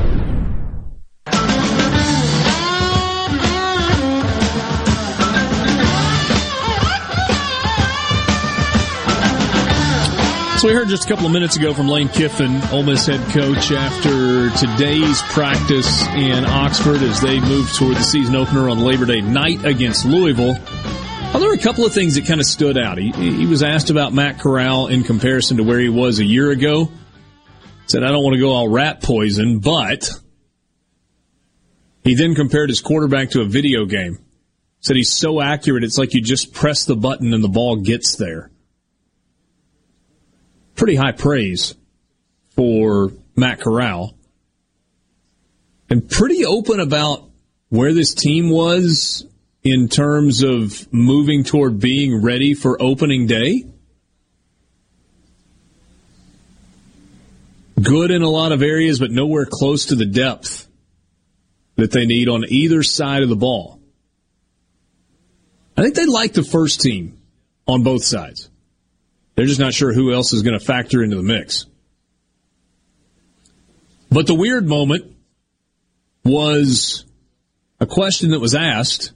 So we heard just a couple of minutes ago from Lane Kiffin, Ole Miss head coach, after today's practice in Oxford as they move toward the season opener on Labor Day night against Louisville. Well, there were a couple of things that kind of stood out. He, he was asked about Matt Corral in comparison to where he was a year ago. Said, I don't want to go all rat poison, but he then compared his quarterback to a video game. Said he's so accurate, it's like you just press the button and the ball gets there pretty high praise for Matt Corral and pretty open about where this team was in terms of moving toward being ready for opening day. Good in a lot of areas, but nowhere close to the depth that they need on either side of the ball. I think they like the first team on both sides. They're just not sure who else is going to factor into the mix. But the weird moment was a question that was asked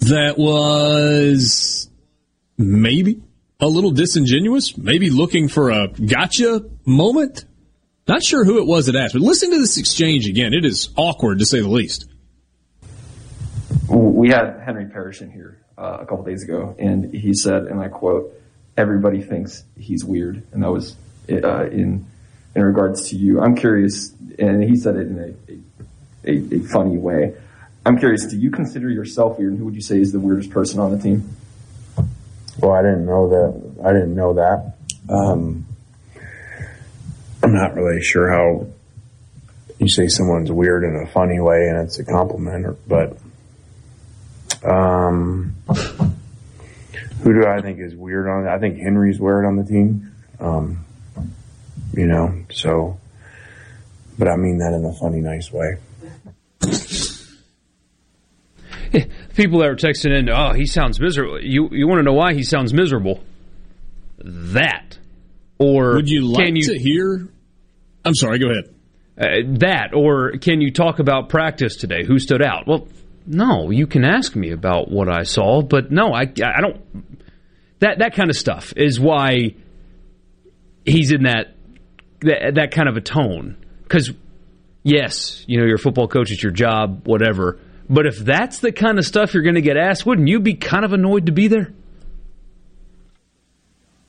that was maybe a little disingenuous, maybe looking for a gotcha moment. Not sure who it was that asked, but listen to this exchange again. It is awkward to say the least. We had Henry Parrish in here uh, a couple days ago, and he said, and I quote, "Everybody thinks he's weird," and that was uh, in in regards to you. I'm curious, and he said it in a, a, a, funny way. I'm curious, do you consider yourself weird, and who would you say is the weirdest person on the team? Well, I didn't know that. I didn't know that. Um, I'm not really sure how you say someone's weird in a funny way, and it's a compliment, or, but um, who do I think is weird on? I think Henry's weird on the team. Um, you know, so, but I mean that in a funny, nice way. People that are texting in, oh, he sounds miserable. You you want to know why he sounds miserable? That, or would you like you, to hear? I'm sorry. Go ahead. Uh, that, or can you talk about practice today? Who stood out? Well, no, you can ask me about what I saw, but no, I, I don't. That that kind of stuff is why he's in that that, that kind of a tone. Because yes, you know, you're a football coach, it's your job, whatever. But if that's the kind of stuff you're going to get asked, wouldn't you be kind of annoyed to be there?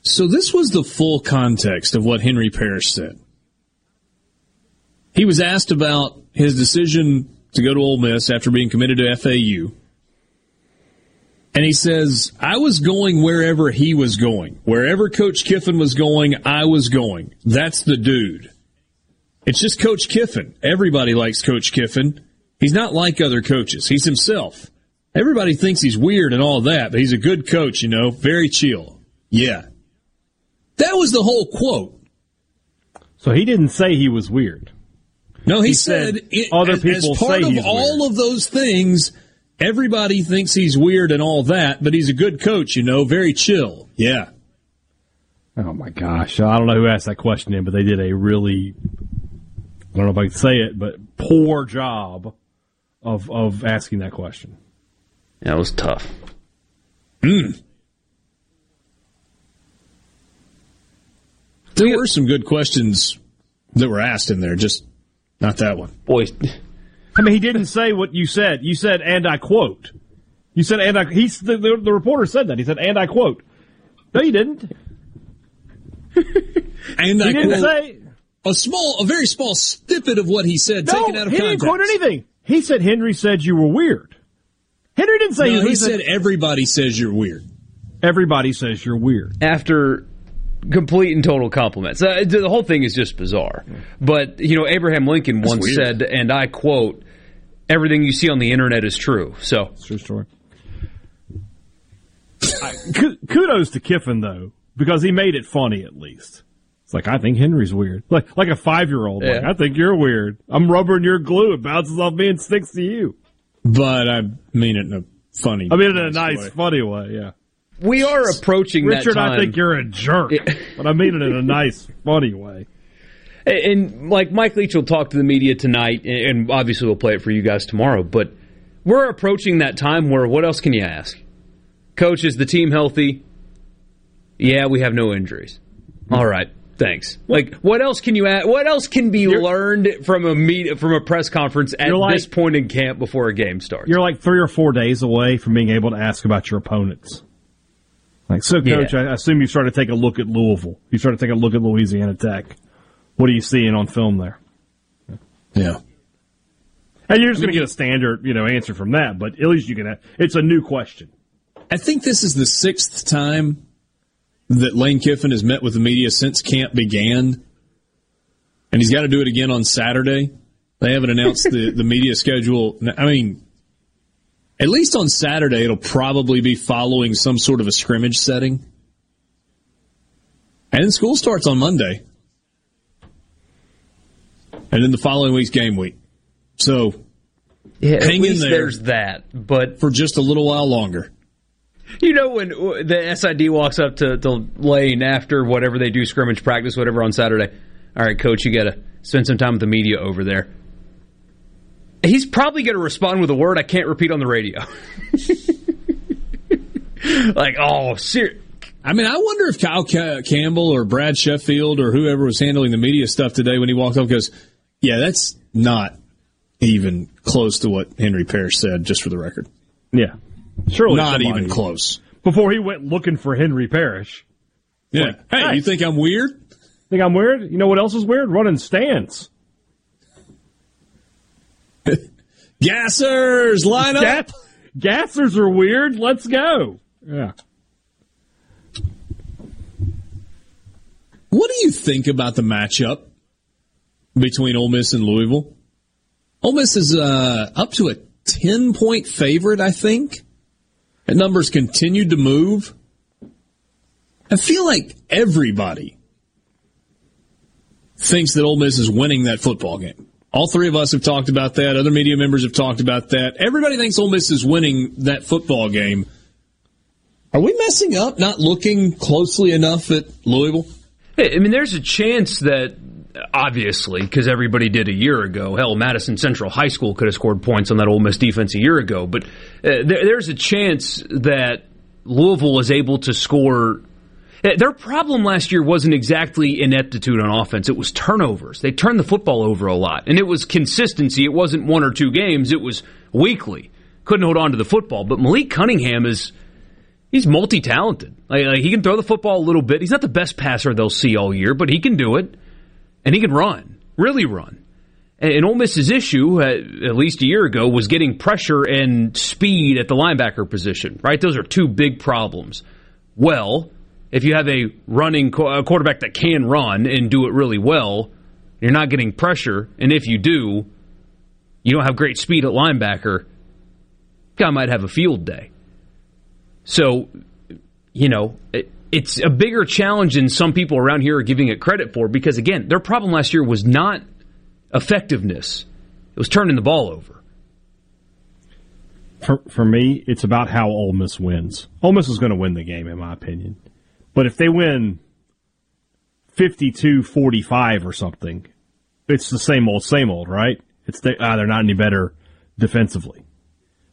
So this was the full context of what Henry Parrish said. He was asked about his decision to go to Ole Miss after being committed to FAU. And he says, I was going wherever he was going. Wherever Coach Kiffin was going, I was going. That's the dude. It's just Coach Kiffin. Everybody likes Coach Kiffin. He's not like other coaches. He's himself. Everybody thinks he's weird and all that, but he's a good coach, you know, very chill. Yeah. That was the whole quote. So he didn't say he was weird. No, he, He said, said it, other as, people as part say of he's all of those things, everybody thinks he's weird and all that, but he's a good coach, you know, very chill. Yeah. Oh my gosh. I don't know who asked that question in, but they did a really, I don't know if I can say it, but poor job of, of asking that question. That was tough. Mm. There were some good questions that were asked in there, just not that one. Boy, I mean, he didn't say what you said. You said, and I quote. You said, and I, he's, the, the, the reporter said that. He said, and I quote. No, you didn't. And He I didn't quote, say, a small, a very small snippet of what he said, no, taken out of context. he context. didn't quote anything. He said Henry said you were weird. Henry didn't say No, you. he said everybody says you're weird. everybody says you're weird. After complete and total compliments. Uh, the whole thing is just bizarre. But, you know, Abraham Lincoln That's once weird. said, and I quote, everything you see on the internet is true. So, true story. Ku- Kudos to Kiffin though, because he made it funny at least. It's like I think Henry's weird, like like a five year old. Like I think you're weird. I'm rubbering your glue. It bounces off me and sticks to you. But I mean it in a funny. I mean, in a nice, way. funny way. Yeah. We are approaching Richard, that time. I think you're a jerk, but I mean it in a nice, funny way. And like Mike Leach will talk to the media tonight, and obviously we'll play it for you guys tomorrow. But we're approaching that time where what else can you ask? Coach, is the team healthy? Yeah, we have no injuries. All right, thanks. Like, what else can you add? What else can be learned from a meet from a press conference at You're like- this point in camp before a game starts? You're like three or four days away from being able to ask about your opponents. Like, so coach, I assume you started to take a look at Louisville. You started to take a look at Louisiana Tech. What are you seeing on film there? Yeah. And you're just going to get a standard, you know, answer from that, but at least you can. It's a new question. I think this is the sixth time that Lane Kiffin has met with the media since camp began, and he's got to do it again on Saturday. They haven't announced the, the media schedule. I mean, at least on Saturday, it'll probably be following some sort of a scrimmage setting. And then school starts on Monday. And then the following week's game week. So Yeah, at least there there's that. But for just a little while longer. You know when uh, the SID walks up to, to Lane after whatever they do scrimmage practice, whatever on Saturday. All right, coach, you got to spend some time with the media over there. He's probably going to respond with a word I can't repeat on the radio. like, oh, ser- I mean, I wonder if Kyle Ca- Campbell or Brad Sheffield or whoever was handling the media stuff today when he walked up goes, yeah, that's not even close to what Henry Parrish said, just for the record. Yeah. Surely Not even close. Before he went looking for Henry Parrish. Yeah. Like, hey, you think I'm weird? Think I'm weird? You know what else is weird? Running stands. Gassers, line up. Gas- gassers are weird. Let's go. Yeah. What do you think about the matchup between Ole Miss and Louisville? Ole Miss is uh, up to a 10 point favorite, I think. That number's continued to move. I feel like everybody thinks that Ole Miss is winning that football game. All three of us have talked about that. Other media members have talked about that. Everybody thinks Ole Miss is winning that football game. Are we messing up not looking closely enough at Louisville? I mean, there's a chance that, obviously, because everybody did a year ago. Hell, Madison Central High School could have scored points on that Ole Miss defense a year ago. But uh, there, there's a chance that Louisville is able to score. Their problem last year wasn't exactly ineptitude on offense. It was turnovers. They turned the football over a lot. And it was consistency. It wasn't one or two games. It was weekly. Couldn't hold on to the football. But Malik Cunningham is, he's multi-talented. Like, like, he can throw the football a little bit. He's not the best passer they'll see all year, but he can do it. And he can run. Really run. And Ole Miss's issue, uh, at least a year ago, was getting pressure and speed at the linebacker position, right? Those are two big problems. Well, if you have a running a quarterback that can run and do it really well, you're not getting pressure. And if you do, you don't have great speed at linebacker, guy might have a field day. So, you know, it, it's a bigger challenge than some people around here are giving it credit for because, again, their problem last year was not effectiveness. It was turning the ball over. For, for me, it's about how Ole Miss wins. Ole Miss is going to win the game, in my opinion. But if they win 52 45 or something, it's the same old, same old, right? It's the, ah, they're not any better defensively.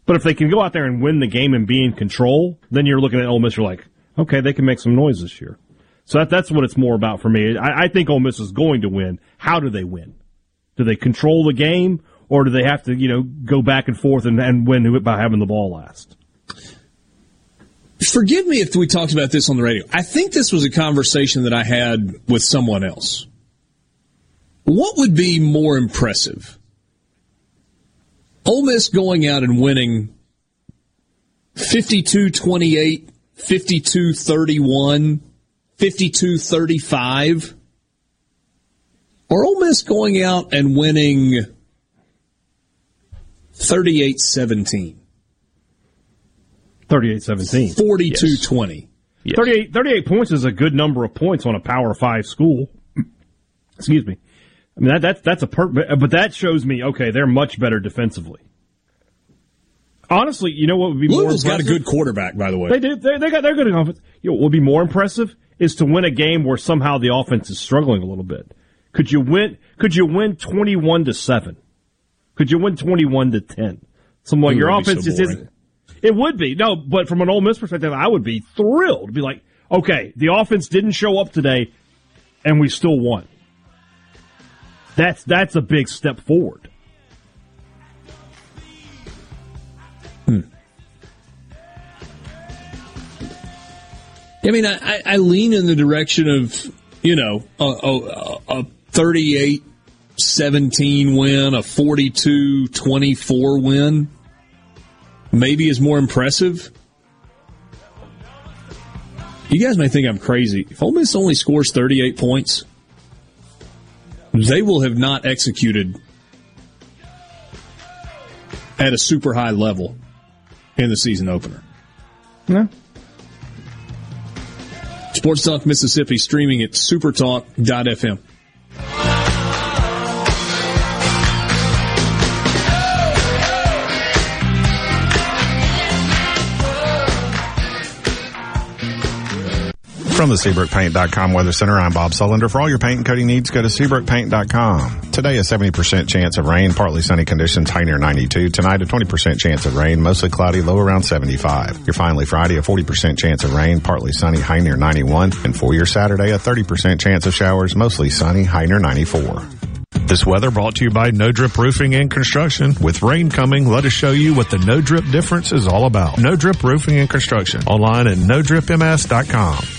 But if they can go out there and win the game and be in control, then you're looking at Ole Miss, you're like, okay, they can make some noise this year. So that, that's what it's more about for me. I, I think Ole Miss is going to win. How do they win? Do they control the game, or do they have to, you know, go back and forth and, and win by having the ball last? Forgive me if we talked about this on the radio. I think this was a conversation that I had with someone else. What would be more impressive? Ole Miss going out and winning 52 28, 52 31, 52 35? Or Ole Miss going out and winning 38 17? 38 17. 42 20. 38, 38 points is a good number of points on a Power Five school. Excuse me. I mean that that's that's a per, but that shows me okay they're much better defensively. Honestly, you know what would be Louisville's more got a impressive? good quarterback, by the way. They do. They, they got they're good at offense. You know, what would be more impressive is to win a game where somehow the offense is struggling a little bit. Could you win? Could you win twenty one to seven? Could you win twenty one to ten? Something like Ooh, your offense so just isn't. It would be no, but from an Ole Miss perspective, I would be thrilled to be like, okay, the offense didn't show up today, and we still won. That's that's a big step forward. Hmm. I mean, I, I- I lean in the direction of, you know, a, a, a 38 17 win, a 42 24 win, maybe is more impressive. You guys may think I'm crazy. If Ole Miss only scores 38 points, they will have not executed at a super high level in the season opener. No. Sports Talk Mississippi streaming at supertalk.fm. From the SeabrookPaint.com Weather Center, I'm Bob Sullender. For all your paint and coating needs, go to SeabrookPaint.com. Today, a 70% chance of rain, partly sunny conditions, high near 92. Tonight, a 20% chance of rain, mostly cloudy, low around 75. Your finally Friday, a 40% chance of rain, partly sunny, high near 91. And for your Saturday, a 30% chance of showers, mostly sunny, high near 94. This weather brought to you by No Drip Roofing and Construction. With rain coming, let us show you what the No Drip difference is all about. No Drip Roofing and Construction. Online at NoDripMS.com.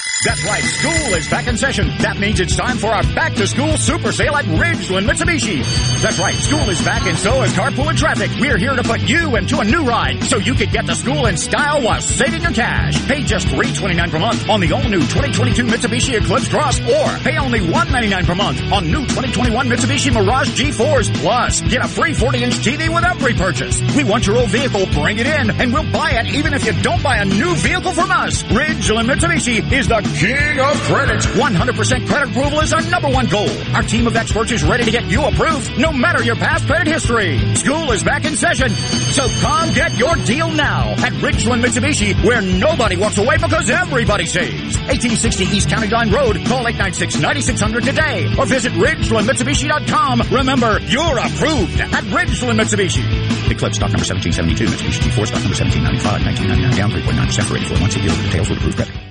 That's right, school is back in session. That means it's time for our back to school super sale at Ridgeland Mitsubishi. That's right, school is back and so is carpool and traffic. We're here to put you into a new ride so you can get to school in style while saving your cash. Pay just 329 per month on the all new 2022 Mitsubishi Eclipse Cross or pay only 199 per month on new 2021 Mitsubishi Mirage G4s. Plus, get a free 40 inch TV with every purchase. We want your old vehicle, bring it in, and we'll buy it even if you don't buy a new vehicle from us. Ridgeland Mitsubishi is the king of credit. 100% credit approval is our number one goal. Our team of experts is ready to get you approved, no matter your past credit history. School is back in session, so come get your deal now at Ridgeland Mitsubishi, where nobody walks away because everybody saves. 1860 East County Line Road. Call 896-9600 today or visit RidgelandMitsubishi.com. Remember, you're approved at Ridgeland Mitsubishi. Eclipse stock number 1772, Mitsubishi G4 stock number 1795, 1999 down 3.9% for 84 months. Dealer for details with approved credit.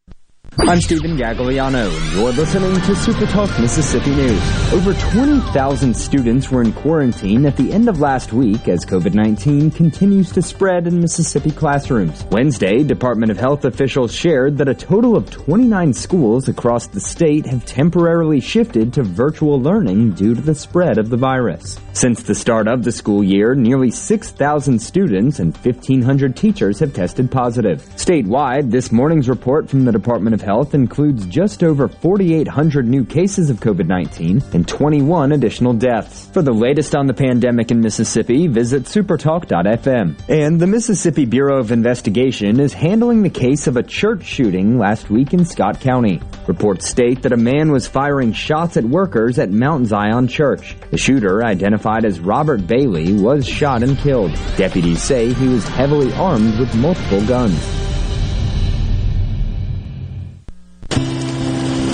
I'm Stephen Gagliano, and you're listening to Super Talk Mississippi News. Over 20,000 students were in quarantine at the end of last week as COVID-19 continues to spread in Mississippi classrooms. Wednesday, Department of Health officials shared that a total of 29 schools across the state have temporarily shifted to virtual learning due to the spread of the virus. Since the start of the school year, nearly 6,000 students and 1,500 teachers have tested positive. Statewide, this morning's report from the Department of Health includes just over 4,800 new cases of COVID-19 and 21 additional deaths. For the latest on the pandemic in Mississippi, visit supertalk.fm. And the Mississippi Bureau of Investigation is handling the case of a church shooting last week in Scott County. Reports state that a man was firing shots at workers at Mount Zion Church. The shooter, identified as Robert Bailey, was shot and killed. Deputies say he was heavily armed with multiple guns.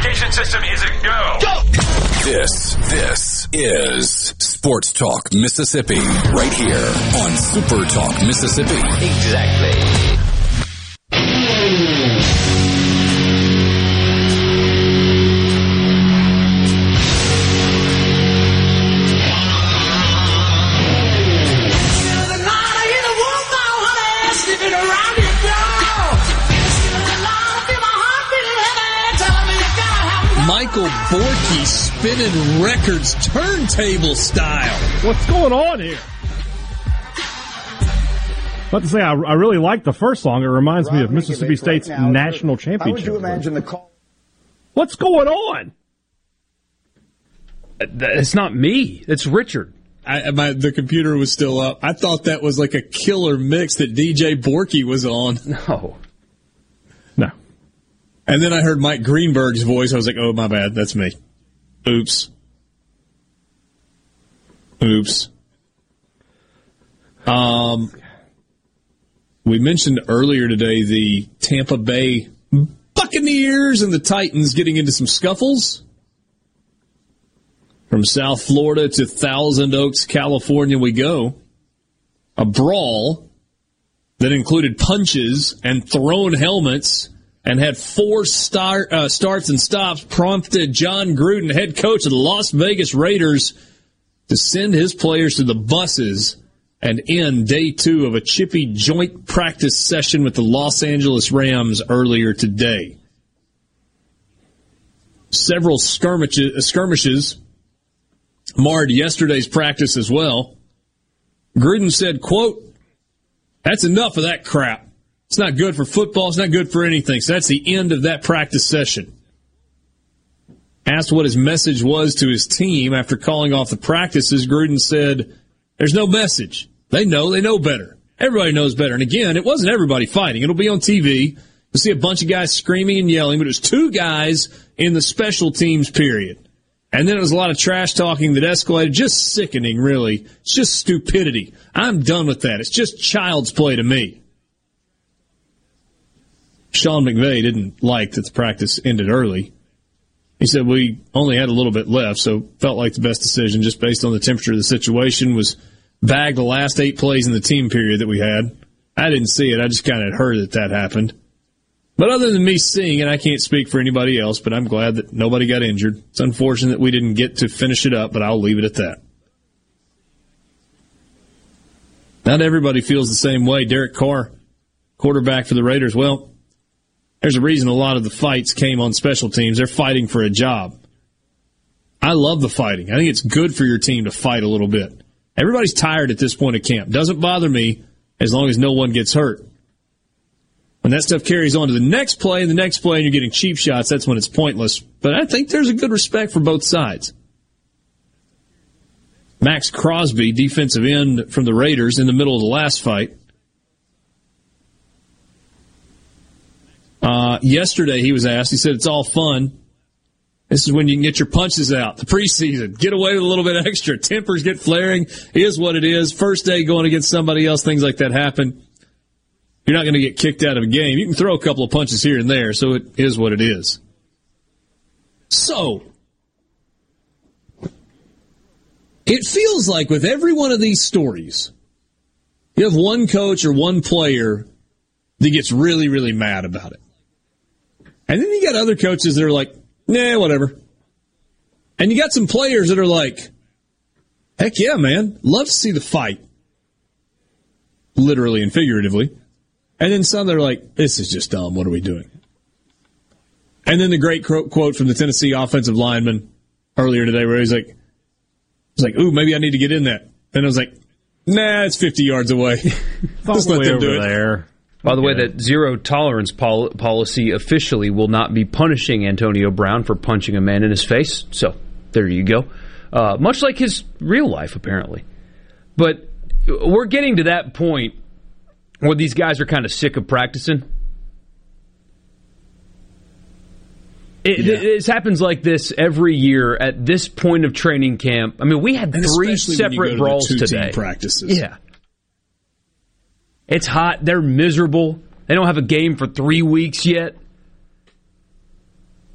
Communication system is a go. Go! This, this is Sports Talk Mississippi, right here on Super Talk Mississippi. Exactly. Michael Borky spinning records turntable style. What's going on here? But to say, I, I really like the first song. It reminds me of Mississippi State's now, national How would championship. you imagine the call? What's going on? Uh, it's not me. It's Richard. I, my, the computer was still up. I thought that was like a killer mix that DJ Borky was on. No. No. And then I heard Mike Greenberg's voice. I was like, oh, my bad. That's me. Oops. Oops. Um, we mentioned earlier today the Tampa Bay Buccaneers and the Titans getting into some scuffles. From South Florida to Thousand Oaks, California, we go. A brawl that included punches and thrown helmets and had four uh, starts and stops prompted Jon Gruden, head coach of the Las Vegas Raiders, to send his players to the buses and end day two of a chippy joint practice session with the Los Angeles Rams earlier today. Several skirmishes, skirmishes marred yesterday's practice as well. Gruden said, quote, that's enough of that crap. It's not good for football. It's not good for anything. So that's the end of that practice session. Asked what his message was to his team after calling off the practices, Gruden said, there's no message. They know, they know better. Everybody knows better. And again, it wasn't everybody fighting. It'll be on TV. You'll see a bunch of guys screaming and yelling, but it was two guys in the special teams period. And then it was a lot of trash talking that escalated. Just sickening, really. It's just stupidity. I'm done with that. It's just child's play to me. Sean McVay didn't like that the practice ended early. He said we only had a little bit left, so felt like the best decision just based on the temperature of the situation was bag the last eight plays in the team period that we had. I didn't see it. I just kind of heard that that happened. But other than me seeing it, I can't speak for anybody else, but I'm glad that nobody got injured. It's unfortunate that we didn't get to finish it up, but I'll leave it at that. Not everybody feels the same way. Derek Carr, quarterback for the Raiders, well, there's a reason a lot of the fights came on special teams. They're fighting for a job. I love the fighting. I think it's good for your team to fight a little bit. Everybody's tired at this point of camp. Doesn't bother me as long as no one gets hurt. When that stuff carries on to the next play and the next play and you're getting cheap shots, that's when it's pointless. But I think there's a good respect for both sides. Maxx Crosby, defensive end from the Raiders in the middle of the last fight. Uh, yesterday he was asked, he said, it's all fun. This is when you can get your punches out. The preseason. Get away with a little bit extra. Tempers get flaring. Is what it is. First day going against somebody else, things like that happen. You're not going to get kicked out of a game. You can throw a couple of punches here and there, so it is what it is. So, it feels like with every one of these stories, you have one coach or one player that gets really, really mad about it. And then you got other coaches that are like, nah, whatever. And you got some players that are like, heck yeah, man, love to see the fight. Literally and figuratively. And then some that are like, this is just dumb. What are we doing? And then the great quote from the Tennessee offensive lineman earlier today where he's like, he's like, ooh, maybe I need to get in that. And I was like, nah, it's 50 yards away. Just let them do it. there. By the way, that zero tolerance pol- policy officially will not be punishing Antonio Brown for punching a man in his face. So there you go. Uh, much like his real life, apparently. But we're getting to that point where these guys are kind of sick of practicing. It, Yeah. this happens like this every year at this point of training camp. I mean, we had And three especially when you go separate brawls today. practices. Yeah. It's hot. They're miserable. They don't have a game for three weeks yet.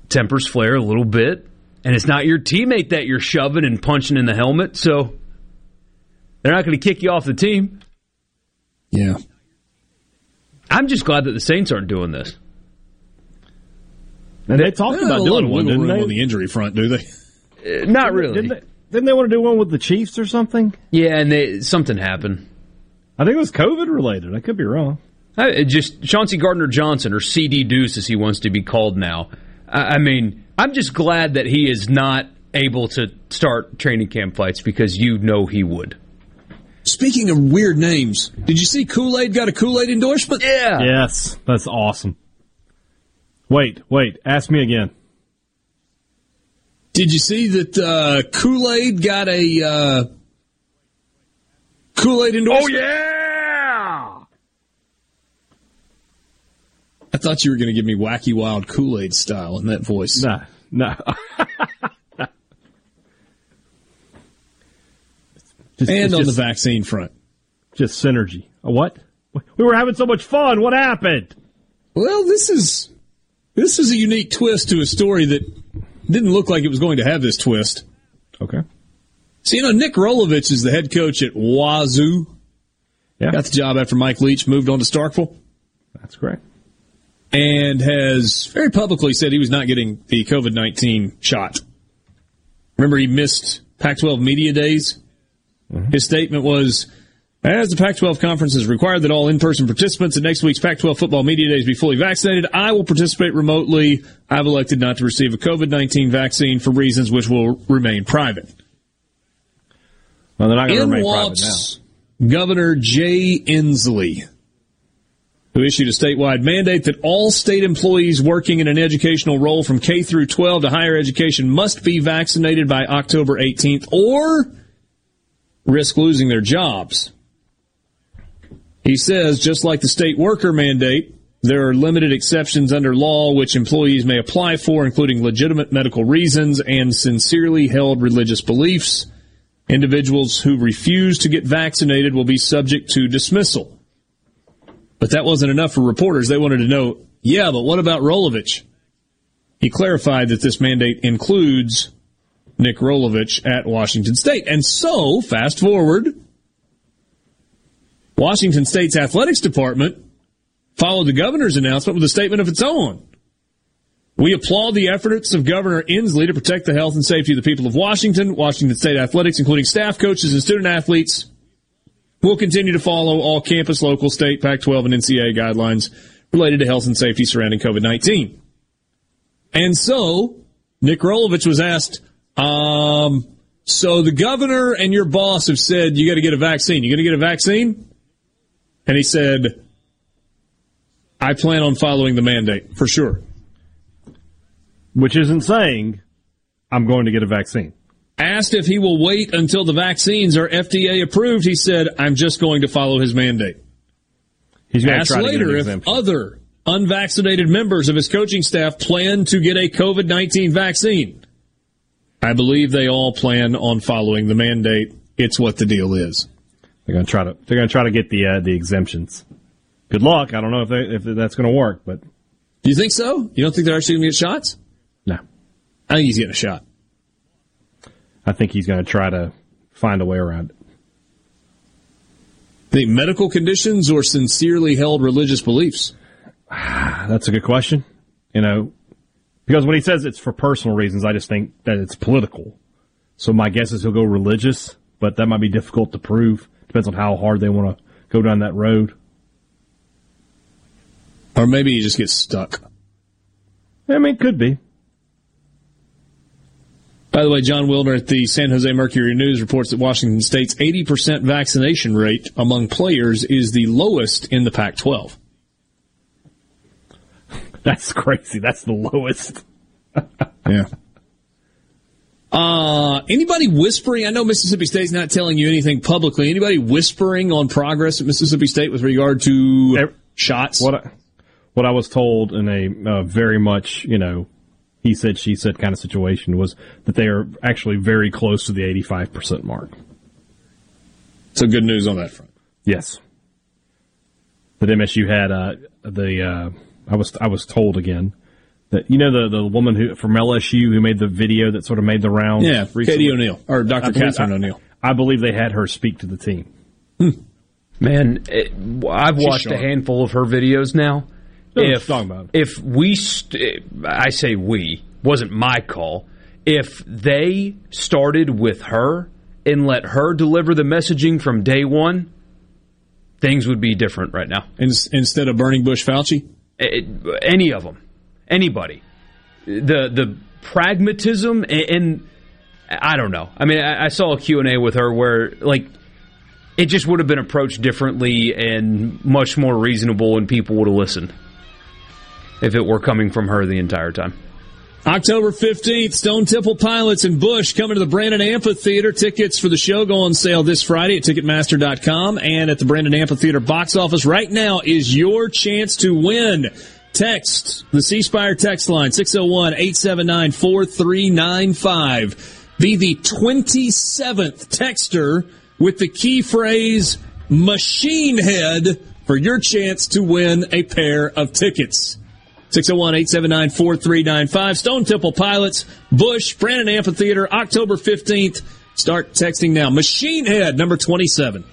Tempers flare a little bit. And it's not your teammate that you're shoving and punching in the helmet, so they're not going to kick you off the team. Yeah. I'm just glad that the Saints aren't doing this. And they talked They don't about doing one, didn't room they? on the injury front, do they? Uh, not really. Didn't they, didn't they want to do one with the Chiefs or something? Yeah, and they, something happened. I think it was COVID related. I could be wrong. I, just Chauncey Gardner Johnson, or Ceedy Duce as he wants to be called now. I, I mean, I'm just glad that he is not able to start training camp fights because you know he would. Speaking of weird names, did you see Kool Aid got a Kool Aid endorsement? Yeah. Yes, that's awesome. Wait, wait. Ask me again. Did you see that uh, Kool Aid got a uh, Kool Aid endorsement? Oh yeah! I thought you were going to give me wacky wild Kool Aid style in that voice. No, no. Just- and on just- the vaccine front. Just synergy. A what? We were having so much fun. What happened? Well, this is this is a unique twist to a story that didn't look like it was going to have this twist. Okay. So you know, Nick Rolovich is the head coach at Wazoo. Yeah. Got the job after Mike Leach moved on to Starkville. That's correct. And has very publicly said he was not getting the COVID 19 shot. Remember, he missed Pac 12 media days? Mm-hmm. His statement was As the Pac 12 conference has required that all in person participants at next week's Pac 12 football media days be fully vaccinated, I will participate remotely. I've elected not to receive a COVID 19 vaccine for reasons which will remain private. Well, they're not going to In remain private now. Governor Jay Inslee, who issued a statewide mandate that all state employees working in an educational role from K through 12 to higher education must be vaccinated by October 18th or risk losing their jobs. He says, just like the state worker mandate, there are limited exceptions under law which employees may apply for, including legitimate medical reasons and sincerely held religious beliefs. Individuals who refuse to get vaccinated will be subject to dismissal. But that wasn't enough for reporters. They wanted to know, yeah, but what about Rolovich? He clarified that this mandate includes Nick Rolovich at Washington State. And so, fast forward, Washington State's athletics department followed the governor's announcement with a statement of its own. We applaud the efforts of Governor Inslee to protect the health and safety of the people of Washington. Washington State athletics, including staff, coaches, and student athletes, will continue to follow all campus, local, state, Pac-12, and NCAA guidelines related to health and safety surrounding COVID-19. And so, Nick Rolovich was asked, um, so the governor and your boss have said you got to get a vaccine. You going to get a vaccine? And he said, I plan on following the mandate for sure. Which isn't saying I'm going to get a vaccine. Asked if he will wait until the vaccines are FDA approved, he said, I'm just going to follow his mandate. He's going to Asked try to get an later if other unvaccinated members of his coaching staff plan to get a COVID 19 vaccine. I believe they all plan on following the mandate. It's what the deal is. They're going to try to they're going to try to get the uh, the exemptions. Good luck. I don't know if they, if that's going to work, but Do you think so? You don't think they're actually going to get shots? I think he's getting a shot. I think he's going to try to find a way around it. Think medical conditions or sincerely held religious beliefs? That's a good question. You know, because when he says it's for personal reasons, I just think that it's political. So my guess is he'll go religious, but that might be difficult to prove. Depends on how hard they want to go down that road. Or maybe he just gets stuck. I mean, it could be. By the way, Jon Wilner at the San Jose Mercury News reports that Washington State's 80% vaccination rate among players is the lowest in the Pac 12. That's crazy. That's the lowest. yeah. Uh, anybody whispering? I know Mississippi State's not telling you anything publicly. Anybody whispering on progress at Mississippi State with regard to shots? What I, what I was told in a uh, very much, you know, he said, she said kind of situation was that they are actually very close to the 85% mark. So good news on that front. Yes. That MSU had, uh, the, uh, I was, I was told again that, you know, the, the woman who, from LSU who made the video that sort of made the rounds. Yeah, recently? Katie O'Neal, or Dr. I Catherine O'Neal. I believe they had her speak to the team. Man, it, I've She's watched a handful of her videos now. If if we, st- I say we, wasn't my call. If they started with her and let her deliver the messaging from day one, things would be different right now. In, instead of burning Bush Fauci, It- any of them, anybody. The the pragmatism and, and I don't know. I mean, I, I saw a Q and A with her where like it just would have been approached differently and much more reasonable, and people would have listened if it were coming from her the entire time. October 15th, Stone Temple Pilots and Bush coming to the Brandon Amphitheater. Tickets for the show go on sale this Friday at Ticketmaster.com and at the Brandon Amphitheater box office. Right now is your chance to win. Text the C Spire text line 601 879 4395. Be the 27th texter with the key phrase machine head for your chance to win a pair of tickets. 601-879-4395. Stone Temple Pilots, Bush, Brandon Amphitheater, October 15th. Start texting now. Machine Head, number 27.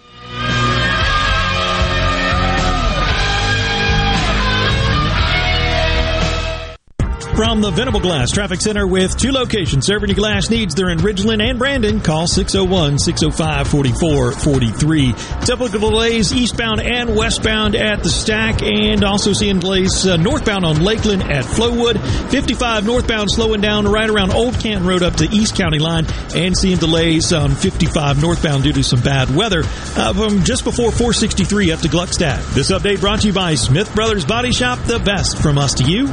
From the Venable Glass Traffic Center with two locations serving your glass needs. They're in Ridgeland and Brandon. Call 601-605-4443. Typical delays eastbound and westbound at the stack and also seeing delays uh, northbound on Lakeland at Flowood. 55 northbound slowing down right around Old Canton Road up to East County line and seeing delays on 55 northbound due to some bad weather uh, from just before 463 up to Gluckstadt. This update brought to you by Smith Brothers Body Shop, the best from us to you.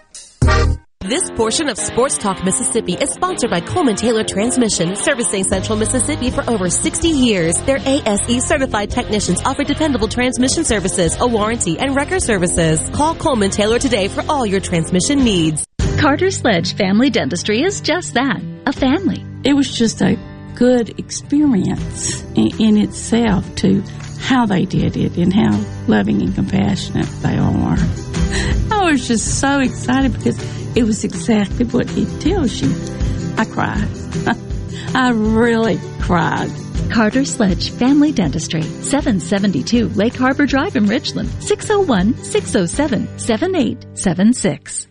This portion of Sports Talk Mississippi is sponsored by Coleman Taylor Transmission, servicing Central Mississippi for over 60 years. Their ASE certified technicians offer dependable transmission services, a warranty, and record services. Call Coleman Taylor today for all your transmission needs. Carter Sledge Family Dentistry is just that, a family. It was just a good experience in, in itself to how they did it and how loving and compassionate they all are. I was just so excited because it was exactly what he tells you. I cried. I really cried. Carter Sledge Family Dentistry, 772 Lake Harbor Drive in Richland, 601 607 7876.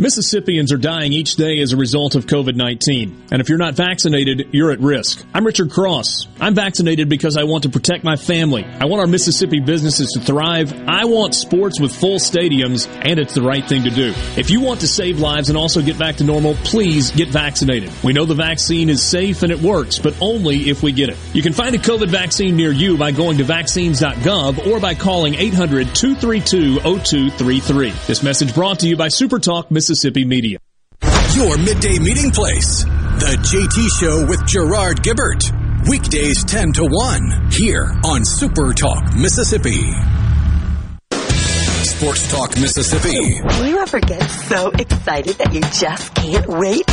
Mississippians are dying each day as a result of COVID-19. And if you're not vaccinated, you're at risk. I'm Richard Cross. I'm vaccinated because I want to protect my family. I want our Mississippi businesses to thrive. I want sports with full stadiums, and it's the right thing to do. If you want to save lives and also get back to normal, please get vaccinated. We know the vaccine is safe and it works, but only if we get it. You can find a COVID vaccine near you by going to vaccines.gov or by calling 800-232-0233. This message brought to you by SuperTalk Mississippi Mississippi media. your midday meeting place. The JT Show with Gerard Gibert. Weekdays 10 to 1 here on Super Talk, Mississippi. Sports Talk, Mississippi. Do you ever get so excited that you just can't wait?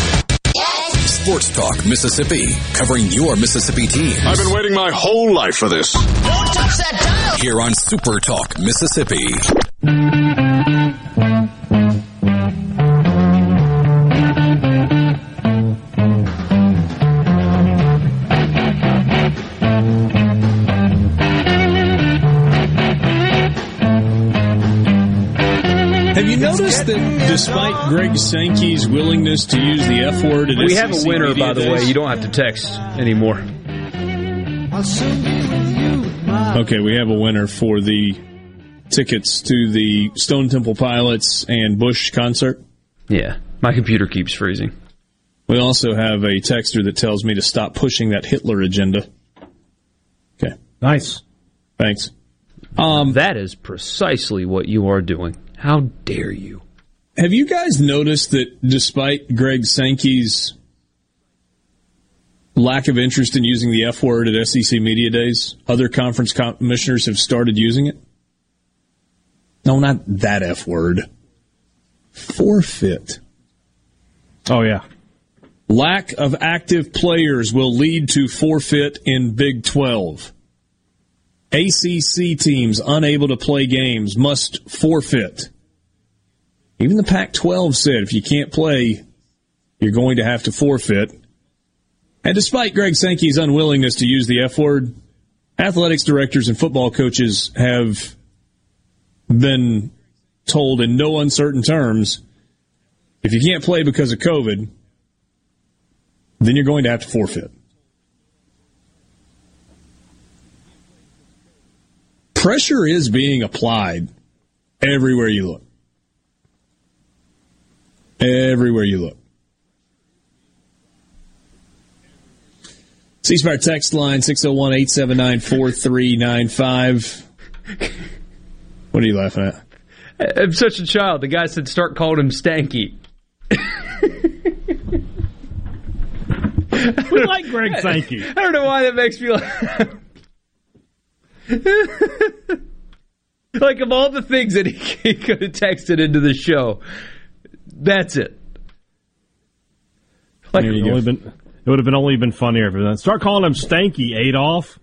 Yes. Sports Talk, Mississippi. Covering your Mississippi teams. I've been waiting my whole life for this. Don't touch that dial. Here on Super Talk, Mississippi. Noticed that despite Greg Sankey's willingness to use the F word We SEC have a winner, by the days- way. You don't have to text anymore. Okay, we have a winner for the tickets to the Stone Temple Pilots and Bush concert. Yeah, my computer keeps freezing. We also have a texter that tells me to stop pushing that Hitler agenda. Okay. Nice. Thanks. Um, that is precisely what you are doing. How dare you? Have you guys noticed that despite Greg Sankey's lack of interest in using the F word at SEC Media Days, other conference commissioners have started using it? No, not that F word. Forfeit. Oh, yeah. Lack of active players will lead to forfeit in Big 12. ACC teams unable to play games must forfeit. Even the Pac 12 said if you can't play, you're going to have to forfeit. And despite Greg Sankey's unwillingness to use the F word, athletics directors and football coaches have been told in no uncertain terms if you can't play because of COVID, then you're going to have to forfeit. Pressure is being applied everywhere you look. Everywhere you look. C Spire text line 601 879 4395. What are you laughing at? I'm such a child. The guy said start calling him Stanky. We like Greg Sankey. I don't know why that makes me laugh. like of all the things that he, could have texted into the show, that's it. Like, it, been, it would have been only been funnier if it was, start calling him Stanky Adolf.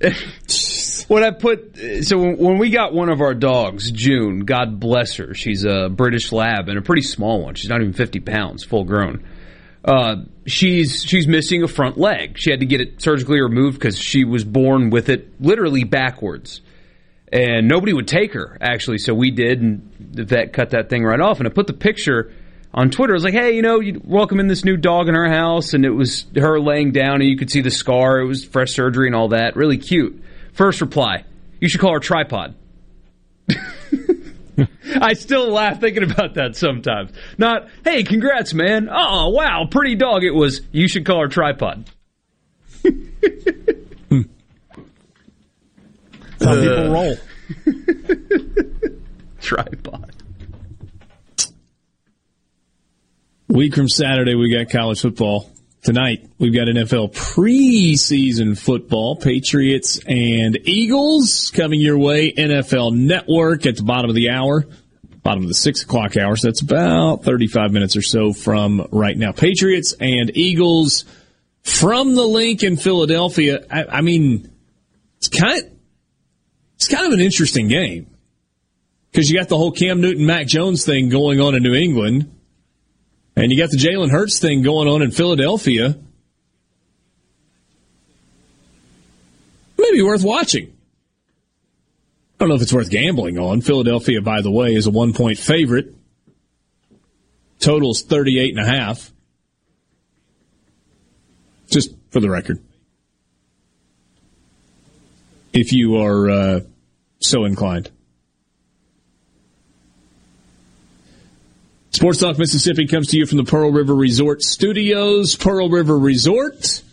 when I put so when, when we got one of our dogs, June, God bless her, she's a British Lab and a pretty small one. She's not even fifty pounds, full grown. Uh, she's she's missing a front leg. She had to get it surgically removed because she was born with it literally backwards, and nobody would take her actually. So we did, and the vet cut that thing right off. And I put the picture on Twitter. I was like, hey, you know, you welcome in this new dog in our house, and it was her laying down, and you could see the scar. It was fresh surgery and all that. Really cute. First reply: You should call her tripod. I still laugh thinking about that sometimes. Not, hey, congrats, man. Oh, wow, pretty dog it was. You should call her tripod. How Uh, people roll. tripod. Week from Saturday, we got college football. Tonight, we've got NFL preseason football. Patriots and Eagles coming your way. NFL Network at the bottom of the hour, bottom of the six o'clock hour. So that's about 35 minutes or so from right now. Patriots and Eagles from the Linc in Philadelphia. I, I mean, it's kind of, it's kind of an interesting game because you got the whole Cam Newton, Mac Jones thing going on in New England. And you got the Jalen Hurts thing going on in Philadelphia. Maybe worth watching. I don't know if it's worth gambling on. Philadelphia, by the way, is a one point favorite. Total's 38 and a half. Just for the record. If you are uh, so inclined. Sports Talk Mississippi comes to you from the Pearl River Resort Studios. Pearl River Resort,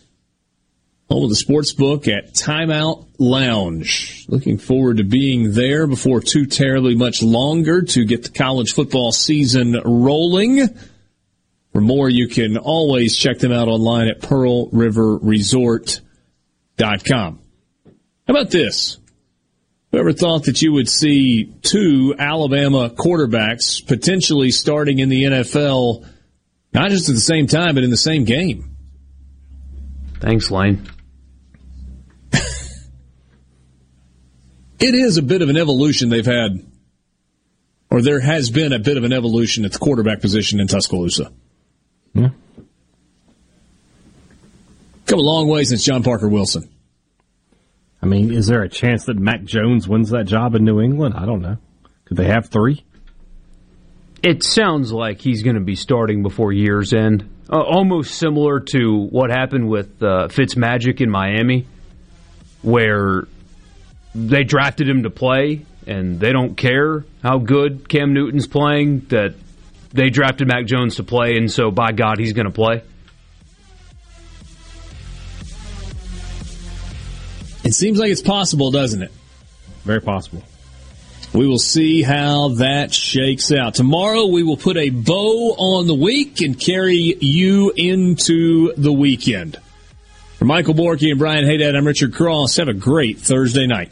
home of the sports book at Timeout Lounge. Looking forward to being there before too terribly much longer to get the college football season rolling. For more, you can always check them out online at pearlriverresort.com. How about this? Whoever thought that you would see two Alabama quarterbacks potentially starting in the NFL, not just at the same time, but in the same game? Thanks, Lane. it is a bit of an evolution they've had, or there has been a bit of an evolution at the quarterback position in Tuscaloosa. Yeah. Come a long way since John Parker Wilson. I mean, is there a chance that Mac Jones wins that job in New England? I don't know. Could they have three? It sounds like he's going to be starting before year's end. Uh, almost similar to what happened with uh, Fitzmagic in Miami, where they drafted him to play, and they don't care how good Cam Newton's playing. That they drafted Mac Jones to play, and so by God, he's going to play. It seems like it's possible, doesn't it? Very possible. We will see how that shakes out. Tomorrow we will put a bow on the week and carry you into the weekend. For Michael Borky and Brian Hadad, I'm Richard Cross. Have a great Thursday night.